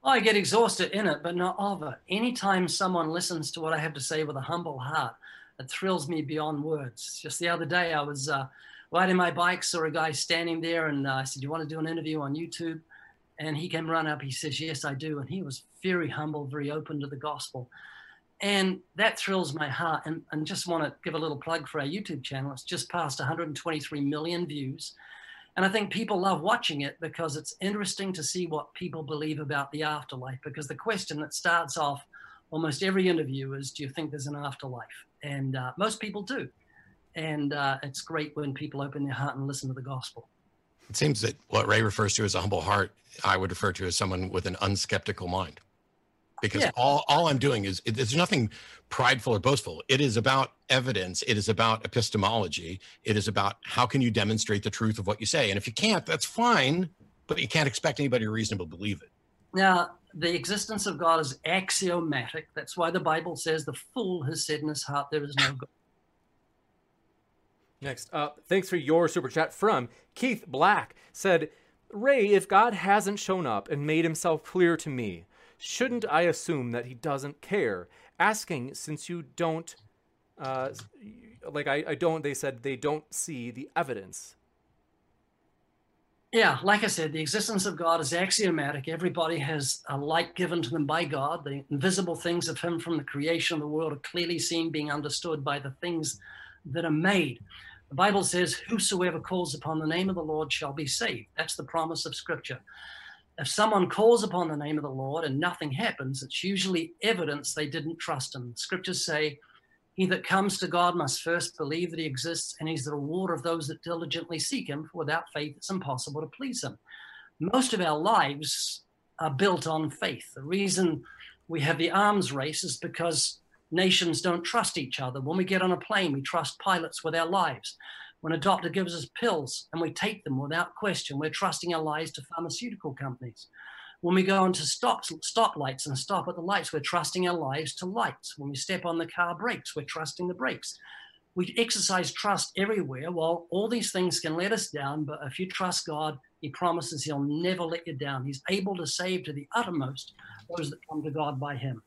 I get exhausted in it, but not of it. Anytime someone listens to what I have to say with a humble heart, it thrills me beyond words. Just the other day, I was uh, riding my bike, saw a guy standing there, and uh, I said, "You want to do an interview on YouTube?" And he came run up. He says, "Yes, I do." And he was very humble, very open to the gospel, and that thrills my heart. And, and just want to give a little plug for our YouTube channel. It's just past 123 million views. And I think people love watching it because it's interesting to see what people believe about the afterlife. Because the question that starts off almost every interview is Do you think there's an afterlife? And uh, most people do. And uh, it's great when people open their heart and listen to the gospel. It seems that what Ray refers to as a humble heart, I would refer to as someone with an unskeptical mind because yeah. all, all I'm doing is it, there's nothing prideful or boastful. It is about evidence. It is about epistemology. It is about how can you demonstrate the truth of what you say. And if you can't, that's fine, but you can't expect anybody to reasonably believe it. Now, the existence of God is axiomatic. That's why the Bible says the fool has said in his heart, there is no God. Next up, thanks for your super chat from Keith Black said, Ray, if God hasn't shown up and made himself clear to me, shouldn't I assume that he doesn't care? Asking since you don't, uh, like I, I don't. They said they don't see the evidence. Yeah, like I said, the existence of God is axiomatic. Everybody has a light given to them by God. The invisible things of Him from the creation of the world are clearly seen, being understood by the things that are made. The Bible says, Whosoever calls upon the name of the Lord shall be saved. That's the promise of Scripture if someone calls upon the name of the Lord and nothing happens, it's usually evidence they didn't trust him. Scriptures say, He that comes to God must first believe that he exists, and he's the rewarder of those that diligently seek him, for without faith it's impossible to please him. Most of our lives are built on faith. The reason we have the arms race is because nations don't trust each other. When we get on a plane, we trust pilots with our lives. When a doctor gives us pills and we take them without question, we're trusting our lives to pharmaceutical companies. When we go into stop, stoplights and stop at the lights, we're trusting our lives to lights. When we step on the car brakes, we're trusting the brakes. We exercise trust everywhere. Well, all these things can let us down, but if you trust God, He promises He'll never let you down. He's able to save to the uttermost those that come to God by Him.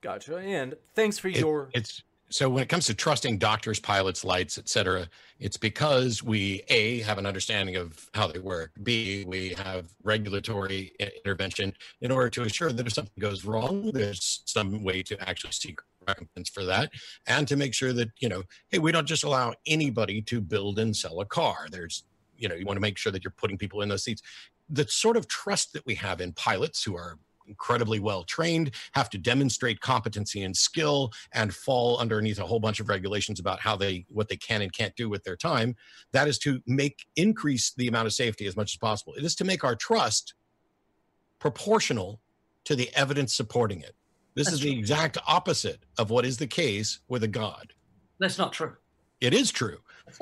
Gotcha. And thanks for your. It's so when it comes to trusting doctors, pilots, lights, et cetera, it's because we a have an understanding of how they work. B we have regulatory intervention in order to assure that if something goes wrong, there's some way to actually seek recompense for that, and to make sure that you know, hey, we don't just allow anybody to build and sell a car. There's you know, you want to make sure that you're putting people in those seats. The sort of trust that we have in pilots who are incredibly well trained, have to demonstrate competency and skill, and fall underneath a whole bunch of regulations about how they what they can and can't do with their time. That is to make increase the amount of safety as much as possible. It is to make our trust proportional to the evidence supporting it. This That's is the exact opposite of what is the case with a God. That's not true. It is true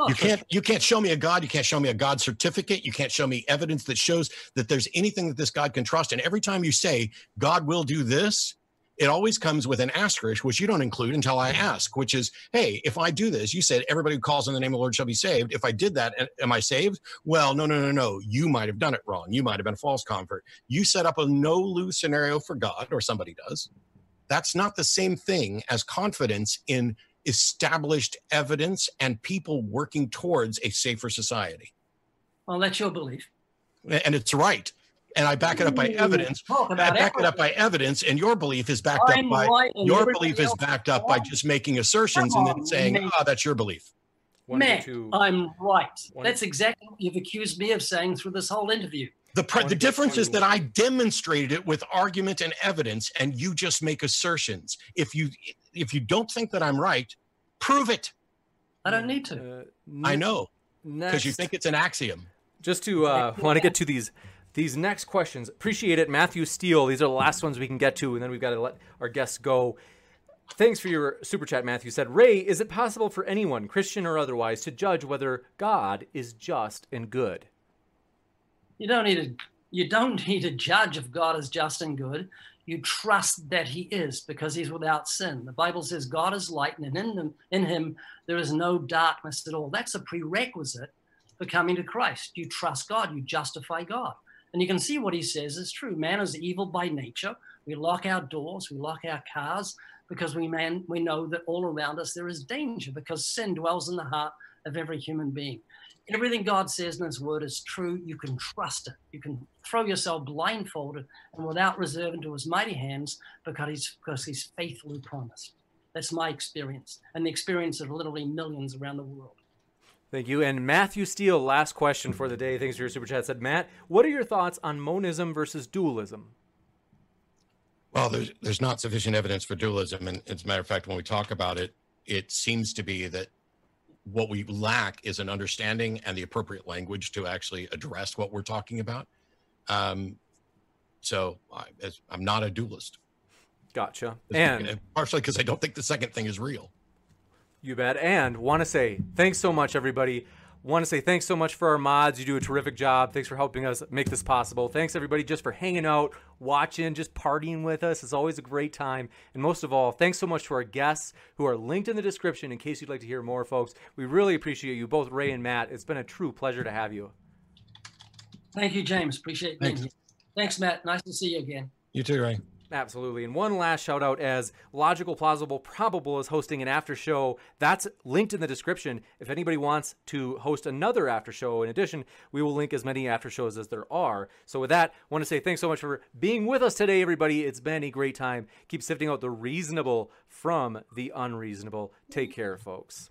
you can't you can't show me a god you can't show me a god certificate you can't show me evidence that shows that there's anything that this god can trust. And every time you say god will do this it always comes with an asterisk which you don't include until i mm-hmm. ask which is hey if i do this you said everybody who calls on the name of the lord shall be saved. If i did that am i saved? Well no no no no. You might have done it wrong. You might have been a false convert. You set up a no lose scenario for god or somebody does. That's not the same thing as confidence in established evidence and people working towards a safer society. Well, that's your belief. And it's right. And I back it up by evidence. I back it up by evidence, and your belief is backed I'm up by right your belief is backed up by just making assertions and then saying, "Ah, oh, that's your belief." Man, I'm right. That's exactly what you've accused me of saying through this whole interview. The, pre- the difference is that I demonstrated it with argument and evidence, and you just make assertions. If you if you don't think that I'm right, prove it. I don't need to. Uh, I know because you think it's an axiom. Just to uh, want to get to these these next questions. Appreciate it, Matthew Steele. These are the last ones we can get to, and then we've got to let our guests go. Thanks for your super chat, Matthew said. Ray, is it possible for anyone, Christian or otherwise, to judge whether God is just and good? You don't need to you don't need to judge if God is just and good. You trust that he is because he's without sin. The Bible says God is light and in him, in him there is no darkness at all. That's a prerequisite for coming to Christ. You trust God, you justify God. And you can see what he says is true. Man is evil by nature. We lock our doors, we lock our cars because we man we know that all around us there is danger because sin dwells in the heart of every human being. Everything God says in his word is true. You can trust it. You can throw yourself blindfolded and without reserve into his mighty hands because he's because he's faithfully promised. That's my experience and the experience of literally millions around the world. Thank you. And Matthew Steele, last question for the day. Thanks for your super chat. Said Matt, what are your thoughts on monism versus dualism? Well, there's there's not sufficient evidence for dualism, and as a matter of fact, when we talk about it, it seems to be that what we lack is an understanding and the appropriate language to actually address what we're talking about. Um, so I, am not a dualist. Gotcha. And partially because I don't think the second thing is real. You bet. And want to say thanks so much, everybody want to say thanks so much for our mods. You do a terrific job. Thanks for helping us make this possible. Thanks everybody just for hanging out, watching, just partying with us. It's always a great time. And most of all, thanks so much to our guests who are linked in the description in case you'd like to hear more, folks. We really appreciate you, both Ray and Matt. It's been a true pleasure to have you. Thank you, James. Appreciate being here. Thanks, Matt. Nice to see you again. You too, Ray. Absolutely. And one last shout out as Logical Plausible Probable is hosting an after show. That's linked in the description. If anybody wants to host another after show, in addition, we will link as many after shows as there are. So with that, I want to say thanks so much for being with us today, everybody. It's been a great time. Keep sifting out the reasonable from the unreasonable. Take care, folks.